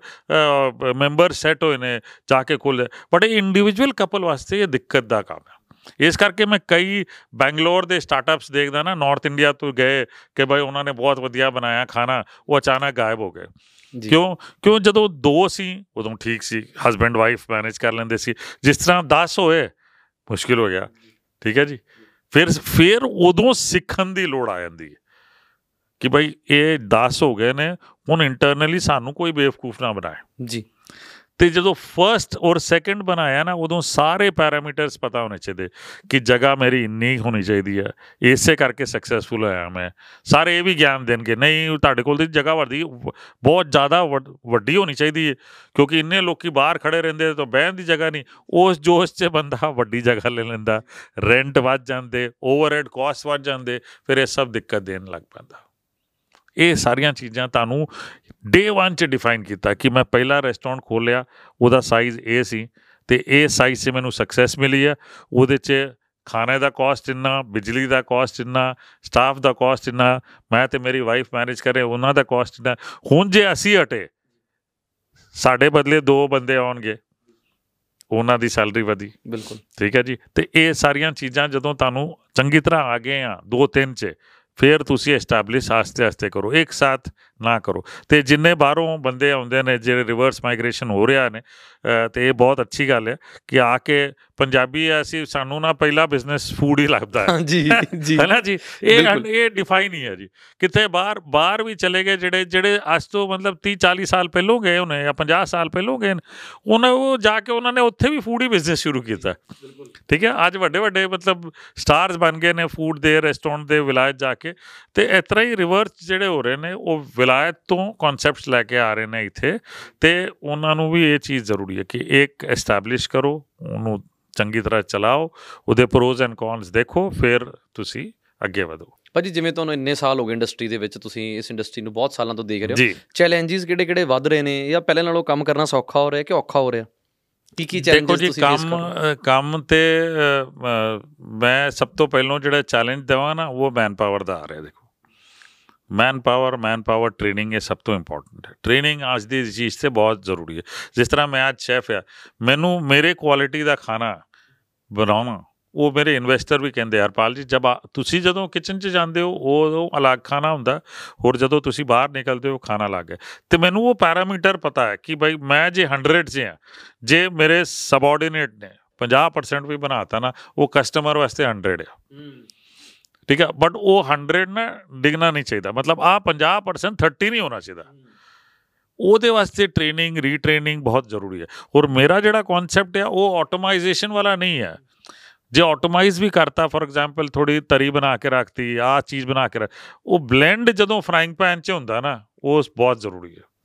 ਮੈਂਬਰ ਸੈਟ ਹੋਏ ਨੇ ਜਾ ਕੇ ਕੋਲ ਬਟ ਇਹ ਇੰਡੀਵਿਜੂਅਲ ਕਪਲ ਵਾਸਤੇ ਇਹ ਦਿੱਕਤ ਦਾ ਕੰਮ ਹੈ ਇਸ ਕਰਕੇ ਮੈਂ ਕਈ ਬੈਂਗਲੌਰ ਦੇ ਸਟਾਰਟਅਪਸ ਦੇਖਦਾ ਨਾ ਨਾਰਥ ਇੰਡੀਆ ਤੋਂ ਗਏ ਕਿ ਭਾਈ ਉਹਨਾਂ ਨੇ ਬਹੁਤ ਵਧੀਆ ਬਣਾਇਆ ਖਾਣਾ ਉਹ ਅਚਾਨਕ ਗਾਇਬ ਹੋ ਗਏ। ਕਿਉਂ? ਕਿਉਂ ਜਦੋਂ ਦੋ ਸੀ ਉਦੋਂ ਠੀਕ ਸੀ ਹਸਬੈਂਡ ਵਾਈਫ ਮੈਨੇਜ ਕਰ ਲੈਂਦੇ ਸੀ। ਜਿਸ ਤਰ੍ਹਾਂ 10 ਹੋਏ ਮੁਸ਼ਕਿਲ ਹੋ ਗਿਆ। ਠੀਕ ਹੈ ਜੀ? ਫਿਰ ਫਿਰ ਉਦੋਂ ਸਿੱਖਣ ਦੀ ਲੋੜ ਆ ਜਾਂਦੀ ਹੈ ਕਿ ਭਾਈ ਇਹ 10 ਹੋ ਗਏ ਨੇ ਹੁਣ ਇੰਟਰਨਲੀ ਸਾਨੂੰ ਕੋਈ ਬੇਵਕੂਫ ਨਾ ਬਣਾਏ। ਜੀ। ਤੇ ਜਦੋਂ ਫਰਸਟ ਔਰ ਸੈਕੰਡ ਬਣਾਇਆ ਨਾ, ਉਦੋਂ ਸਾਰੇ ਪੈਰਾਮੀਟਰਸ ਪਤਾ ਹੋਣੇ ਚਾਹੀਦੇ ਕਿ ਜਗ੍ਹਾ ਮੇਰੀ ਇੰਨੀ ਹੋਣੀ ਚਾਹੀਦੀ ਹੈ ਇਸੇ ਕਰਕੇ ਸਕਸੈਸਫੁਲ ਹੋਇਆ ਮੈਂ। ਸਾਰੇ ਇਹ ਵੀ ਗਿਆਨ ਦੇਣਗੇ, ਨਹੀਂ, ਤੁਹਾਡੇ ਕੋਲ ਦੀ ਜਗ੍ਹਾ ਵੱਡੀ, ਬਹੁਤ ਜ਼ਿਆਦਾ ਵੱਡ- ਵੱਡੀ ਹੋਣੀ ਚਾਹੀਦੀ ਹੈ ਕਿਉਂਕਿ ਇੰਨੇ ਲੋਕੀ ਬਾਹਰ ਖੜੇ ਰਹਿੰਦੇ ਤਾਂ ਬਹਿਣ ਦੀ ਜਗ੍ਹਾ ਨਹੀਂ। ਉਸ ਜੋਸ਼ 'ਚ ਬੰਦਾ ਵੱਡੀ ਜਗ੍ਹਾ ਲੈ ਲੈਂਦਾ ਰੈਂਟ ਵੱਧ ਜਾਂਦੇ ਓਵਰਹੈਡ ਕਾਸਟ ਵੱਧ ਜਾਂਦੇ, ਫਿਰ ਇਹ ਸਭ ਦਿੱਕਤ ਦੇਣ ਲੱਗ ਪੈਂਦਾ। ਇਹ ਸਾਰੀਆਂ ਚੀਜ਼ਾਂ ਤੁਹਾਨੂੰ ਡੇ 1 ਚ ਡਿਫਾਈਨ ਕੀਤਾ ਕਿ ਮੈਂ ਪਹਿਲਾ ਰੈਸਟੋਰੈਂਟ ਖੋਲਿਆ ਉਹਦਾ ਸਾਈਜ਼ ਇਹ ਸੀ ਤੇ ਇਹ ਸਾਈਜ਼ 'ਚ ਮੈਨੂੰ ਸਕਸੈਸ ਮਿਲੀ ਹੈ ਉਹਦੇ 'ਚ ਖਾਣੇ ਦਾ ਕਾਸਟ ਇੰਨਾ ਬਿਜਲੀ ਦਾ ਕਾਸਟ ਇੰਨਾ ਸਟਾਫ ਦਾ ਕਾਸਟ ਇੰਨਾ ਮੈਂ ਤੇ ਮੇਰੀ ਵਾਈਫ ਮੈਨੇਜ ਕਰੇ ਉਹਨਾਂ ਦਾ ਕਾਸਟ ਇੰਨਾ। ਹੁਣ ਜੇ ਅਸੀਂ ਹਟੇ ਸਾਡੇ ਬਦਲੇ ਦੋ ਬੰਦੇ ਆਉਣਗੇ ਉਹਨਾਂ ਦੀ ਸੈਲਰੀ ਵਧੀ। ਬਿਲਕੁਲ। ਠੀਕ ਹੈ ਜੀ? ਤੇ ਇਹ ਸਾਰੀਆਂ ਚੀਜ਼ਾਂ ਜਦੋਂ ਤੁਹਾਨੂੰ ਚੰਗੀ ਤਰ੍ਹਾਂ ਆ ਗਏ ਆ ਦੋ ਤਿੰਨ ਚ ਫਿਰ ਤੁਸੀਂ ਐਸਟੈਬਲਿਸ਼ ਆਸਤੇ ਆਸਤੇ ਕਰੋ। ਇੱਕ ਸਾਥ ਨਾ ਕਰੋ। ਤੇ ਜਿੰਨੇ ਬਾਹਰੋਂ ਬੰਦੇ ਆਉਂਦੇ ਨੇ ਜਿਹੜੇ ਰਿਵਰਸ ਮਾਈਗ੍ਰੇਸ਼ਨ ਹੋ ਰਿਹਾ ਨੇ ਤੇ ਇਹ ਬਹੁਤ ਅੱਛੀ ਗੱਲ ਹੈ ਕਿ ਆ ਕੇ ਪੰਜਾਬੀ ਐਸੀ ਸਾਨੂੰ ਨਾ ਪਹਿਲਾ ਬਿਜ਼ਨਸ ਫੂਡ ਹੀ ਲੱਗਦਾ ਹੈ। ਜੀ ਜੀ। ਹੈ ਨਾ ਜੀ? ਇਹ। ਇਹ ਡਿਫਾਈਨ ਹੀ ਹੈ ਜੀ। ਕਿਤੇ ਬਾਹਰ ਬਾਹਰ ਵੀ ਚਲੇ ਗਏ ਜਿਹੜੇ ਜਿਹੜੇ ਅੱਜ ਤੋਂ ਮਤਲਬ 30 40 ਸਾਲ ਪਹਿਲੋਂ ਗਏ ਹੋਣੇ ਜਾਂ 50 ਸਾਲ ਪਹਿਲੋਂ ਗਏ ਉਹਨਾਂ ਉਹ ਜਾ ਕੇ ਉਹਨਾਂ ਨੇ ਉੱਥੇ ਵੀ ਫੂਡ ਹੀ ਬਿਜ਼ਨਸ ਸ਼ੁਰੂ ਕੀਤਾ। ਠੀਕ ਹੈ? ਅੱਜ ਵੱਡੇ ਵੱਡੇ ਮਤਲਬ ਸਟਾਰਸ ਬਣ ਗਏ ਨੇ ਫੂਡ ਦੇ ਰੈਸਟੋਰੈਂਟ ਦੇ ਵਿਲਾਇਤ ਜਾ ਕੇ। ਤੇ ਇਸ ਤਰ੍ਹਾਂ ਹੀ ਰਿਵਰਸ ਜਿਹੜੇ ਹੋ ਰਹੇ ਨੇ ਉਹ ਵਿਲਾਇਤ ਤੋਂ ਕਨਸੈਪਟਸ ਲੈ ਕੇ ਆ ਰਹੇ ਨੇ ਇੱਥੇ ਤੇ ਉਹਨਾਂ ਨੂੰ ਵੀ ਇਹ ਚੀਜ਼ ਜ਼ਰੂਰੀ ਹੈ ਕਿ ਇੱਕ ਐਸਟੈਬਲਿਸ਼ ਕਰੋ ਉਹਨੂੰ ਚੰਗੀ ਤਰ੍ਹਾਂ ਚਲਾਓ ਉਹਦੇ ਪ੍ਰੋਜ਼ ਐਂਡ ਕੌਨਸ ਦੇਖੋ ਫਿਰ ਤੁਸੀਂ ਅੱਗੇ ਵਧੋ। ਭਾਜੀ ਜਿਵੇਂ ਤੁਹਾਨੂੰ ਇੰਨੇ ਸਾਲ ਹੋ ਗਏ ਇੰਡਸਟਰੀ ਦੇ ਵਿੱਚ ਤੁਸੀਂ ਇਸ ਇੰਡਸਟਰੀ ਨੂੰ ਬਹੁਤ ਸਾਲਾਂ ਤੋਂ ਦੇਖ ਰਹੇ ਹੋ। ਚੈਲੰਜਸ ਕਿਹੜੇ-ਕਿਹੜੇ ਵੱਧ ਰਹੇ ਨੇ ਜਾਂ ਪਹਿਲੇ ਨਾਲੋਂ ਕੰਮ ਕਰਨਾ ਸੌਖਾ ਹੋ ਰਿਹਾ ਕਿ ਔਖਾ ਹੋ ਰਿਹਾ? ਕੀ ਕੀ ਚੈਲੰਜਸ ਤੁਸੀਂ ਫੇਸ ਕੰਮ ਕਰ ਰਹੇ ਹੋ ਕੰਮ ਤੇ ਮੈਂ ਸਭ ਤੋਂ ਪਹਿਲਾਂ ਜਿਹੜਾ ਚੈਲੰਜ ਦੇਵਾਂ ਨਾ ਉਹ ਮੈਨ ਪਾਵਰ ਦਾ ਆ ਰਿਹਾ ਦੇਖੋ। Man power man power training ਇਹ ਸਭ ਤੋਂ ਇੰਪੋਰਟੈਂਟ ਹੈ ਟ੍ਰੇਨਿੰਗ ਅੱਜ ਦੀ ਚੀਜ਼ ਤੇ ਬਹੁਤ ਜ਼ਰੂਰੀ ਹੈ ਜਿਸ ਤਰ੍ਹਾਂ ਮੈਂ ਅੱਜ ਸ਼ੈਫ ਆ ਮੈਨੂੰ ਮੇਰੇ ਕੁਆਲਿਟੀ ਦਾ ਖਾਣਾ ਬਣਾਉਣਾ ਉਹ ਮੇਰੇ ਇਨਵੈਸਟਰ ਵੀ ਕਹਿੰਦੇ ਹਰਪਾਲ ਜੀ ਜਦ ਆ- ਤੁਸੀਂ ਜਦੋਂ ਕਿਚਨ 'ਚ ਜਾਂਦੇ ਹੋ ਉਹ ਉਹ ਅਲੱਗ ਖਾਣਾ ਹੁੰਦਾ ਹੋਰ ਜਦੋਂ ਤੁਸੀਂ ਬਾਹਰ ਨਿਕਲਦੇ ਹੋ ਖਾਣਾ ਅਲੱਗ ਹੈ ਤੇ ਮੈਨੂੰ ਉਹ ਪੈਰਾਮੀਟਰ ਪਤਾ ਹੈ ਕਿ ਭਾਈ ਮੈਂ ਜੇ 100 'ਚ ਆ ਜੇ ਮੇਰੇ ਸਬਆਰਡੀਨੇਟ ਨੇ 50% ਵੀ ਬਣਾਤਾ ਨਾ ਉਹ ਕਸਟਮਰ ਵਾਸਤੇ 100 ਆ ਠੀਕ ਹੈ ਬਟ ਉਹ 100 ਨਾ ਡਿਗਣਾ ਨਹੀਂ ਚਾਹੀਦਾ। ਮਤਲਬ ਆ 50% 30 ਨਹੀਂ ਹੋਣਾ ਚਾਹੀਦਾ। ਉਹਦੇ ਵਾਸਤੇ ਟ੍ਰੇਨਿੰਗ ਰੀਟ੍ਰੇਨਿੰਗ ਬਹੁਤ ਜ਼ਰੂਰੀ ਹੈ। ਔਰ ਮੇਰਾ ਜਿਹੜਾ ਕਨਸੈਪਟ ਹੈ ਉਹ ਆਟੋਮਾਈਜੇਸ਼ਨ ਵਾਲਾ ਨਹੀਂ ਹੈ। ਜੇ ਆਟੋਮਾਈਜ਼ ਵੀ ਕਰਤਾ ਫੋਰ ਐਗਜ਼ਾਮਪਲ ਥੋੜੀ ਤਰੀ ਬਣਾ ਕੇ ਰੱਖਤੀ ਆ ਚੀਜ਼ ਬਣਾ ਕੇ ਰੱਖ ਉਹ ਬਲੈਂਡ ਜਦੋਂ ਫਰਾਈਂਗ ਪੈਨ 'ਚ ਹੁੰਦਾ ਨਾ, ਉਹ ਬਹੁਤ ਜ਼ਰੂਰੀ ਹੈ।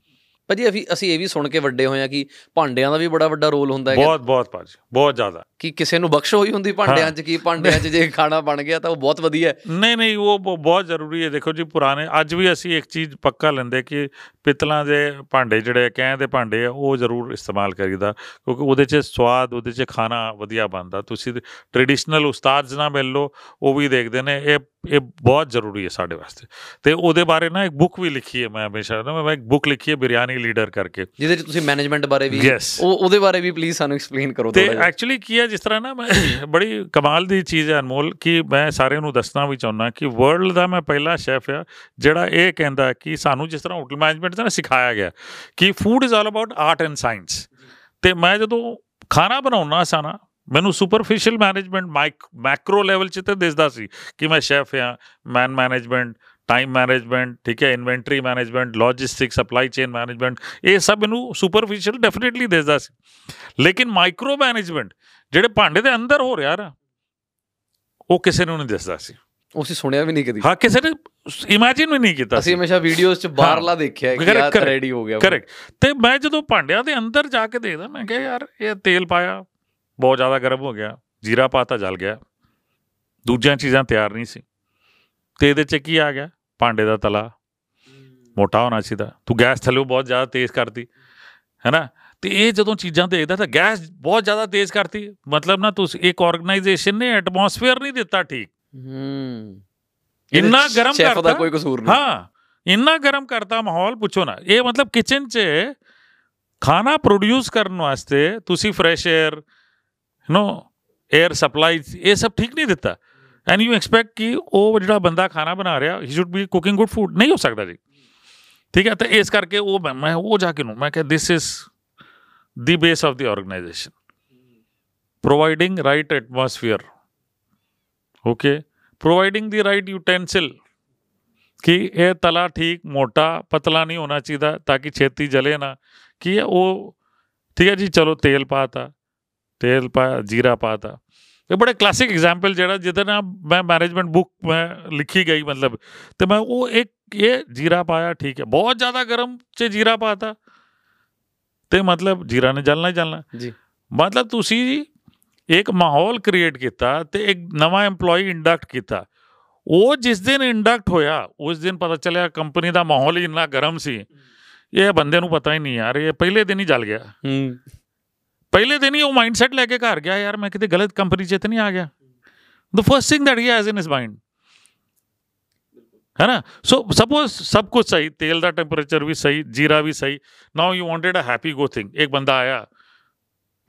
ਭਾਜੀ ਅਸੀਂ ਅਸੀਂ ਇਹ ਵੀ ਸੁਣ ਕੇ ਵੱਡੇ ਹੋਏ ਆ ਕਿ ਭਾਂਡਿਆਂ ਦਾ ਵੀ ਬੜਾ ਵੱਡਾ ਰੋਲ ਹੁੰਦਾ ਹੈ ਬਹੁਤ ਬਹੁਤ ਭਾਜੀ ਬਹੁਤ ਜ਼ਿਆਦਾ। ਕਿ ਕਿਸੇ ਨੂੰ ਬਖਸ਼ ਹੋਈ ਹੁੰਦੀ ਭਾਂਡਿਆਂ 'ਚ ਕਿ ਭਾਂਡਿਆਂ 'ਚ ਜੇ ਖਾਣਾ ਬਣ ਗਿਆ ਤਾਂ ਉਹ ਬਹੁਤ ਵਧੀਆ ਹੈ। ਨਹੀਂ ਨਹੀਂ ਉਹ ਬਹੁਤ ਜ਼ਰੂਰੀ ਹੈ। ਦੇਖੋ ਜੀ ਪੁਰਾਣੇ ਅੱਜ ਵੀ ਅਸੀਂ ਇੱਕ ਚੀਜ਼ ਪੱਕਾ ਲੈਂਦੇ ਕਿ ਪਿੱਤਲਾਂ ਦੇ ਭਾਂਡੇ ਜਿਹੜੇ ਕਹਿ ਦੇ ਭਾਂਡੇ ਆ ਉਹ ਜ਼ਰੂਰ ਇਸਤੇਮਾਲ ਕਰੀਦਾ ਕਿਉਂਕਿ ਉਹਦੇ 'ਚ ਸਵਾਦ ਉਹਦੇ 'ਚ ਖਾਣਾ ਵਧੀਆ ਬਣਦਾ। ਤੁਸੀਂ ਟ੍ਰੈਡੀਸ਼ਨਲ ਉਸਤਾਦ ਨਾਲ ਮਿਲ ਲਓ ਉਹ ਵੀ ਦੇਖਦੇ ਨੇ ਇਹ ਇਹ ਬਹੁਤ ਜ਼ਰੂਰੀ ਹੈ ਸਾਡੇ ਵਾਸਤੇ। ਤੇ ਉਹਦੇ ਬਾਰੇ ਨਾ ਇੱਕ ਬੁੱਕ ਵੀ ਲਿਖੀ ਹੈ ਮੈਂ ਹਮੇਸ਼ਾ ਨਾ ਮੈਂ ਇੱਕ ਬੁੱਕ ਲਿਖੀ ਹੈ ਬਿਰਿਆਨੀ ਲੀਡਰ ਕਰਕੇ। ਜਿਹਦੇ 'ਚ ਤੁਸੀਂ ਮੈਨੇਜਮੈਂਟ ਬਾਰੇ ਵੀ. ਉਹ ਉਹਦੇ ਬਾਰੇ ਵੀ ਪਲੀਜ਼ ਸਾਨੂੰ ਐਕਸਪਲੇਨ ਕਰੋ ਤੇ ਥੋੜਾ ਜਿਹਾ। ਐਕਚੁਅਲੀ ਕੀ ਹੈ ਜਿਸ ਤਰ੍ਹਾਂ ਨਾ ਮੈਂ *coughs* ਬੜੀ ਕਮਾਲ ਦੀ ਚੀਜ਼ ਹੈ ਅਨਮੋਲ ਕਿ ਮੈਂ ਸਾਰਿਆਂ ਨੂੰ ਦੱਸਣਾ ਵੀ ਚਾਹੁੰਦਾ ਕਿ ਵਰਲਡ ਦਾ ਮੈਂ ਪਹਿਲਾ ਸ਼ੈਫ ਆ ਜਿਹੜਾ ਇਹ ਕਹਿੰਦਾ ਕਿ ਸਾਨੂੰ ਜਿਸ ਤਰ੍ਹਾਂ ਹੋਟਲ ਮੈਨੇਜਮੈਂਟ ਦਾ ਸਿਖਾਇਆ ਗਿਆ ਕਿ food is all about art and science ਤੇ ਮੈਂ ਜਦੋਂ ਖਾਣਾ ਬਣਾਉਣਾ ਸਾਂ ਨਾ ਮੈਨੂੰ superficial management micro macro level 'ਚ ਤੇ ਦਿਸਦਾ ਸੀ ਕਿ ਮੈਂ ਸ਼ੈਫ ਆ ਮੈਨ ਮੈਨੇਜਮੈਂਟ ਟਾਈਮ ਮੈਨੇਜਮੈਂਟ ਠੀਕ ਹੈ inventory management logistic supply chain management ਇਹ ਸਭ ਮੈਨੂੰ ਸੁਪਰਫੀਸ਼ੀਅਲ ਡੈਫੀਨਿਟਲੀ ਦਿਸਦਾ ਸੀ ਲੇਕਿਨ ਮਾਈਕਰੋ ਮੈਨੇਜਮੈਂਟ ਜਿਹੜੇ ਭਾਂਡੇ ਦੇ ਅੰਦਰ ਹੋ ਰਿਹਾ ਨਾ ਉਹ ਕਿਸੇ ਨੂੰ ਨਹੀਂ ਦਿਸਦਾ ਸੀ ਉਹ ਅਸੀਂ ਸੁਣਿਆ ਵੀ ਨਹੀਂ ਕਦੀ ਹਾਂ ਕਿਸੇ ਨੇ ਇਮੇਜਿਨ ਵੀ ਨਹੀਂ ਕੀਤਾ ਅਸੀਂ ਹਮੇਸ਼ਾ ਵੀਡੀਓਜ਼ 'ਚ ਬਾਹਰਲਾ ਦੇਖਿਆ ਕਿ ਯਾਰ ਰੈਡੀ ਹੋ ਗਿਆ ਕਰੈਕਟ ਤੇ ਮੈਂ ਜਦੋਂ ਭਾਂਡਿਆਂ ਦੇ ਅੰਦਰ ਜਾ ਕੇ ਦੇਖਦਾ ਮੈਂ ਕਿਹਾ ਯਾਰ ਇਹ ਤੇਲ ਪਾਇਆ ਬਹੁਤ ਜ਼ਿਆਦਾ ਗਰਮ ਹੋ ਗਿਆ ਜੀਰਾ ਪਾਤਾ ਜਲ ਗਿਆ ਦੂਜੀਆਂ ਚੀਜ਼ਾਂ ਤਿਆਰ ਨਹੀਂ ਸੀ ਤੇ ਇਹਦੇ 'ਚ ਕੀ ਆ ਗਿਆ? ਭਾਂਡੇ ਦਾ ਤਲਾ। ਮੋਟਾ ਹੋਣਾ ਚਾਹੀਦਾ। ਤੂੰ ਗੈਸ ਥੱਲੇ ਬਹੁਤ ਜ਼ਿਆਦਾ ਤੇਜ਼ ਕਰਦੀ ਹੈਨਾ? ਤੇ ਇਹ ਜਦੋਂ ਚੀਜ਼ਾਂ ਦੇਖਦਾ ਤਾਂ ਗੈਸ ਬਹੁਤ ਜ਼ਿਆਦਾ ਤੇਜ਼ ਕਰਤੀ। ਮਤਲਬ ਨਾ ਤੁਸੀਂ ਇੱਕ ਆਰਗੇਨਾਈਜੇਸ਼ਨ ਨੇ ਐਟਮੋਸਫੇਅਰ ਨਹੀਂ ਦਿੱਤਾ ਠੀਕ। ਹੂੰ। ਇੰਨਾ ਗਰਮ ਕਰਤਾ ਦਾ ਕੋਈ ਕਸੂਰ ਨਹੀਂ। ਹਾਂ ਇੰਨਾ ਗਰਮ ਕਰਤਾ ਮਾਹੌਲ ਪੁੱਛੋ ਨਾ। ਇਹ ਮਤਲਬ ਕਿਚਨ 'ਚ ਖਾਣਾ ਪ੍ਰੋਡਿਊਸ ਕਰਨ ਵਾਸਤੇ ਤੁਸੀਂ fresh air no air supply ਇਹ ਸਭ ਠੀਕ ਨਹੀਂ ਦਿੱਤਾ। ਐਂਡ ਯੂ ਐਕਸਪੈਕਟ ਕਿ ਉਹ ਜਿਹੜਾ ਬੰਦਾ ਖਾਣਾ ਬਣਾ ਰਿਹਾ he should be cooking good food ਨਹੀਂ ਹੋ ਸਕਦਾ ਜੀ ਠੀਕ ਹੈ ਤਾਂ ਇਸ ਕਰਕੇ ਉਹ ਮੈਂ- ਮੈਂ ਉਹ ਜਾ ਕੇ ਨੂੰ ਮੈਂ ਕਿਹਾ this is the base of the organisation providing right atmosphere. Okay? Providing the right utensil. ਕਿ ਇਹ ਤਲਾ ਠੀਕ ਮੋਟਾ ਪਤਲਾ ਨਹੀਂ ਹੋਣਾ ਚਾਹੀਦਾ ਤਾਂ ਕਿ ਛੇਤੀ ਜਲੇ ਨਾ ਕਿ ਉਹ ਠੀਕ ਹੈ ਜੀ ਚਲੋ ਤੇਲ ਪਾਤਾ ਤੇਲ ਪਾ ਜੀਰਾ ਪਾਤਾ ਇਹ ਬੜੇ ਕਲਾਸਿਕ ਐਗਜ਼ਾਮਪਲ ਜਿਹੜਾ ਜਿਹਦੇ ਨਾਲ ਮੈਂ ਮੈਨੇਜਮੈਂਟ ਬੁੱਕ ਮੈਂ ਲਿਖੀ ਗਈ ਮਤਲਬ। ਤੇ ਮੈਂ ਉਹ ਇੱਕ ਇਹ ਜੀਰਾ ਪਾਇਆ ਠੀਕ ਹੈ। ਬਹੁਤ ਜ਼ਿਆਦਾ ਗਰਮ ਚ ਜੀਰਾ ਪਾਤਾ। ਤੇ ਮਤਲਬ ਜੀਰਾ ਨੇ ਜਲਣਾ ਹੀ ਜਲਣਾ। ਜੀ। ਮਤਲਬ ਤੁਸੀਂ ਜੀ ਇੱਕ ਮਾਹੌਲ ਕ੍ਰੀਏਟ ਕੀਤਾ ਤੇ ਇੱਕ ਨਵਾਂ EMPLOYE ਇੰਡਕਟ ਕੀਤਾ। ਉਹ ਜਿਸ ਦਿਨ ਇੰਡਕਟ ਹੋਇਆ ਉਸ ਦਿਨ ਪਤਾ ਚੱਲਿਆ ਕੰਪਨੀ ਦਾ ਮਾਹੌਲ ਹੀ ਇੰਨਾ ਗਰਮ ਸੀ। ਇਹ ਬੰਦੇ ਨੂੰ ਪਤਾ ਹੀ ਨਹੀਂ ਯਾਰ ਇਹ ਪਹਿਲੇ ਦਿਨ ਹੀ ਜਲ ਗਿਆ। ਹੂੰ। ਪਹਿਲੇ ਦਿਨ ਹੀ ਉਹ ਮਾਈਂਡਸੈਟ ਲੈ ਕੇ ਘਰ ਗਿਆ ਯਾਰ ਮੈਂ ਕਿਤੇ ਗਲਤ ਕੰਪਨੀ 'ਚ ਤਾਂ ਨਹੀਂ ਆ ਗਿਆ the first thing that he has in his mind ਹੈ ਨਾ ਸੋ ਸਪੋਜ਼ ਸਭ ਕੁਝ ਸਹੀ ਤੇਲ ਦਾ ਟੈਂਪਰੇਚਰ ਵੀ ਸਹੀ ਜੀਰਾ ਵੀ ਸਹੀ now you wanted a happy go thing ਇੱਕ ਬੰਦਾ ਆਇਆ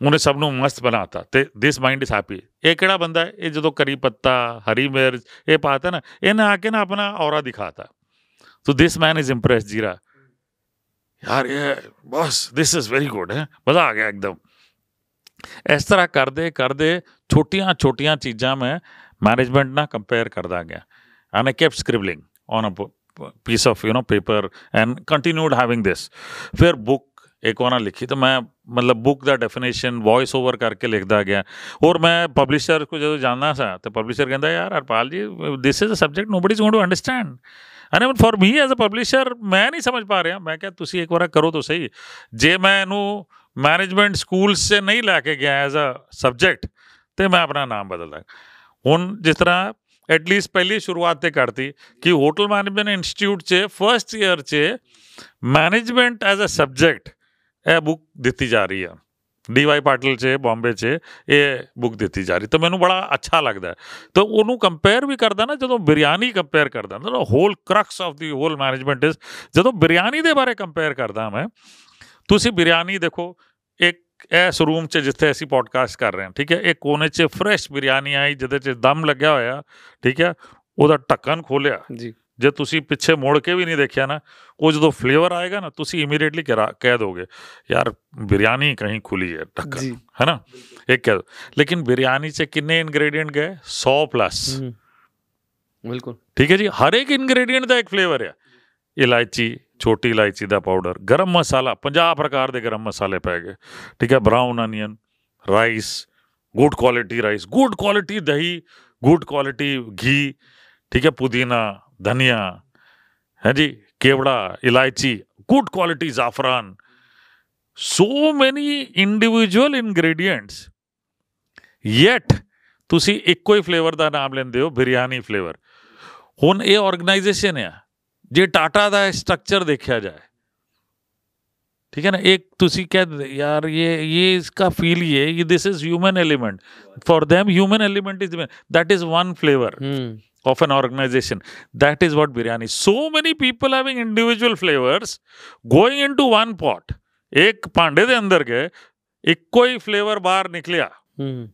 ਉਹਨੇ ਸਭ ਨੂੰ ਮਸਤ ਬਣਾਤਾ ਤੇ ਦਿਸ ਮਾਈਂਡ ਇਜ਼ ਹੈਪੀ ਇਹ ਕਿਹੜਾ ਬੰਦਾ ਹੈ ਇਹ ਜਦੋਂ ਕਰੀ ਪੱਤਾ ਹਰੀ ਮਿਰਚ ਇਹ ਪਾਤਾ ਨਾ ਇਹਨੇ ਆ ਕੇ ਨਾ ਆਪਣਾ ਔਰਾ ਦਿਖਾਤਾ ਸੋ ਦਿਸ ਮੈਨ ਇਜ਼ ਇੰਪ੍ਰੈਸ ਜੀਰਾ ਯਾਰ ਇਹ ਬਸ ਦਿਸ ਇਜ਼ ਵੈਰੀ ਗੁੱਡ ਹੈ ਮਜ਼ਾ ਆ ਗਿਆ ਇੱਕਦਮ ਇਸ ਤਰ੍ਹਾਂ ਕਰਦੇ ਕਰਦੇ ਛੋਟੀਆਂ ਛੋਟੀਆਂ ਚੀਜ਼ਾਂ ਮੈਂ ਮੈਨੇਜਮੈਂਟ ਨਾਲ ਕੰਪੇਅਰ ਕਰਦਾ ਗਿਆ। And I kept scribbling on a piece of, you know, paper and continued having this. ਫਿਰ ਬੁੱਕ ਇੱਕ ਵਾਰ ਲਿਖੀ ਤਾਂ ਮੈਂ ਮਤਲਬ ਬੁੱਕ ਦਾ ਡੈਫੀਨੇਸ਼ਨ ਵੌਇਸ ਓਵਰ ਕਰਕੇ ਲਿਖਦਾ ਗਿਆ। ਔਰ ਮੈਂ ਪਬਲਿਸ਼ਰ ਕੋ ਜਦੋਂ ਜਾਣਦਾ ਸਾਂ ਤੇ ਪਬਲਿਸ਼ਰ ਕਹਿੰਦਾ, ਯਾਰ Harpal ji this is a subject nobody is going to understand and even for me as a publisher ਮੈਂ ਨਹੀਂ ਸਮਝ ਪਾ ਰਿਹਾ। ਮੈਂ ਕਿਹਾ, ਤੁਸੀਂ ਇੱਕ ਵਾਰ ਕਰੋ ਤਾਂ ਸਹੀ। ਜੇ ਮੈਂ ਇਹਨੂੰ ਮੈਨੇਜਮੈਂਟ ਸਕੂਲਸ ਸੇ ਨਹੀਂ ਲੈ ਕੇ ਗਿਆ ਐਜ਼ ਅ ਸਬਜੈਕਟ ਤੇ ਮੈਂ ਆਪਣਾ ਨਾਮ ਬਦਲਦਾ। ਹੁਣ ਜਿਸ ਤਰ੍ਹਾਂ ਐਟਲੀਸਟ ਪਹਿਲੀ ਸ਼ੁਰੂਆਤ ਤੇ ਕਰਤੀ ਕਿ ਹੋਟਲ ਮੈਨੇਜਮੈਂਟ ਇੰਸਟੀਚਿਊਟ 'ਚ ਫਰਸਟ ਈਅਰ 'ਚ ਮੈਨੇਜਮੈਂਟ ਐਜ਼ ਅ ਸਬਜੈਕਟ ਇਹ ਬੁੱਕ ਦਿੱਤੀ ਜਾ ਰਹੀ ਆ। ਡੀਵਾਈ ਪਾਟਿਲ 'ਚ, ਬੰਬੇ 'ਚ ਇਹ ਬੁੱਕ ਦਿੱਤੀ ਜਾ ਰਹੀ। ਤਾਂ ਮੈਨੂੰ ਬੜਾ ਅੱਛਾ ਲੱਗਦਾ ਹੈ। ਤਾਂ ਉਹਨੂੰ ਕੰਪੇਅਰ ਵੀ ਕਰਦਾ ਨਾ, ਜਦੋਂ ਬਿਰਿਆਨੀ ਕੰਪੇਅਰ ਕਰਦਾ ਨਾ whole crux of the whole management is ਜਦੋਂ ਬਿਰਿਆਨੀ ਦੇ ਬਾਰੇ ਕੰਪੇਅਰ ਕਰਦਾ ਮੈਂ ਤੁਸੀਂ ਬਿਰਿਆਨੀ ਦੇਖੋ ਇੱਕ ਇਸ ਰੂਮ 'ਚ ਜਿੱਥੇ ਅਸੀਂ ਪੋਡਕਾਸਟ ਕਰ ਰਹੇ ਹਾਂ ਠੀਕ ਹੈ ਇਹ ਕੋਨੇ 'ਚ ਫਰੈਸ਼ ਬਿਰਿਆਨੀ ਆਈ ਜਿਹਦੇ 'ਚ ਦਮ ਲੱਗਿਆ ਹੋਇਆ ਠੀਕ ਹੈ ਉਹਦਾ ਢੱਕਣ ਖੋਲਿਆ ਜੀ ਜੇ ਤੁਸੀਂ ਪਿੱਛੇ ਮੁੜ ਕੇ ਵੀ ਨਹੀਂ ਦੇਖਿਆ ਨਾ ਉਹ ਜਦੋਂ ਫਲੇਵਰ ਆਏਗਾ ਨਾ ਤੁਸੀਂ ਇਮੀਡੀਏਟਲੀ ਕਹਿ ਦੋਗੇ ਯਾਰ ਬਿਰਿਆਨੀ ਕਹੀਂ ਖੁੱਲੀ ਹੈ ਢੱਕਣ ਜੀ ਹੈ ਨਾ ਇਹ ਕਹਿ ਦੋ ਲੇਕਿਨ ਬਿਰਿਆਨੀ 'ਚ ਕਿੰਨੇ ਇਨਗਰੀਡੀਐਂਟ ਗਏ 100 ਪਲੱਸ ਹੂੰ ਬਿਲਕੁਲ ਠੀਕ ਹੈ ਜੀ ਹਰ ਇੱਕ ਇਨਗਰੀਡੀਐਂਟ ਦਾ ਇੱਕ ਫਲੇਵਰ ਹੈ ਇਲਾਇਚੀ ਛੋਟੀ ਇਲਾਇਚੀ ਦਾ ਪਾਊਡਰ ਗਰਮ ਮਸਾਲਾ 50 ਪ੍ਰਕਾਰ ਦੇ ਗਰਮ ਮਸਾਲੇ ਪੈ ਗਏ ਠੀਕ ਹੈ brown onion rice good quality rice good quality ਦਹੀਂ ਗੁੱਡ ਕੁਆਲਿਟੀ ਘੀ ਠੀਕ ਹੈ ਪੁਦੀਨਾ ਧਨੀਆ ਹੈ ਜੀ ਕੇਵੜਾ ਇਲਾਇਚੀ ਗੁੱਡ ਕੁਆਲਿਟੀ ਜ਼ਾਫਰਾਨ so many individual ingredients, yet ਤੁਸੀਂ ਇੱਕੋ ਹੀ ਫਲੇਵਰ ਦਾ ਨਾਮ ਲੈਂਦੇ ਹੋ ਬਿਰਿਆਨੀ ਫਲੇਵਰ ਹੁਣ ਇਹ ਆਰਗੇਨਾਈਜੇਸ਼ਨ ਹੈ ਜੇ ਟਾਟਾ ਦਾ ਸਟਰਕਚਰ ਦੇਖਿਆ ਜਾਏ ठीक है ना एक ਤੁਸੀਂ ਕਹਿ ਦਿੰਦੇ ਯਾਰ ਇਹ ਇਹ इसका फील ही है ये this is human element for them human element is that is one flavor ਹੂੰ of an organization that is what biryani so many people having individual flavors going into one pot ਇੱਕ ਭਾਂਡੇ ਦੇ ਅੰਦਰ ਗਏ ਇੱਕੋ ਹੀ flavour ਬਾਹਰ ਨਿਕਲਿਆ ਹੂੰ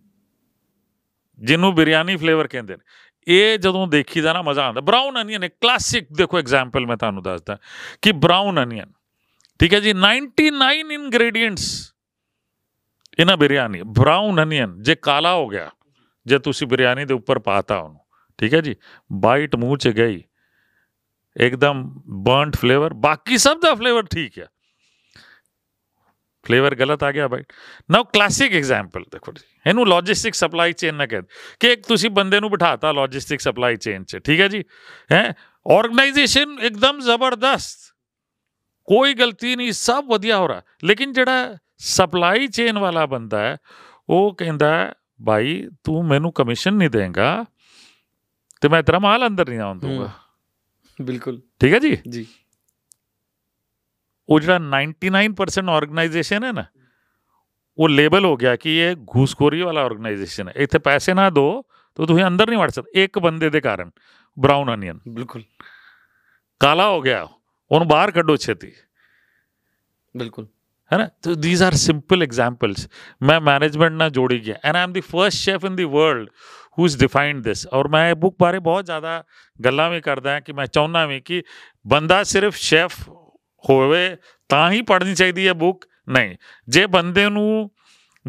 ਜਿਹਨੂੰ ਬਿਰਿਆਨੀ ਫਲੇਵਰ ਕਹਿੰਦੇ ਨੇ ਇਹ ਜਦੋਂ ਦੇਖੀਦਾ ਨਾ ਮਜ਼ਾ ਆਉਂਦਾ। ਬ੍ਰਾਊਨ ਅਨੀਅਨ ਇੱਕ ਕਲਾਸਿਕ ਦੇਖੋ ਐਗਜ਼ਾਮਪਲ ਮੈਂ ਤੁਹਾਨੂੰ ਦੱਸਦਾ ਕਿ ਬ੍ਰਾਊਨ ਅਨੀਅਨ ਠੀਕ ਹੈ ਜੀ 99 ingredients in a biryani brown onion ਜੇ ਕਾਲਾ ਹੋ ਗਿਆ, ਜੇ ਤੁਸੀਂ ਬਿਰਿਆਨੀ ਦੇ ਉੱਪਰ ਪਾਤਾ ਉਹਨੂੰ, ਠੀਕ ਹੈ ਜੀ ਬਾਈਟ ਮੂੰਹ ਚ ਗਈ, ਇੱਕਦਮ ਬਰਨਟ ਫਲੇਵਰ ਬਾਕੀ ਸਭ ਦਾ ਫਲੇਵਰ ਠੀਕ ਹੈ ਫਲੇਵਰ ਗਲਤ ਆ ਗਿਆ ਬਾਈਟ ਨਾਓ ਕਲਾਸਿਕ ਐਗਜ਼ਾਮਪਲ ਦੇਖੋ ਜੀ। ਇਹਨੂੰ ਲੌਜਿਸਟਿਕ ਸਪਲਾਈ ਚੇਨ ਨਾ ਕਹਿੰਦੇ ਕਿ ਇੱਕ ਤੁਸੀਂ ਬੰਦੇ ਨੂੰ ਬਿਠਾਤਾ ਲੌਜਿਸਟਿਕ ਸਪਲਾਈ ਚੇਨ 'ਚ ਠੀਕ ਹੈ ਜੀ? ਹੈ? ਆਰਗੇਨਾਈਜੇਸ਼ਨ ਇੱਕਦਮ ਜ਼ਬਰਦਸਤ। ਕੋਈ ਗਲਤੀ ਨਹੀਂ ਸਭ ਵਧੀਆ ਹੋ ਰਿਹਾ। ਲੇਕਿਨ ਜਿਹੜਾ ਸਪਲਾਈ ਚੇਨ ਵਾਲਾ ਬੰਦਾ ਹੈ ਉਹ ਕਹਿੰਦਾ ਭਾਈ ਤੂੰ ਮੈਨੂੰ ਕਮਿਸ਼ਨ ਨਹੀਂ ਦੇਂਗਾ ਤੇ ਮੈਂ ਤੇਰਾ ਮਾਲ ਅੰਦਰ ਨਹੀਂ ਆਉਣ ਦੂੰਗਾ ਬਿਲਕੁਲ। ਠੀਕ ਹੈ ਜੀ? ਜੀ। ਉਹ ਜਿਹੜਾ 99% ਆਰਗੇਨਾਈਜੇਸ਼ਨ ਹੈ ਨਾ ਉਹ ਲੇਬਲ ਹੋ ਗਿਆ ਕਿ ਇਹ ਘੂਸਖੋਰੀ ਵਾਲਾ ਆਰਗੇਨਾਈਜੇਸ਼ਨ ਹੈ ਇੱਥੇ ਪੈਸੇ ਨਾ ਦੋ ਤਾਂ ਤੁਸੀਂ ਅੰਦਰ ਨਹੀਂ ਵੜ ਸਕਦੇ ਇੱਕ ਬੰਦੇ ਦੇ ਕਾਰਨ ਬ੍ਰਾਊਨ ਅਨੀਅਨ ਬਿਲਕੁਲ ਕਾਲਾ ਹੋ ਗਿਆ ਉਹਨੂੰ ਬਾਹਰ ਕੱਢੋ ਛੇਤੀ ਬਿਲਕੁਲ ਹੈ ਨਾ so these are simple examples ਮੈਂ ਮੈਨੇਜਮੈਂਟ ਨਾਲ ਜੋੜੀ ਗਿਆ and I am the first chef in the world who has defined this ਔਰ ਮੈਂ ਇਹ ਬੁੱਕ ਬਾਰੇ ਬਹੁਤ ਜ਼ਿਆਦਾ ਗੱਲਾਂ ਵੀ ਕਰਦਾ ਹਾਂ ਕਿ ਮੈਂ ਚਾਹੁੰਦਾ ਵੀ ਕਿ ਬੰਦਾ ਸਿਰਫ ਸ਼ੈਫ ਹੋਵੇ ਤਾਂ ਹੀ ਪੜ੍ਹਨੀ ਚਾਹੀਦੀ ਹੈ ਬੁੱਕ। ਨਹੀਂ ਜੇ ਬੰਦੇ ਨੂੰ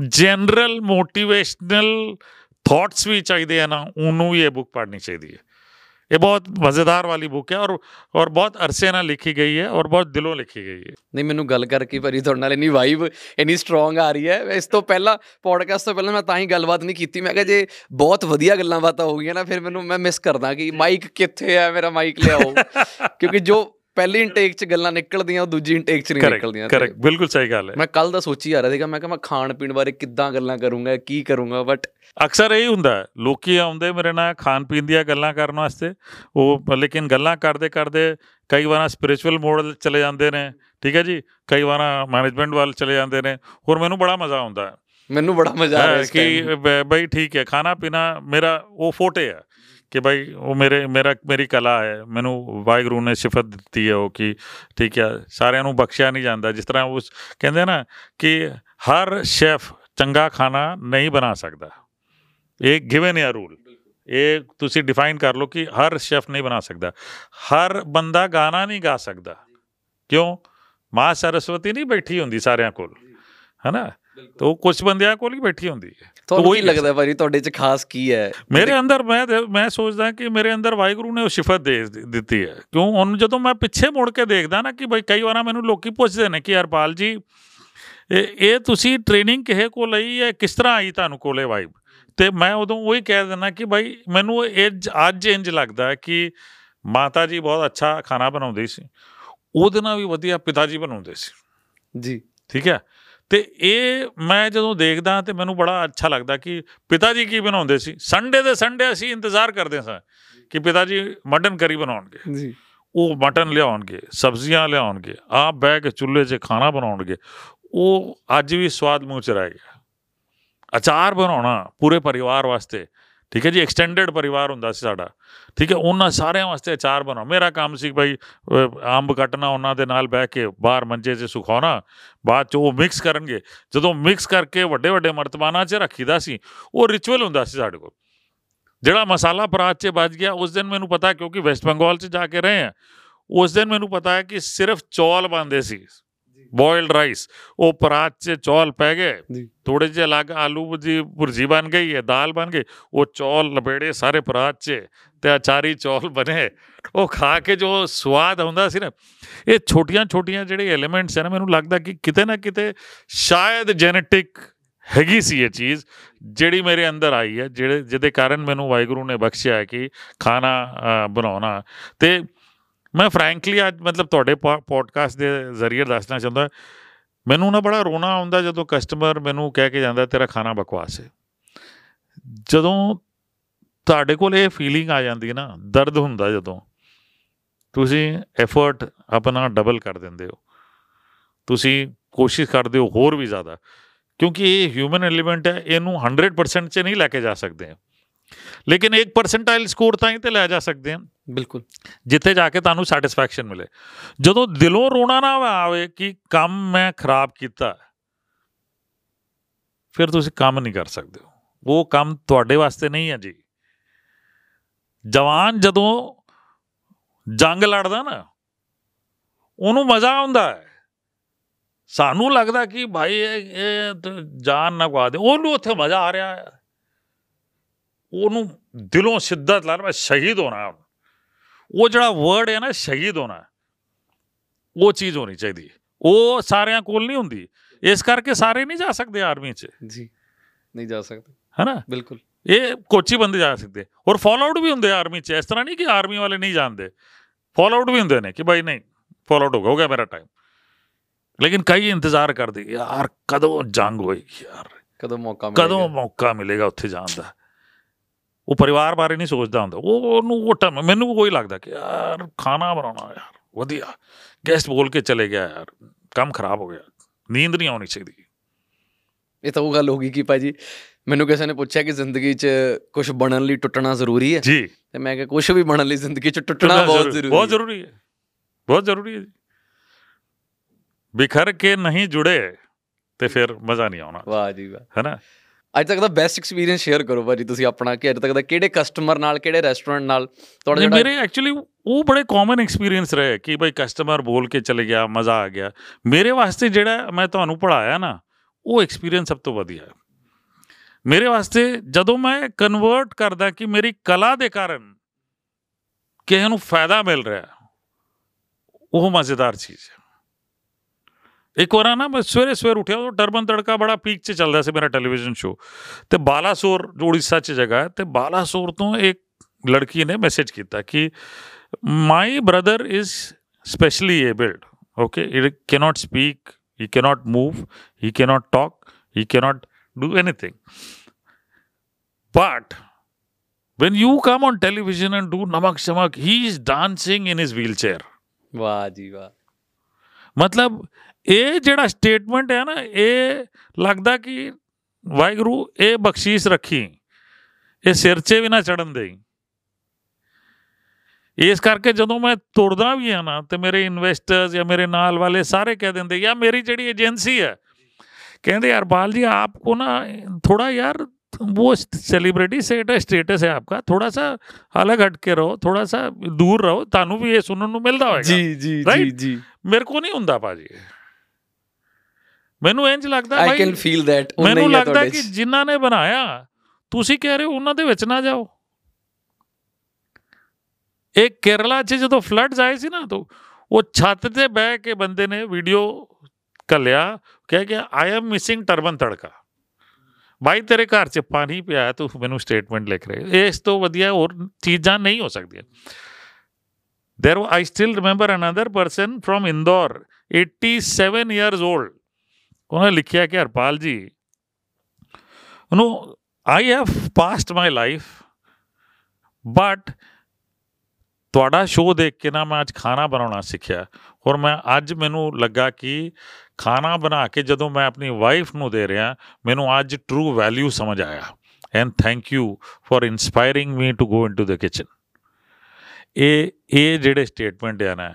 ਜਨਰਲ ਮੋਟੀਵੇਸ਼ਨਲ ਥਾਟਸ ਵੀ ਚਾਹੀਦੇ ਆ ਨਾ ਉਹਨੂੰ ਵੀ ਇਹ ਬੁੱਕ ਪੜ੍ਹਨੀ ਚਾਹੀਦੀ ਹੈ। ਇਹ ਬਹੁਤ ਮਜ਼ੇਦਾਰ ਵਾਲੀ ਬੁੱਕ ਹੈ ਔਰ ਔਰ ਬਹੁਤ ਅਰਸੇ ਨਾਲ ਲਿਖੀ ਗਈ ਹੈ ਔਰ ਬਹੁਤ ਦਿਲੋਂ ਲਿਖੀ ਗਈ ਹੈ। ਨਹੀਂ ਮੈਨੂੰ ਗੱਲ ਕਰਕੇ ਭਾਜੀ ਤੁਹਾਡੇ ਨਾਲ ਇੰਨੀ ਵਾਈਬ ਇੰਨੀ ਸਟਰੋਂਗ ਆ ਰਹੀ ਹੈ। ਇਸ ਤੋਂ ਪਹਿਲਾਂ ਪੋਡਕਾਸਟ ਤੋਂ ਪਹਿਲਾਂ ਮੈਂ ਤਾਂ ਹੀ ਗੱਲਬਾਤ ਨਹੀਂ ਕੀਤੀ। ਮੈਂ ਕਿਹਾ ਜੇ ਬਹੁਤ ਵਧੀਆ ਗੱਲਾਂ ਬਾਤਾਂ ਹੋ ਗਈਆਂ ਨਾ ਫਿਰ ਮੈਨੂੰ ਮੈਂ ਮਿਸ ਕਰਦਾ ਕਿ ਮਾਈਕ ਕਿੱਥੇ ਹੈ ਮੇਰਾ ਮਾਈਕ ਲਿਆਓ। *laughs* ਕਿਉਂਕਿ ਜੋ ਪਹਿਲੀ ਇਨਟੇਕ 'ਚ ਗੱਲਾਂ ਨਿਕਲਦੀਆਂ ਉਹ ਦੂਜੀ ਇਨਟੇਕ 'ਚ ਨਹੀਂ ਨਿਕਲਦੀਆਂ ਕਰੈਕਟ ਬਿਲਕੁਲ ਸਹੀ ਗੱਲ ਹੈ। ਮੈਂ ਕੱਲ ਦਾ ਸੋਚੀ ਆ ਰਿਹਾ ਸੀਗਾ ਮੈਂ ਕਿਹਾ ਮੈਂ ਖਾਣ ਪੀਣ ਬਾਰੇ ਕਿੱਦਾਂ ਗੱਲਾਂ ਕਰੂੰਗਾ ਕੀ ਕਰੂੰਗਾ ਬਟ ਅਕਸਰ ਇਹ ਹੁੰਦਾ ਲੋਕੀ ਆਉਂਦੇ ਮੇਰੇ ਨਾਲ ਖਾਣ ਪੀਣ ਦੀਆਂ ਗੱਲਾਂ ਕਰਨ ਵਾਸਤੇ ਉਹ ਲੇਕਿਨ ਗੱਲਾਂ ਕਰਦੇ ਕਰਦੇ ਕਈ ਵਾਰ ਸਪਿਰਚੁਅਲ ਮੋਡ ਚਲੇ ਜਾਂਦੇ ਨੇ ਠੀਕ ਹੈ ਜੀ ਕਈ ਵਾਰ ਮੈਨੇਜਮੈਂਟ ਵੱਲ ਚਲੇ ਜਾਂਦੇ ਨੇ ਹੋਰ ਮੈਨੂੰ ਬੜਾ ਮਜ਼ਾ ਆਉਂਦਾ ਮੈਨੂੰ ਬੜਾ ਮਜ਼ਾ ਆ ਰਿਹਾ ਕਿ ਬਈ ਠੀਕ ਹੈ ਖਾਣਾ ਪੀਣਾ ਮੇਰਾ ਉਹ ਫੋਟੇ ਹੈ ਕਿ ਭਾਈ ਉਹ ਮੇਰੇ, ਮੇਰਾ, ਮੇਰੀ ਕਲਾ ਹੈ, ਮੈਨੂੰ ਵਾਹਿਗੁਰੂ ਨੇ ਸਿਫਤ ਦਿੱਤੀ ਹੈ ਉਹ ਕਿ ਠੀਕ ਹੈ, ਸਾਰਿਆਂ ਨੂੰ ਬਖਸ਼ਿਆ ਨਹੀਂ ਜਾਂਦਾ। ਜਿਸ ਤਰ੍ਹਾਂ ਉਸ ਕਹਿੰਦੇ ਨਾ ਕਿ ਹਰ ਸ਼ੈਫ ਚੰਗਾ ਖਾਣਾ ਨਹੀਂ ਬਣਾ ਸਕਦਾ। ਇਹ ਗਿਵਨ ਹੈ ਰੂਲ ਇਹ ਤੁਸੀਂ ਡਿਫਾਈਨ ਕਰ ਲਓ ਕਿ ਹਰ ਸ਼ੈਫ ਨਹੀਂ ਬਣਾ ਸਕਦਾ। ਹਰ ਬੰਦਾ ਗਾਣਾ ਨਹੀਂ ਗਾ ਸਕਦਾ। ਕਿਉਂ? ਮਾਂ ਸਰਸਵਤੀ ਨਹੀਂ ਬੈਠੀ ਹੁੰਦੀ ਸਾਰਿਆਂ ਕੋਲ ਹੈਨਾ ਤਾਂ ਕੁਝ ਬੰਦਿਆਂ ਕੋਲ ਹੀ ਬੈਠੀ ਹੁੰਦੀ ਹੈ। ਤੁਹਾਨੂੰ ਕੀ ਲੱਗਦਾ ਭਾਜੀ ਤੁਹਾਡੇ 'ਚ ਖਾਸ ਕੀ ਹੈ? ਮੇਰੇ ਅੰਦਰ ਮੈਂ ਮੈਂ ਸੋਚਦਾ ਕਿ ਮੇਰੇ ਅੰਦਰ ਵਾਹਿਗੁਰੂ ਨੇ ਉਹ ਸਿਫਤ ਦੇ ਦਿੱਤੀ ਹੈ। ਕਿਉਂ? ਹੁਣ ਜਦੋਂ ਮੈਂ ਪਿੱਛੇ ਮੁੜ ਕੇ ਦੇਖਦਾ ਨਾ ਕਿ ਬਈ ਕਈ ਵਾਰਾਂ ਮੈਨੂੰ ਲੋਕੀ ਪੁੱਛਦੇ ਨੇ ਕਿ ਹਰਪਾਲ ਜੀ ਇਹ ਤੁਸੀਂ ਟ੍ਰੇਨਿੰਗ ਕਿਹੇ ਕੋ ਲਈ ਹੈ? ਕਿਸ ਤਰ੍ਹਾਂ ਆਈ ਤੁਹਾਨੂੰ ਕੋਲੇ ਵਾਈਬ ਤੇ ਮੈਂ ਉਦੋਂ ਉਹੀ ਕਹਿ ਦਿੰਦਾ ਕਿ ਭਾਈ ਮੈਨੂੰ ਇਹ ਅੱਜ ਇੰਜ ਲੱਗਦਾ ਕਿ ਮਾਤਾ ਜੀ ਬਹੁਤ ਅੱਛਾ ਖਾਣਾ ਬਣਾਉਂਦੀ ਸੀ। ਉਹਦੇ ਨਾਲ ਵੀ ਵਧੀਆ ਪਿਤਾ ਜੀ ਬਣਾਉਂਦੇ ਸੀ। ਜੀ। ਠੀਕ ਹੈ? ਤੇ ਇਹ ਮੈਂ ਜਦੋਂ ਦੇਖਦਾ ਤੇ ਮੈਨੂੰ ਬੜਾ ਅੱਛਾ ਲੱਗਦਾ ਕਿ ਪਿਤਾ ਜੀ ਕੀ ਬਣਾਉਂਦੇ ਸੀ? ਸੰਡੇ ਦੇ ਸੰਡੇ ਅਸੀਂ ਇੰਤਜ਼ਾਰ ਕਰਦੇ ਸਾਂ ਕਿ ਪਿਤਾ ਜੀ ਮਟਨ ਕਰੀ ਬਣਾਉਣਗੇ। ਜੀ। ਉਹ ਮਟਨ ਲਿਆਉਣਗੇ ਸਬਜ਼ੀਆਂ ਲਿਆਉਣਗੇ ਆਪ ਬਹਿ ਕੇ ਚੁੱਲ੍ਹੇ 'ਚ ਖਾਣਾ ਬਣਾਉਣਗੇ। ਉਹ ਅੱਜ ਵੀ ਸਵਾਦ ਮੂੰਹ 'ਚ ਰਹਿ ਗਿਆ। ਅਚਾਰ ਬਣਾਉਣਾ ਪੂਰੇ ਪਰਿਵਾਰ ਵਾਸਤੇ। ਠੀਕ ਹੈ ਜੀ ਐਕਸਟੈਂਡਡ ਪਰਿਵਾਰ ਹੁੰਦਾ ਸੀ ਸਾਡਾ। ਠੀਕ ਹੈ ਉਹਨਾਂ ਸਾਰਿਆਂ ਵਾਸਤੇ ਅਚਾਰ ਬਣਾਓ ਮੇਰਾ ਕੰਮ ਸੀ ਭਾਈ ਅਹ, ਅੰਬ ਕੱਟਣਾ ਉਹਨਾਂ ਦੇ ਨਾਲ ਬਹਿ ਕੇ ਬਾਹਰ ਮੰਜੇ 'ਚ ਸੁਖਾਉਣਾ ਬਾਅਦ 'ਚ ਉਹ ਮਿਕਸ ਕਰਨਗੇ। ਜਦੋਂ ਮਿਕਸ ਕਰਕੇ ਵੱਡੇ ਵੱਡੇ ਮਰਤਬਾਨਾਂ 'ਚ ਰੱਖੀਦਾ ਸੀ ਉਹ ਰਿਚੁਅਲ ਹੁੰਦਾ ਸੀ ਸਾਡੇ ਕੋਲ। ਜਿਹੜਾ ਮਸਾਲਾ ਪਰਾਤ 'ਚ ਬਚ ਗਿਆ ਉਸ ਦਿਨ ਮੈਨੂੰ ਪਤਾ ਕਿਉਂਕਿ ਵੈਸਟ ਬੰਗਾਲ 'ਚ ਜਾ ਕੇ ਰਹੇ ਆ ਉਸ ਦਿਨ ਮੈਨੂੰ ਪਤਾ ਹੈ ਕਿ ਸਿਰਫ ਚੌਲ ਬਣਦੇ ਸੀ। ਬੋਇਲਡ ਰਾਈਸ ਉਹ ਪਰਾਤ 'ਚ ਚੌਲ ਪੈ ਗਏ। ਥੋੜੇ ਜਿਹੇ ਅਲੱਗ ਆਲੂ ਦੀ ਭੁਰਜੀ ਬਣ ਗਈ ਹੈ ਦਾਲ ਬਣ ਗਈ ਉਹ ਚੌਲ ਲਪੇੜੇ ਸਾਰੇ ਪਰਾਤ 'ਚ ਤੇ ਅਚਾਰੀ ਚੌਲ ਬਣੇ। ਉਹ ਖਾ ਕੇ ਜੋ ਸਵਾਦ ਹੁੰਦਾ ਸੀ ਨਾ ਇਹ ਛੋਟੀਆਂ ਛੋਟੀਆਂ ਜਿਹੜੇ ਐਲੀਮੈਂਟਸ ਹੈ ਨਾ ਮੈਨੂੰ ਲੱਗਦਾ ਕਿ ਕਿਤੇ ਨਾ ਕਿਤੇ ਸ਼ਾਇਦ ਜੈਨੇਟਿਕ ਹੈਗੀ ਸੀ ਇਹ ਚੀਜ਼ ਜਿਹੜੀ ਮੇਰੇ ਅੰਦਰ ਆਈ ਹੈ ਜਿਹੜੇ ਜਿਹਦੇ ਕਾਰਨ ਮੈਨੂੰ ਵਾਹਿਗੁਰੂ ਨੇ ਬਖਸ਼ਿਆ ਕਿ ਖਾਣਾ ਬਣਾਉਣਾ। ਤੇ ਮੈਂ ਫ੍ਰੈਂਕਲੀ ਅੱਜ ਮਤਲਬ ਤੁਹਾਡੇ ਪੋਡਕਾਸਟ ਦੇ ਜ਼ਰੀਏ ਦੱਸਣਾ ਚਾਹੁੰਦਾ, ਮੈਨੂੰ ਨਾ ਬੜਾ ਰੋਣਾ ਆਉਂਦਾ ਜਦੋਂ ਕਸਟਮਰ ਮੈਨੂੰ ਕਹਿ ਕੇ ਜਾਂਦਾ, ਤੇਰਾ ਖਾਣਾ ਬਕਵਾਸ ਹੈ। ਜਦੋਂ ਤੁਹਾਡੇ ਕੋਲ ਇਹ ਫੀਲਿੰਗ ਆ ਜਾਂਦੀ ਹੈ ਨਾ, ਦਰਦ ਹੁੰਦਾ ਜਦੋਂ, ਤੁਸੀਂ ਐਫਰਟ ਆਪਣਾ ਡਬਲ ਕਰ ਦਿੰਦੇ ਹੋ। ਤੁਸੀਂ ਕੋਸ਼ਿਸ਼ ਕਰਦੇ ਹੋ ਹੋਰ ਵੀ ਜ਼ਿਆਦਾ, ਕਿਉਂਕਿ ਇਹ ਹਿਊਮਨ ਐਲੀਮੈਂਟ ਹੈ, ਇਹਨੂੰ 100% ਚ ਨਹੀਂ ਲੈ ਕੇ ਜਾ ਸਕਦੇ। ਲੇਕਿਨ ਇੱਕ ਪਰਸੈਂਟਾਈਲ ਸਕੋਰ ਤਾਂ ਹੀ ਤੇ ਲੈ ਜਾ ਸਕਦੇ ਹਾਂ। ਬਿਲਕੁਲ। ਜਿੱਥੇ ਜਾ ਕੇ ਤੁਹਾਨੂੰ ਸੈਟੀਸਫੈਕਸ਼ਨ ਮਿਲੇ। ਜਦੋਂ ਦਿਲੋਂ ਰੋਣਾ ਨਾ ਆਵੇ ਕਿ ਕੰਮ ਮੈਂ ਖਰਾਬ ਕੀਤਾ, ਫਿਰ ਤੁਸੀਂ ਕੰਮ ਨਹੀਂ ਕਰ ਸਕਦੇ। ਹੋ ਉਹ ਕੰਮ ਤੁਹਾਡੇ ਵਾਸਤੇ ਨਹੀਂ ਹੈ ਜੀ। ਜਵਾਨ ਜਦੋਂ ਜੰਗ ਲੜਦਾ ਨਾ, ਉਹਨੂੰ ਮਜ਼ਾ ਆਉਂਦਾ ਹੈ। ਸਾਨੂੰ ਲੱਗਦਾ ਕਿ ਭਾਈ ਇਹ ਇਹ ਤਾਂ ਜਾਨ ਨਾ ਗਵਾ ਦੇ। ਉਹਨੂੰ ਉੱਥੇ ਮਜ਼ਾ ਆ ਰਿਹਾ ਹੈ। ਉਹਨੂੰ ਦਿਲੋਂ ਸਿੱਧਤ ਲਾ ਮੈਂ ਸ਼ਹੀਦ ਹੋਣਾ ਹੁਣ। ਉਹ ਜਿਹੜਾ ਵਰਡ ਹੈ ਨਾ ਸ਼ਹੀਦ ਹੋਣਾ ਉਹ ਚੀਜ਼ ਹੋਣੀ ਚਾਹੀਦੀ। ਉਹ ਸਾਰਿਆਂ ਕੋਲ ਨਹੀਂ ਹੁੰਦੀ। ਇਸ ਕਰਕੇ ਸਾਰੇ ਨਹੀਂ ਜਾ ਸਕਦੇ ਆਰਮੀ 'ਚ। ਜੀ ਨਹੀਂ ਜਾ ਸਕਦੇ। ਹੈਨਾ? ਬਿਲਕੁਲ। ਇਹ ਕੋਚੀ ਬੰਦੇ ਜਾ ਸਕਦੇ। ਔਰ ਫਾਲ ਆਊਟ ਵੀ ਹੁੰਦੇ ਆਰਮੀ 'ਚ। ਇਸ ਤਰ੍ਹਾਂ ਨਹੀਂ ਕਿ ਆਰਮੀ ਵਾਲੇ ਨਹੀਂ ਜਾਣਦੇ। ਫਾਲ ਆਊਟ ਵੀ ਹੁੰਦੇ ਨੇ ਕਿ ਭਾਈ ਨਹੀਂ ਫਾਲ ਆਊਟ ਹੋ ਗਿਆ ਮੇਰਾ ਟਾਈਮ ਲੇਕਿਨ ਕਈ ਇੰਤਜ਼ਾਰ ਕਰਦੇ ਯਾਰ ਕਦੋਂ ਜੰਗ ਹੋਏਗੀ ਯਾਰ। ਕਦੋਂ ਮੌਕਾ ਕਦੋਂ ਮਿਲੇਗਾ? ਮੌਕਾ ਮਿਲੇਗਾ ਉੱਥੇ ਜਾਣ ਦਾ? ਉਹ ਪਰਿਵਾਰ ਬਾਰੇ ਨਹੀਂ ਸੋਚਦਾ ਹੁੰਦਾ। ਉਹ ਉਹਨੂੰ ਉਹ ਮੈਨੂੰ ਕੋਈ ਲੱਗਦਾ ਕਿ ਯਾਰ ਖਾਣਾ ਬਣਾਉਣਾ ਯਾਰ ਵਧੀਆ। ਗੈਸਟ ਬੋਲ ਕੇ ਚਲੇ ਗਿਆ ਯਾਰ ਕੰਮ ਖਰਾਬ ਹੋ ਗਿਆ। ਨੀਂਦ ਨਹੀਂ ਆਉਣੀ ਚਾਹੀਦੀ। ਇਹ ਤਾਂ ਉਹ ਗੱਲ ਹੋ ਗਈ ਕਿ ਭਾਜੀ ਮੈਨੂੰ ਕਿਸੇ ਨੇ ਪੁੱਛਿਆ ਕਿ ਜ਼ਿੰਦਗੀ 'ਚ ਕੁਝ ਬਣਨ ਲਈ ਟੁੱਟਣਾ ਜ਼ਰੂਰੀ ਹੈ? ਜੀ। ਤੇ ਮੈਂ ਕਿਹਾ ਕੁਝ ਵੀ ਬਣਨ ਲਈ ਜ਼ਿੰਦਗੀ 'ਚ ਟੁੱਟਣਾ ਬਹੁਤ ਜ਼ਰੂਰੀ ਬਹੁਤ ਹੈ। ਜ਼ਰੂਰੀ ਹੈ। ਬਹੁਤ ਜ਼ਰੂਰੀ ਹੈ ਬਿਖਰ ਕੇ ਨਹੀਂ ਜੁੜੇ ਤੇ ਫਿਰ ਮਜ਼ਾ ਨਹੀਂ ਆਉਣਾ। ਵਾਹ ਜੀ ਵਾਹ। ਹੈ ਨਾ? ਅੱਜ ਤੱਕ ਦਾ ਬੈਸਟ ਐਕਸਪੀਰੀਅੰਸ ਸ਼ੇਅਰ ਕਰੋ ਭਾਜੀ ਤੁਸੀਂ ਆਪਣਾ ਕਿ ਅੱਜ ਤੱਕ ਦਾ ਕਿਹੜੇ ਕਸਟਮਰ ਨਾਲ ਕਿਹੜੇ ਰੈਸਟੋਰੈਂਟ ਨਾਲ ਤੁਹਾਡਾ ਜਿਹੜਾ ਮੇਰੇ ਐਕਚੁਅਲੀ ਉਹ ਬੜੇ ਕਾਮਨ ਐਕਸਪੀਰੀਅੰਸ ਰਹੇ ਕਿ ਭਾਈ ਕਸਟਮਰ ਬੋਲ ਕੇ ਚਲੇ ਗਿਆ ਮਜ਼ਾ ਆ ਗਿਆ। ਮੇਰੇ ਵਾਸਤੇ ਜਿਹੜਾ ਮੈਂ ਤੁਹਾਨੂੰ ਪੜਾਇਆ ਨਾ ਉਹ ਐਕਸਪੀਰੀਅੰਸ ਸਭ ਤੋਂ ਵਧੀਆ ਹੈ। ਮੇਰੇ ਵਾਸਤੇ ਜਦੋਂ ਮੈਂ ਕਨਵਰਟ ਕਰਦਾ ਕਿ ਮੇਰੀ ਕਲਾ ਦੇ ਕਾਰਨ ਕਿਸੇ ਨੂੰ ਫਾਇਦਾ ਮਿਲ ਰਿਹਾ ਉਹ ਮਜ਼ੇਦਾਰ ਚੀਜ਼ ਹੈ। ਇੱਕ ਵਾਰ ਨਾ ਮੈਂ ਸਵੇਰੇ ਸਵੇਰ ਉੱਠਿਆ ਉਹ ਟਰਬਨ ਤੜਕਾ ਬੜਾ ਪੀਕ 'ਚ ਚੱਲਦਾ ਸੀ ਮੇਰਾ ਟੈਲੀਵਿਜ਼ਨ ਸ਼ੋ ਤੇ ਬਾਲਾਸੋਰ ਜੋ ਉੜੀਸਾ 'ਚ ਜਗ੍ਹਾ ਹੈ ਤੇ ਬਾਲਾਸੋਰ ਤੋਂ ਇੱਕ ਲੜਕੀ ਨੇ ਮੈਸੇਜ ਕੀਤਾ ਕਿ my brother is specially abled okay it cannot speak he cannot move he cannot talk he cannot do anything. But when you come on television and do namak shamak he is dancing in his wheelchair. ਵਾਹ ਜੀ ਵਾਹ ਮਤਲਬ ਇਹ ਜਿਹੜਾ statement ਹੈ ਨਾ ਇਹ ਲੱਗਦਾ ਕਿ ਵਾਹਿਗੁਰੂ ਇਹ ਬਖਸ਼ੀਸ਼ ਰੱਖੀ ਇਹ ਸਿਰ 'ਚ ਵੀ ਨਾ ਚੜਨ ਦੇਈ ਇਸ ਕਰਕੇ ਜਦੋਂ ਮੈਂ ਤੁਰਦਾ ਵੀ ਆ ਨਾ ਤੇ ਮੇਰੇ ਇਨਵੈਸਟਰਸ ਜਾਂ ਮੇਰੇ ਨਾਲ ਵਾਲੇ ਸਾਰੇ ਕਹਿ ਦਿੰਦੇ ਯਾ ਮੇਰੀ ਜਿਹੜੀ ਏਜੰਸੀ ਹੈ कहते यार बाल जी आपको ना थोड़ा यार वो सेलिब्रिटी सेट स्टेटस है आपका थोड़ा सा अलग हट के रहो थोड़ा सा दूर रहो ਤੁਹਾਨੂੰ ਵੀ ਇਹ ਸੁਣਨ ਨੂੰ ਮਿਲਦਾ ਹੋਵੇਗਾ ਜੀ ਜੀ ਜੀ Right? ਜੀ ਮੇਰੇ ਕੋ ਨਹੀਂ ਹੁੰਦਾ ਭਾਜੀ ਮੈਨੂੰ ਇੰਜ ਲੱਗਦਾ ਆਈ ਭਾਈ ਕੈਨ ਫੀਲ ਦੈਟ ਮੈਨੂੰ ਲੱਗਦਾ ਕਿ ਜਿਨ੍ਹਾਂ ਨੇ ਬਣਾਇਆ ਤੁਸੀਂ ਕਹਿ ਰਹੇ ਹੋ ਉਹਨਾਂ ਦੇ ਵਿੱਚ ਨਾ ਜਾਓ। ਇਹ ਕੇਰਲਾ 'ਚ ਜਦੋਂ ਫਲੱਡਸ ਆਏ ਸੀ ਨਾ ਤਾਂ ਉਹ ਛੱਤ ਤੇ ਬਹਿ ਕੇ ਬੰਦੇ ਨੇ ਵੀਡੀਓ ਕੱਲਿਆ ਕਹਿ ਗਿਆ ਆਈ ਐਮ ਮਿਸਿੰਗ ਟਰਬਨ ਤੜਕਾ। ਬਾਈ ਤੇਰੇ ਘਰ 'ਚ ਪਾਣੀ ਪਿਆ ਤੂੰ ਮੈਨੂੰ ਸਟੇਟਮੈਂਟ ਲਿਖ ਰਿਹਾ ਇਸ ਤੋਂ ਵਧੀਆ ਹੋਰ ਚੀਜ਼ਾਂ ਨਹੀਂ ਹੋ ਸਕਦੀਆਂ। There I still remember another person from Indore 87 years old. ਉਹਨੇ ਲਿਖਿਆ ਕਿ ਹਰਪਾਲ ਜੀ ਨੂੰ I have passed my life but ਤੁਹਾਡਾ ਸ਼ੋਅ ਦੇਖ ਕੇ ਨਾ ਮੈਂ ਅੱਜ ਖਾਣਾ ਬਣਾਉਣਾ ਸਿੱਖਿਆ। ਔਰ ਮੈਂ ਅੱਜ ਮੈਨੂੰ ਲੱਗਾ ਕਿ ਖਾਣਾ ਬਣਾ ਕੇ ਜਦੋਂ ਮੈਂ ਆਪਣੀ ਵਾਈਫ ਨੂੰ ਦੇ ਰਿਹਾ, ਮੈਨੂੰ ਅੱਜ ਟਰੂ ਵੈਲਿਊ ਸਮਝ ਆਇਆ। And thank you for inspiring me to go into the kitchen ਇਹ ਇਹ ਜਿਹੜੇ ਸਟੇਟਮੈਂਟ ਆ ਨਾ,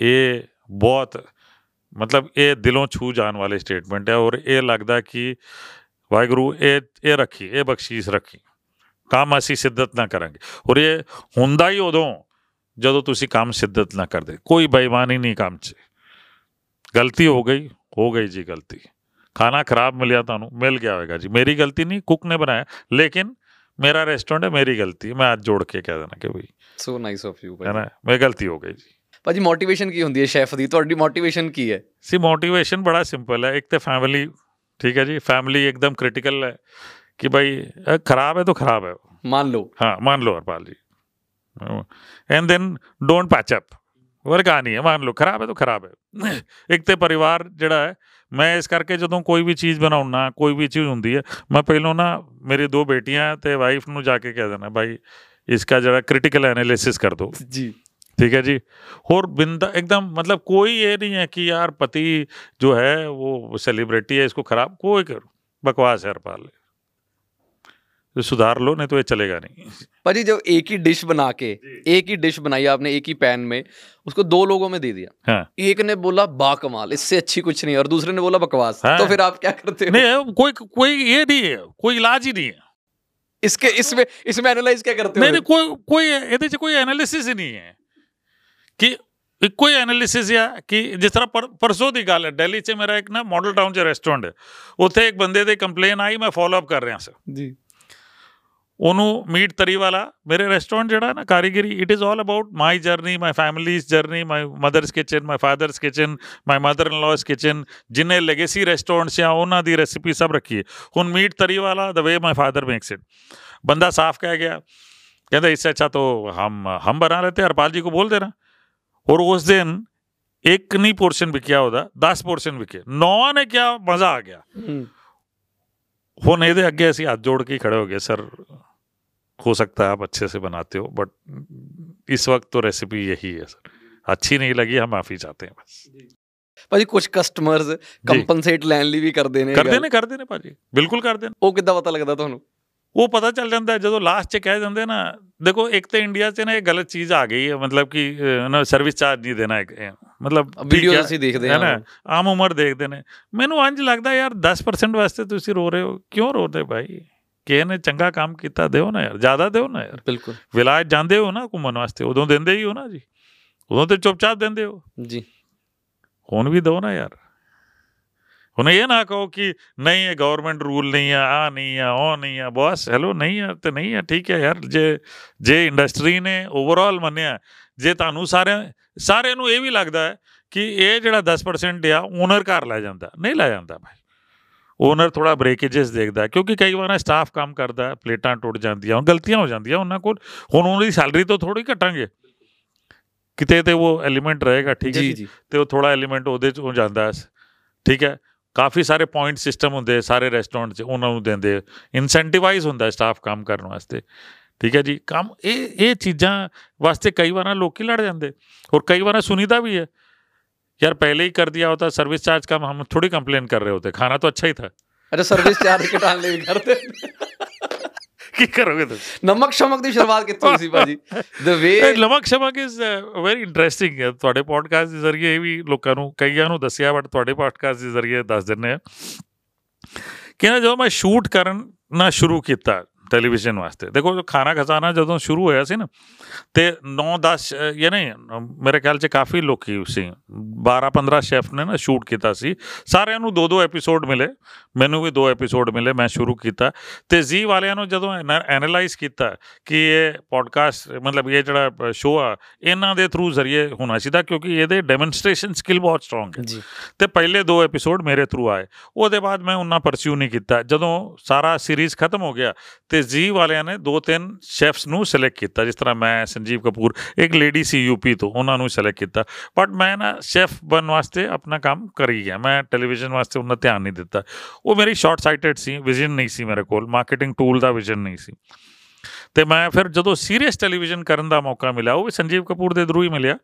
ਇਹ ਬਹੁਤ ਮਤਲਬ ਇਹ ਦਿਲੋਂ ਛੂ ਜਾਣ ਵਾਲੇ ਸਟੇਟਮੈਂਟ ਹੈ ਔਰ ਇਹ ਲੱਗਦਾ ਕਿ ਵਾਹਿਗੁਰੂ ਇਹ ਇਹ ਰੱਖੀ ਇਹ ਬਖਸ਼ੀਸ਼ ਰੱਖੀ। ਕੰਮ ਅਸੀਂ ਸਿੱਧਤ ਨਾ ਕਰਾਂਗੇ। ਔਰ ਇਹ ਹੁੰਦਾ ਹੀ ਉਦੋਂ ਜਦੋਂ ਤੁਸੀਂ ਕੰਮ ਸਿੱਧਤ ਨਾ ਕਰਦੇ। ਕੋਈ ਬੇਈਮਾਨੀ ਨਹੀਂ ਕੰਮ 'ਚ। ਗਲਤੀ ਹੋ ਗਈ ਹੋ ਗਈ ਜੀ ਗਲਤੀ। ਖਾਣਾ ਖਰਾਬ ਮਿਲਿਆ ਤੁਹਾਨੂੰ ਮਿਲ ਗਿਆ ਹੋਵੇਗਾ ਜੀ। ਮੇਰੀ ਗਲਤੀ ਨਹੀਂ ਕੁੱਕ ਨੇ ਬਣਾਇਆ। ਲੇਕਿਨ ਮੇਰਾ ਰੈਸਟੋਰੈਂਟ ਹੈ ਮੇਰੀ ਗਲਤੀ ਮੈਂ ਅੱਜ ਜੋੜ ਕੇ ਕਹਿ ਦੇਣਾ ਕਿ ਬਈ ਸੋ ਨਾਈਸ ਆਫ ਯੂ ਹੈ ਨਾ ਮੇਰੀ ਗਲਤੀ ਹੋ ਗਈ ਜੀ। ਭਾਜੀ ਮੋਟੀਵੇਸ਼ਨ ਕੀ ਹੁੰਦੀ ਹੈ ਸ਼ੈਫ ਦੀ? ਤੁਹਾਡੀ ਮੋਟੀਵੇਸ਼ਨ ਕੀ ਹੈ? ਸੀ ਮੋਟੀਵੇਸ਼ਨ ਬੜਾ ਸਿੰਪਲ ਹੈ। ਇੱਕ ਤੇ ਫੈਮਿਲੀ ਠੀਕ ਹੈ ਜੀ? ਫੈਮਿਲੀ ਇੱਕਦਮ ਕ੍ਰਿਟੀਕਲ ਹੈ ਕਿ ਭਾਈ ਖਰਾਬ ਹੈ ਤਾਂ ਖਰਾਬ ਹੈ। मान लो हाँ मान लो Harpal ji and then don't patch up ਹੋਰ ਕਹਾਣੀ ਹੈ ਮੰਨ ਲਓ। ਖਰਾਬ ਹੈ ਤਾਂ ਖਰਾਬ ਹੈ। ਇੱਕ ਤੇ ਪਰਿਵਾਰ ਜਿਹੜਾ ਹੈ ਮੈਂ ਇਸ ਕਰਕੇ ਜਦੋਂ ਕੋਈ ਵੀ ਚੀਜ਼ ਬਣਾਉਣਾ ਕੋਈ ਵੀ ਚੀਜ਼ ਹੁੰਦੀ ਹੈ ਮੈਂ ਪਹਿਲਾਂ ਨਾ ਮੇਰੀ ਦੋ ਬੇਟੀਆਂ ਤੇ ਵਾਈਫ ਨੂੰ ਜਾ ਕੇ ਕਹਿ ਦੇਣਾ ਭਾਈ ਇਸਕਾ ਜਿਹੜਾ ਕ੍ਰਿਟੀਕਲ ਐਨਾਲਿਸਿਸ ਕਰ ਦੋ। ਜੀ। ठीक है जी। और बिंदा एकदम मतलब कोई ये नहीं है कि यार पति जो है वो सेलिब्रिटी है इसको खराब कोई करो बकवास है हरपाल तो सुधार लो नहीं तो ये चलेगा नहीं। भाजी जब एक ही डिश बना के एक ही डिश बनाई आपने एक ही पैन में उसको दो लोगों में दे दिया। हाँ। एक ने बोला बा कमाल इससे अच्छी कुछ नहीं और दूसरे ने बोला बकवास। तो हाँ। तो फिर आप क्या करते हो? नहीं कोई कोई ये नहीं है कोई इलाज ही नहीं है। इसके इसमें इसमें एनालाइज क्या करते हो? नहीं कोई कोई कोई एनालिसिस ही नहीं है। ਕਿ ਇੱਕੋ ਹੀ ਐਨਾਲਿਸਿਸ ਆ ਕਿ ਜਿਸ ਤਰ੍ਹਾਂ ਪਰਸੋਂ ਦੀ ਗੱਲ ਹੈ ਦਿੱਲੀ 'ਚ ਮੇਰਾ ਇੱਕ ਨਾ ਮਾਡਲ ਟਾਊਨ 'ਚ ਰੈਸਟੋਰੈਂਟ ਹੈ। ਉੱਥੇ ਇੱਕ ਬੰਦੇ ਦੇ ਕੰਪਲੇਨ ਆਈ ਮੈਂ ਫਾਲੋ ਅਪ ਕਰ ਰਿਹਾ ਸਰ। ਜੀ। ਉਹਨੂੰ ਮੀਟ ਤਰੀ ਵਾਲਾ ਮੇਰੇ ਰੈਸਟੋਰੈਂਟ ਜਿਹੜਾ ਨਾ ਕਾਰੀਗਰੀ it is all about my journey my family's journey my mother's kitchen my father's kitchen my mother in law's kitchen ਜਿਨੇ ਲੈਗੇਸੀ ਰੈਸਟੋਰੈਂਟਸ ਆ ਉਹਨਾਂ ਦੀ ਰੈਸਿਪੀ ਸਭ ਰੱਖੀ ਹੈ। ਹੁਣ ਮੀਟ ਤਰੀ ਵਾਲਾ the way my father makes it ਬੰਦਾ ਸਾਫ਼ ਕਹਿ ਗਿਆ ਕਹਿੰਦਾ ਇਸ ਅੱਛਾ ਤੋ ਹਮ ਹਮ ਬਣਾ ਲੈਤੇ ਹਰਪਾਲ ਜੀ ਕੋ ਬੋਲ ਦੇਣਾ और उस दिन एक नहीं पोर्शन बिकिया होता दस पोर्शन बिके नौ ने क्या मजा आ गया हम्म, ਹੁਣ ਇਹਦੇ ਅੱਗੇ ਅਸੀਂ ਹੱਥ ਜੋੜ ਕੇ ਹੀ ਖੜੇ ਹੋ ਗਏ सर हो सकता है आप अच्छे से बनाते हो बट इस वक्त तो रेसिपी यही है सर अच्छी नहीं लगी हम माफ़ी चाहते हैं बस ਭਾਜੀ ਕੁਝ ਕਸਟਮਰਸ ਕੰਪਨਸੇਟ ਲੈਣ ਲਈ ਵੀ ਕਰਦੇ ਨੇ ਇਹ ਕਰਦੇ ਗੱਲ। ਨੇ ਕਰਦੇ ਨੇ ਭਾਜੀ ਬਿਲਕੁਲ ਕਰਦੇ ਨੇ ਉਹ ਕਿੱਦਾਂ ਪਤਾ ਲੱਗਦਾ ਤੁਹਾਨੂੰ ਉਹ ਪਤਾ ਚੱਲ ਜਾਂਦਾ ਜਦੋਂ ਲਾਸਟ 'ਚ ਕਹਿ ਦਿੰਦੇ ਨਾ ਦੇਖੋ ਇੱਕ ਤਾਂ ਇੰਡੀਆ 'ਚ ਨਾ ਇਹ ਗਲਤ ਚੀਜ਼ ਆ ਗਈ ਹੈ ਮਤਲਬ ਕਿ ਅਹ, ਨਾ ਸਰਵਿਸ ਚਾਰਜ ਨਹੀਂ ਦੇਣਾ ਮਤਲਬ ਵੀਡੀਓ ਅਸੀਂ ਦੇਖਦੇ ਹੈ ਨਾ ਆਮ ਉਮਰ ਦੇਖਦੇ ਨੇ। ਮੈਨੂੰ ਇੰਜ ਲੱਗਦਾ ਯਾਰ 10% ਵਾਸਤੇ ਤੁਸੀਂ ਰੋ ਰਹੇ ਹੋ ਕਿਉਂ ਰੋ ਰਹੇ ਭਾਈ? ਕਿਸੇ ਨੇ ਚੰਗਾ ਕੰਮ ਕੀਤਾ ਦਿਓ ਨਾ ਯਾਰ ਜ਼ਿਆਦਾ ਦਿਓ ਨਾ ਯਾਰ। ਬਿਲਕੁਲ। ਵਿਲਾਇਤ ਜਾਂਦੇ ਹੋ ਨਾ ਘੁੰਮਣ ਵਾਸਤੇ ਉਦੋਂ ਦਿੰਦੇ ਹੀ ਹੋ ਨਾ ਜੀ। ਉਦੋਂ ਤੇ ਚੁੱਪਚਾਪ ਦਿੰਦੇ ਹੋ। ਜੀ। ਹੁਣ ਵੀ ਦਿਓ ਨਾ ਯਾਰ। ਹੁਣ ਇਹ ਨਾ ਕਹੋ ਕਿ ਨਹੀਂ ਇਹ ਗਵਰਨਮੈਂਟ ਰੂਲ ਨਹੀਂ ਆ ਆ ਨਹੀਂ ਆ ਉਹ ਨਹੀਂ ਆ ਬਸ ਹੈਲੋ ਨਹੀਂ ਆ ਤੇ ਨਹੀਂ ਆ ਠੀਕ ਹੈ ਯਾਰ ਜੇ ਜੇ ਇੰਡਸਟਰੀ ਨੇ ਓਵਰਆਲ ਮੰਨਿਆ ਜੇ ਤੁਹਾਨੂੰ ਸਾਰਿਆਂ ਸਾਰਿਆਂ ਨੂੰ ਇਹ ਵੀ ਲੱਗਦਾ ਹੈ ਕਿ ਇਹ ਜਿਹੜਾ 10% ਆ ਓਨਰ ਘਰ ਲੈ ਜਾਂਦਾ ਨਹੀਂ ਲੈ ਜਾਂਦਾ ਭਾਈ ਓਨਰ ਥੋੜਾ ਬ੍ਰੇਕੇजेस ਦੇਖਦਾ ਕਿਉਂਕਿ ਕਈ ਵਾਰ ਸਟਾਫ ਕੰਮ ਕਰਦਾ ਪਲੇਟਾਂ ਟੁੱਟ ਜਾਂਦੀਆਂ ਹੁਣ ਗਲਤੀਆਂ ਹੋ ਜਾਂਦੀਆਂ ਉਹਨਾਂ ਕੋਲ ਹੁਣ ਉਹਨਾਂ ਦੀ ਸੈਲਰੀ ਤੋਂ ਥੋੜੀ ਘਟਾਂਗੇ। ਕਿਤੇ ਤੇ ਉਹ ਐਲੀਮੈਂਟ ਰਹੇਗਾ ਠੀਕ ਹੈ ਤੇ ਉਹ ਥੋੜਾ ਐਲੀਮੈਂਟ ਉਹਦੇ ਚ ਹੋ ਜਾਂਦਾ ਠੀਕ ਹੈ। ਕਾਫੀ ਸਾਰੇ ਪੁਆਇੰਟ ਸਿਸਟਮ ਹੁੰਦੇ ਸਾਰੇ ਰੈਸਟੋਰੈਂਟ 'ਚ ਉਹਨਾਂ ਨੂੰ ਦਿੰਦੇ ਇਨਸੈਂਟੀਵਾਈਜ਼ ਹੁੰਦਾ ਸਟਾਫ ਕੰਮ ਕਰਨ ਵਾਸਤੇ ਠੀਕ ਹੈ ਜੀ ਕੰਮ ਇਹ ਇਹ ਚੀਜ਼ਾਂ ਵਾਸਤੇ ਕਈ ਵਾਰ ਲੋਕੀ ਲੜ ਜਾਂਦੇ और कई बार सुनीता भी है यार पहले ही कर दिया होता सर्विस चार्ज का हम थोड़ी कंप्लेन कर रहे होते खाना तो अच्छा ही था ਅੱਛਾ ਸਰਵਿਸ ਚਾਰਜ ਘਟਾਉਣ ਲਈ ਵੀ ਕਰਦੇ ਕੀ ਕਰੋਗੇ ਤੁਸੀਂ? ਨਮਕ ਸ਼ਮਕ ਦੀ ਸ਼ੁਰੂਆਤ ਕਿੱਥੋਂ ਸੀ ਭਾਜੀ? ਦ ਵੇ ਲਮਕ ਸ਼ਮਕ ਇਜ਼ ਵੈਰੀ ਇੰਟਰਸਟਿੰਗ ਹੈ। ਤੁਹਾਡੇ ਪੋਡਕਾਸਟ ਦੇ ਜ਼ਰੀਏ ਇਹ ਵੀ ਲੋਕਾਂ ਨੂੰ ਕਈਆਂ ਨੂੰ ਦੱਸਿਆ ਬਟ ਤੁਹਾਡੇ ਪੋਡਕਾਸਟ ਦੇ ਜ਼ਰੀਏ ਦੱਸ ਦਿੰਨੇ ਆ ਕਿ ਨਾ ਜਦੋਂ ਮੈਂ ਸ਼ੂਟ ਕਰਨ ਨਾ ਸ਼ੁਰੂ ਕੀਤਾ ਟੈਲੀਵਿਜ਼ਨ ਵਾਸਤੇ। ਦੇਖੋ ਜੋ ਖਾਣਾ ਖਜ਼ਾਨਾ ਜਦੋਂ ਸ਼ੁਰੂ ਹੋਇਆ ਸੀ ਨਾ ਤੇ 9 10 ਇਹ ਨਹੀਂ ਅ, ਮੇਰੇ ਖਿਆਲ 'ਚ ਕਾਫੀ ਲੋਕੀ ਸੀ 12 15 ਸ਼ੈਫ ਨੇ ਨਾ ਸ਼ੂਟ ਕੀਤਾ ਸੀ। ਸਾਰਿਆਂ ਨੂੰ ਦੋ ਦੋ ਐਪੀਸੋਡ ਮਿਲੇ ਮੈਨੂੰ ਵੀ ਦੋ ਐਪੀਸੋਡ ਮਿਲੇ ਮੈਂ ਸ਼ੁਰੂ ਕੀਤਾ। ਤੇ ਜ਼ੀ ਵਾਲਿਆਂ ਨੂੰ ਜਦੋਂ ਐਨਾਲਾਈਜ਼ ਕੀਤਾ ਕਿ ਇਹ ਪੋਡਕਾਸਟ ਮਤਲਬ ਇਹ ਜਿਹੜਾ ਸ਼ੋਅ ਆ ਇਹਨਾਂ ਦੇ ਥਰੂ ਜ਼ਰੀਏ ਹੋਣਾ ਚਾਹੀਦਾ ਕਿਉਂਕਿ ਇਹਦੇ ਡੈਮੋਨਸਟ੍ਰੇਸ਼ਨ ਸਕਿੱਲ ਬਹੁਤ ਸਟਰੋਂਗ ਹੈ। ਤੇ ਪਹਿਲੇ ਦੋ ਐਪੀਸੋਡ ਮੇਰੇ ਥਰੂ ਆਏ। ਉਹਦੇ ਬਾਅਦ ਮੈਂ ਉਹਨਾਂ ਪਰਸਿਊ ਨਹੀਂ ਕੀਤਾ। ਜਦੋਂ ਸਾਰਾ ਸੀਰੀਜ਼ ਖਤਮ ਹੋ ਗਿਆ ਤੇ ਜੀ ਵਾਲਿਆਂ ਨੇ ਦੋ ਤਿੰਨ ਸ਼ੈਫਸ ਨੂੰ ਸਿਲੈਕਟ ਕੀਤਾ, ਜਿਸ ਤਰ੍ਹਾਂ ਮੈਂ, ਸੰਜੀਵ ਕਪੂਰ, ਇੱਕ ਲੇਡੀ ਸੀ ਯੂਪੀ ਤੋਂ, ਉਹਨਾਂ ਨੂੰ ਸਿਲੈਕਟ ਕੀਤਾ। ਬਟ ਮੈਂ ਨਾ ਸ਼ੈਫ ਬਣਨ ਵਾਸਤੇ ਆਪਣਾ ਕੰਮ ਕਰੀ ਗਿਆ। ਮੈਂ ਟੈਲੀਵਿਜ਼ਨ ਵਾਸਤੇ ਉਹਨਾਂ ਧਿਆਨ ਨਹੀਂ ਦਿੱਤਾ। ਉਹ ਮੇਰੀ ਸ਼ਾਰਟ ਸਾਈਟਡ ਸੀ ਵਿਜ਼ਨ ਨਹੀਂ ਸੀ ਮੇਰੇ ਕੋਲ ਮਾਰਕੀਟਿੰਗ ਟੂਲ ਦਾ ਵਿਜ਼ਨ ਨਹੀਂ ਸੀ। ਤੇ ਮੈਂ ਫਿਰ ਜਦੋਂ ਸੀਰੀਅਸ ਟੈਲੀਵਿਜ਼ਨ ਕਰਨ ਦਾ ਮੌਕਾ ਮਿਲਿਆ, ਉਹ ਵੀ ਸੰਜੀਵ ਕਪੂਰ ਦੇ ਥਰੂ ਹੀ ਮਿਲਿਆ।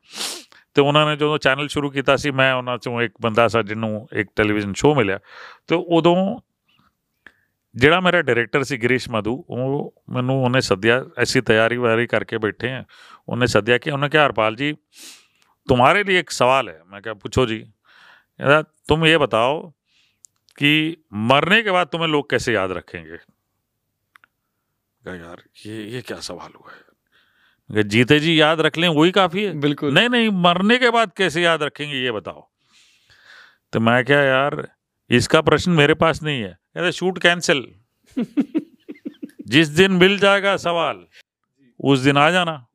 ਤੇ ਉਹਨਾਂ ਨੇ ਜਦੋਂ ਚੈਨਲ ਸ਼ੁਰੂ ਕੀਤਾ ਸੀ, ਮੈਂ ਉਹਨਾਂ ਚੋਂ ਇੱਕ ਬੰਦਾ ਸੀ, ਜਿਹਨੂੰ ਇੱਕ ਟੈਲੀਵਿਜ਼ਨ ਸ਼ੋਅ ਮਿਲਿਆ। ਤੇ ਉਦੋਂ ਜਿਹੜਾ ਮੇਰਾ ਡਾਇਰੈਕਟਰ ਸੀ ਗਿਰੀਸ਼ ਮਧੂ ਉਹ ਮੈਨੂੰ ਉਹਨੇ ਸੱਦਿਆ ਐਸੀ ਤਿਆਰੀ ਵਾਰੀ ਕਰਕੇ ਬੈਠੇ ਆ ਉਹਨੇ ਸੱਦਿਆ ਕਿ ਉਹਨੇ ਕਿਹਾ ਹਰਪਾਲ ਜੀ तुम्हारे लिए एक सवाल है मैं क्या पूछो जी कहता, तुम ये बताओ कि मरने के बाद तुम्हें लोग कैसे याद रखेंगे कहा, यार ये ये क्या सवाल हुआ है मैं कहा, जीते जी याद रख लें वही काफी है ਬਿਲਕੁਲ नहीं नहीं मरने के बाद कैसे याद रखेंगे ये बताओ तो मैं क्या यार इसका प्रश्न मेरे पास नहीं है कहते शूट कैंसिल जिस दिन मिल जाएगा सवाल उस दिन आ जाना